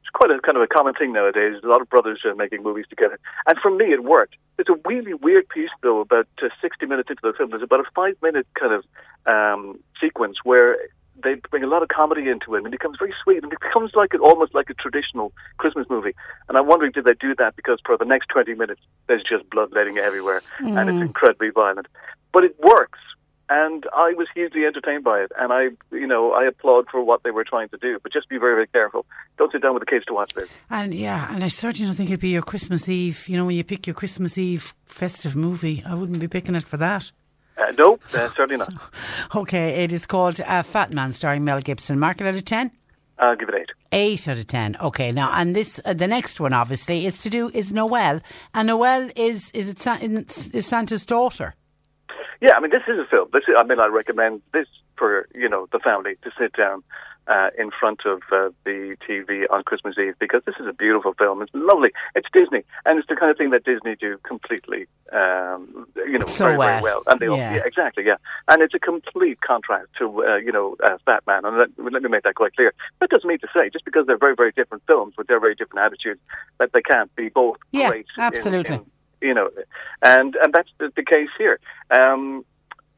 [SPEAKER 23] it's quite a kind of a common thing nowadays. A lot of brothers are making movies together, and for me, it worked. It's a really weird piece, though. About uh, sixty minutes into the film, there's about a five-minute kind of um, sequence where they bring a lot of comedy into it, and it becomes very sweet, and it becomes like almost like a traditional Christmas movie. And I'm wondering, did they do that because for the next 20 minutes there's just bloodletting everywhere, and it's
[SPEAKER 7] Mm.
[SPEAKER 23] incredibly violent, but it works. And I was hugely entertained by it, and I, you know, I applaud for what they were trying to do. But just be very, very careful. Don't sit down with the kids to watch this.
[SPEAKER 7] And yeah, and I certainly don't think it'd be your Christmas Eve. You know, when you pick your Christmas Eve festive movie, I wouldn't be picking it for that.
[SPEAKER 23] Uh, no, uh, certainly not. (laughs)
[SPEAKER 7] Okay, it is called uh, Fat Man, starring Mel Gibson. Mark it out of ten.
[SPEAKER 23] I'll give it eight.
[SPEAKER 7] Eight out of ten. Okay, now and this uh, the next one obviously is to do is Noelle, and Noelle is is it Sa- is Santa's daughter.
[SPEAKER 23] Yeah, I mean, this is a film. This, is, I mean, I recommend this for you know the family to sit down uh, in front of uh, the TV on Christmas Eve because this is a beautiful film. It's lovely. It's Disney, and it's the kind of thing that Disney do completely, um, you know,
[SPEAKER 7] So
[SPEAKER 23] very,
[SPEAKER 7] well.
[SPEAKER 23] very well. And they all,
[SPEAKER 7] Yeah.
[SPEAKER 23] yeah, exactly, yeah. And it's a complete contrast to uh, you know uh, Fat Man. And let, let me make that quite clear. That doesn't mean to say just because they're very, very different films with their very different attitudes that they can't be both
[SPEAKER 7] Yeah,
[SPEAKER 23] great. in-
[SPEAKER 7] absolutely.
[SPEAKER 23] in- you know, and and that's the, the case here. Um,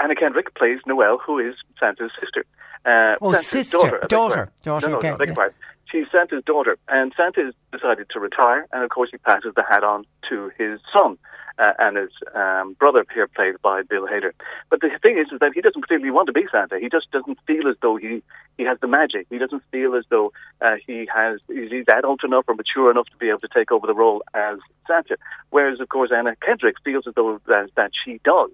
[SPEAKER 23] Anna Kendrick plays Noelle, who is Santa's sister. Uh,
[SPEAKER 7] Oh,
[SPEAKER 23] Santa's
[SPEAKER 7] sister.
[SPEAKER 23] daughter.
[SPEAKER 7] Daughter. Daughter,
[SPEAKER 23] No, no,
[SPEAKER 7] okay,
[SPEAKER 23] no, I beg
[SPEAKER 7] yeah.
[SPEAKER 23] She's Santa's daughter, and Santa has decided to retire, and of course he passes the hat on to his son. Uh, and his um, brother here played by Bill Hader. But the thing is, is that he doesn't particularly want to be Santa. He just doesn't feel as though he, he has the magic. He doesn't feel as though uh, he has he's adult enough or mature enough to be able to take over the role as Santa. Whereas, of course, Anna Kendrick feels as though that, that she does.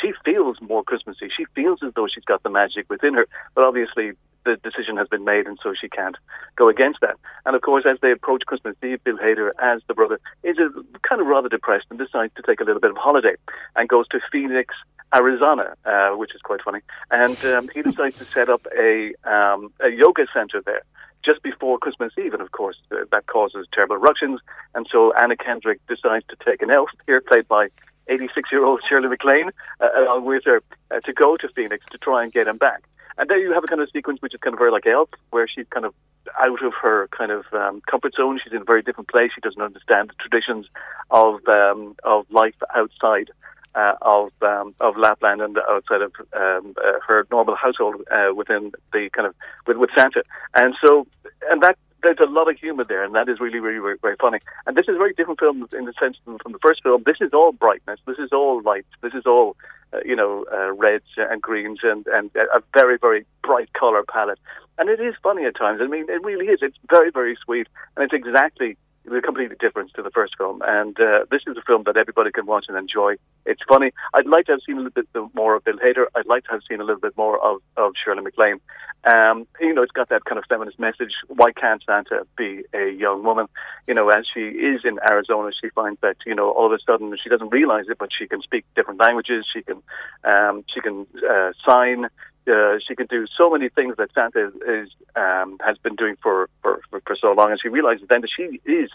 [SPEAKER 23] She feels more Christmassy. She feels as though she's got the magic within her. But obviously, the decision has been made, and so she can't go against that. And of course, as they approach Christmas Eve, Bill Hader, as the brother, is a, kind of rather depressed and decides to take a little bit of holiday and goes to Phoenix, Arizona, uh, which is quite funny. And um, he decides to set up a um, a yoga center there just before Christmas Eve, and of course uh, that causes terrible ructions. And so Anna Kendrick decides to take an elf here, played by 86-year-old Shirley MacLaine, uh, along with her, uh, to go to Phoenix to try and get him back. And there you have a kind of sequence which is kind of very like Elf, where she's kind of out of her kind of um, comfort zone. She's in a very different place. She doesn't understand the traditions of um, of life outside uh, of um, of Lapland and outside of um, uh, her normal household uh, within the kind of with, with Santa. And so, and that there's a lot of humour there, and that is really, really, very, very funny. And this is a very different film in the sense from, the first film. This is all brightness. This is all light. This is all, uh, you know, uh, reds and greens and, and a very, very bright colour palette. And it is funny at times. I mean, it really is. It's very, very sweet, and it's exactly the completely different to the first film. And uh, this is a film that everybody can watch and enjoy. It's funny. I'd like to have seen a little bit more of Bill Hader. I'd like to have seen a little bit more of, of Shirley MacLaine. Um, you know, it's got that kind of feminist message. Why can't Santa be a young woman? You know, as she is in Arizona, she finds that you know all of a sudden she doesn't realize it, but she can speak different languages. She can um, she can uh, sign. Uh, she can do so many things that Santa is, um, has been doing for, for, for, for so long, and she realizes then that she is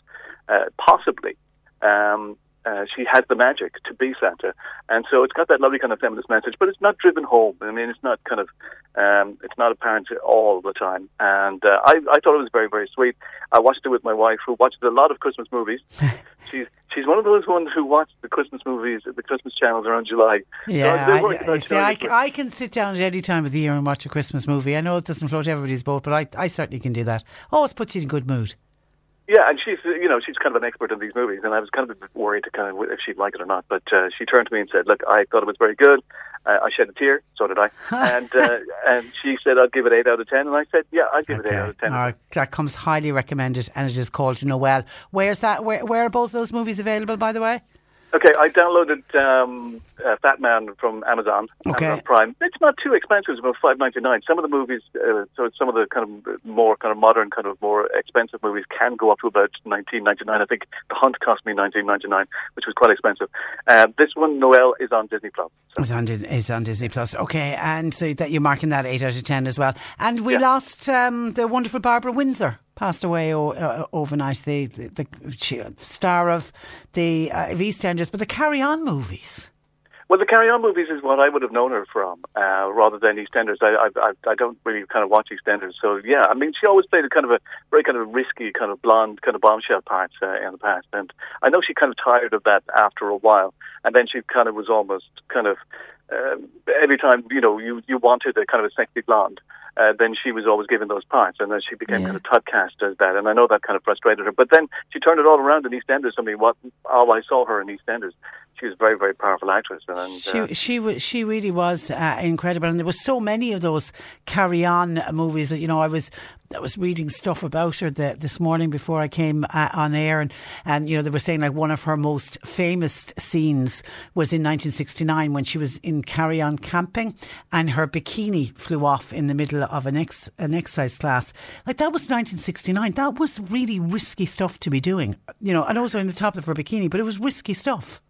[SPEAKER 23] uh, possibly um, uh, she has the magic to be Santa, and so it's got that lovely kind of feminist message, but it's not driven home. I mean, it's not kind of, um, it's not apparent all the time. And uh, I, I thought it was very, very sweet. I watched it with my wife, who watches a lot of Christmas movies. (laughs) she's she's one of those ones who watch the Christmas movies, the Christmas channels around July.
[SPEAKER 7] Yeah,
[SPEAKER 23] So
[SPEAKER 7] I, I- see, I,
[SPEAKER 23] Shirley-
[SPEAKER 7] c- I can sit down at any time of the year and watch a Christmas movie. I know it doesn't float everybody's boat, but I, I certainly can do that. Always puts you in a good mood.
[SPEAKER 23] Yeah, and she's you know she's kind of an expert in these movies, and I was kind of worried to kind of if she'd like it or not. But uh, she turned to me and said, "Look, I thought it was very good. Uh, I shed a tear, so did I." (laughs) and uh, and she said, "I'd give it eight out of 10. and I said, "Yeah, I'd give it eight out of 10.
[SPEAKER 7] All right, that comes highly recommended, and it is called Noelle. Where's that? Where, where are both those movies available, by the way?
[SPEAKER 23] Okay, I downloaded um, uh, Fat Man from Amazon,
[SPEAKER 7] Okay.
[SPEAKER 23] Amazon Prime. It's not too expensive; it's about five ninety nine. Some of the movies, uh, so some of the kind of more kind of modern, kind of more expensive movies can go up to about nineteen ninety nine. I think The Hunt cost me nineteen ninety nine, which was quite expensive. Uh, this one, Noelle, is on Disney Plus.
[SPEAKER 7] Is on, it's on Disney Plus. Okay, and so that you're marking that eight out of ten as well. And we lost um, the wonderful Barbara Windsor. Passed away o- uh, overnight. The, the, the star of the uh, of EastEnders, but the Carry On movies.
[SPEAKER 23] Well, the Carry On movies is what I would have known her from, uh, rather than EastEnders. I, I, I, don't really kind of watch EastEnders, so yeah. I mean, she always played a kind of a very kind of risky, kind of blonde, kind of bombshell parts uh, in the past, and I know she kind of tired of that after a while, and then she kind of was almost kind of um every time you know you you wanted a kind of a sexy blonde. Uh, then she was always given those parts, and then she became kind of typecast as that. And I know that kind of frustrated her. But then she turned it all around in EastEnders. I mean, what all I saw her in EastEnders, she was a very, very powerful actress. And uh,
[SPEAKER 7] She she wa- she really was uh, incredible, and there were so many of those Carry On movies that you know I was I was reading stuff about her the, this morning before I came uh, on air, and and you know they were saying like one of her most famous scenes was in 1969 when she was in Carry On camping, and her bikini flew off in the middle of an ex an exercise class. Like that was 1969. That was really risky stuff to be doing. You know, and also in the top of her bikini, but it was risky stuff.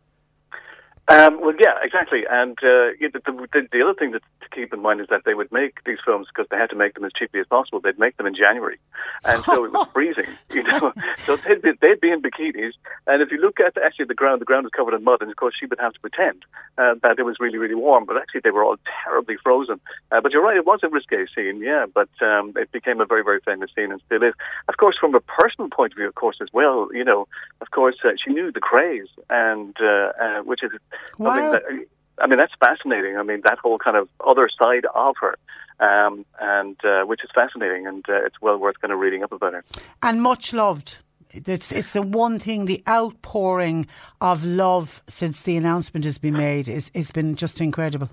[SPEAKER 23] Um, well, yeah, exactly. And uh, the, the, the other thing that, to keep in mind is that they would make these films because they had to make them as cheaply as possible. They'd make them in January, and so it was (laughs) freezing. You know, (laughs) so they'd be, they'd be in bikinis. And if you look at actually the ground, the ground is covered in mud, and of course she would have to pretend uh, that it was really, really warm. But actually, they were all terribly frozen. Uh, but you're right, it was a risque scene, yeah. But um, it became a very, very famous scene, and still is. Of course, from a personal point of view, of course, as well. You know, of course, uh, she knew the Krays, and uh, uh, which is
[SPEAKER 7] Wow.
[SPEAKER 23] that I mean, that's fascinating. I mean, that whole kind of other side of her, um, and uh, which is fascinating, and uh, it's well worth kind of reading up about her.
[SPEAKER 7] and much loved. It's it's the one thing, the outpouring of love since the announcement has been made is has been just incredible.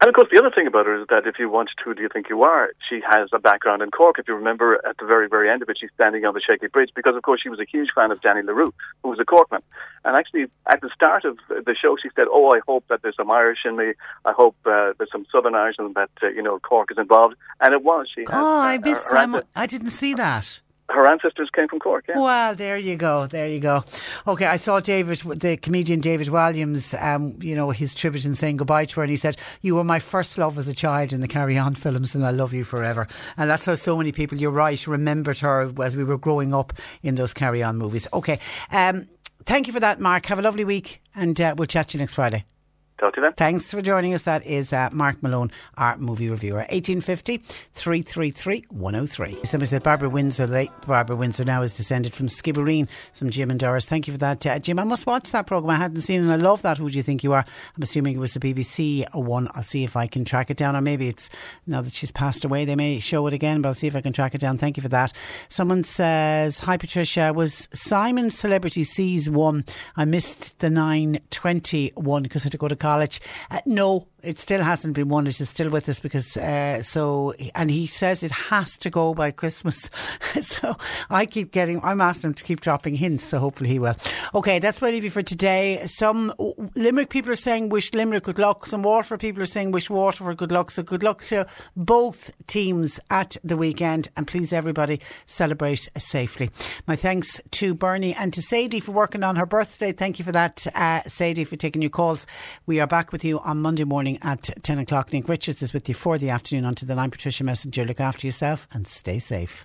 [SPEAKER 23] And of course, the other thing about her is that if you want to, do you think you are? She has a background in Cork. If you remember, at the very, very end of it, she's standing on the Shaky Bridge because, of course, she was a huge fan of Danny La Rue, who was a Corkman. And actually, at the start of the show, she said, "Oh, I hope that there's some Irish in me. I hope uh, there's some Southern Irish and that uh, you know Cork is involved." And it was. She. Has,
[SPEAKER 7] Oh, I
[SPEAKER 23] uh,
[SPEAKER 7] missed
[SPEAKER 23] her,
[SPEAKER 7] them. I didn't see that.
[SPEAKER 23] Her ancestors came from Cork. Yeah.
[SPEAKER 7] Well, there you go. There you go. Okay, I saw David, the comedian David Walliams, um, you know, his tribute and saying goodbye to her. And he said, You were my first love as a child in the Carry On films, and I love you forever. And that's how so many people, you're right, remembered her as we were growing up in those Carry On movies. Okay. Um, thank you for that, Mark. Have a lovely week, and uh, we'll chat to you next Friday.
[SPEAKER 23] Talk to you then.
[SPEAKER 7] Thanks for joining us. That is uh, Mark Malone, our movie reviewer. 1850 333 103. Somebody said Barbara Windsor, late Barbara Windsor now is descended from Skibbereen, some Jim and Doris. Thank you for that. Uh, Jim, I must watch that programme. I hadn't seen it I love that. Who do you think you are? I'm assuming it was the BBC one. I'll see if I can track it down or maybe it's now that she's passed away, they may show it again, but I'll see if I can track it down. Thank you for that. Someone says, Hi Patricia, was Simon's Celebrity Seas one? I missed the 920 one because I had to go to college. Uh, no, it still hasn't been won. It is still with us because uh, so, and he says it has to go by Christmas. (laughs) so I keep getting. I'm asking him to keep dropping hints. So hopefully he will. Okay, that's where I leave you for today. Some Limerick people are saying wish Limerick good luck. Some Waterford people are saying wish Waterford good luck. So good luck to both teams at the weekend, and please everybody celebrate safely. My thanks to Bernie and to Sadie for working on her birthday. Thank you for that, uh, Sadie, for taking your calls. We are back with you on Monday morning at 10 o'clock. Nick Richards is with you for the afternoon. Onto the line, Patricia Messinger. Look after yourself and stay safe.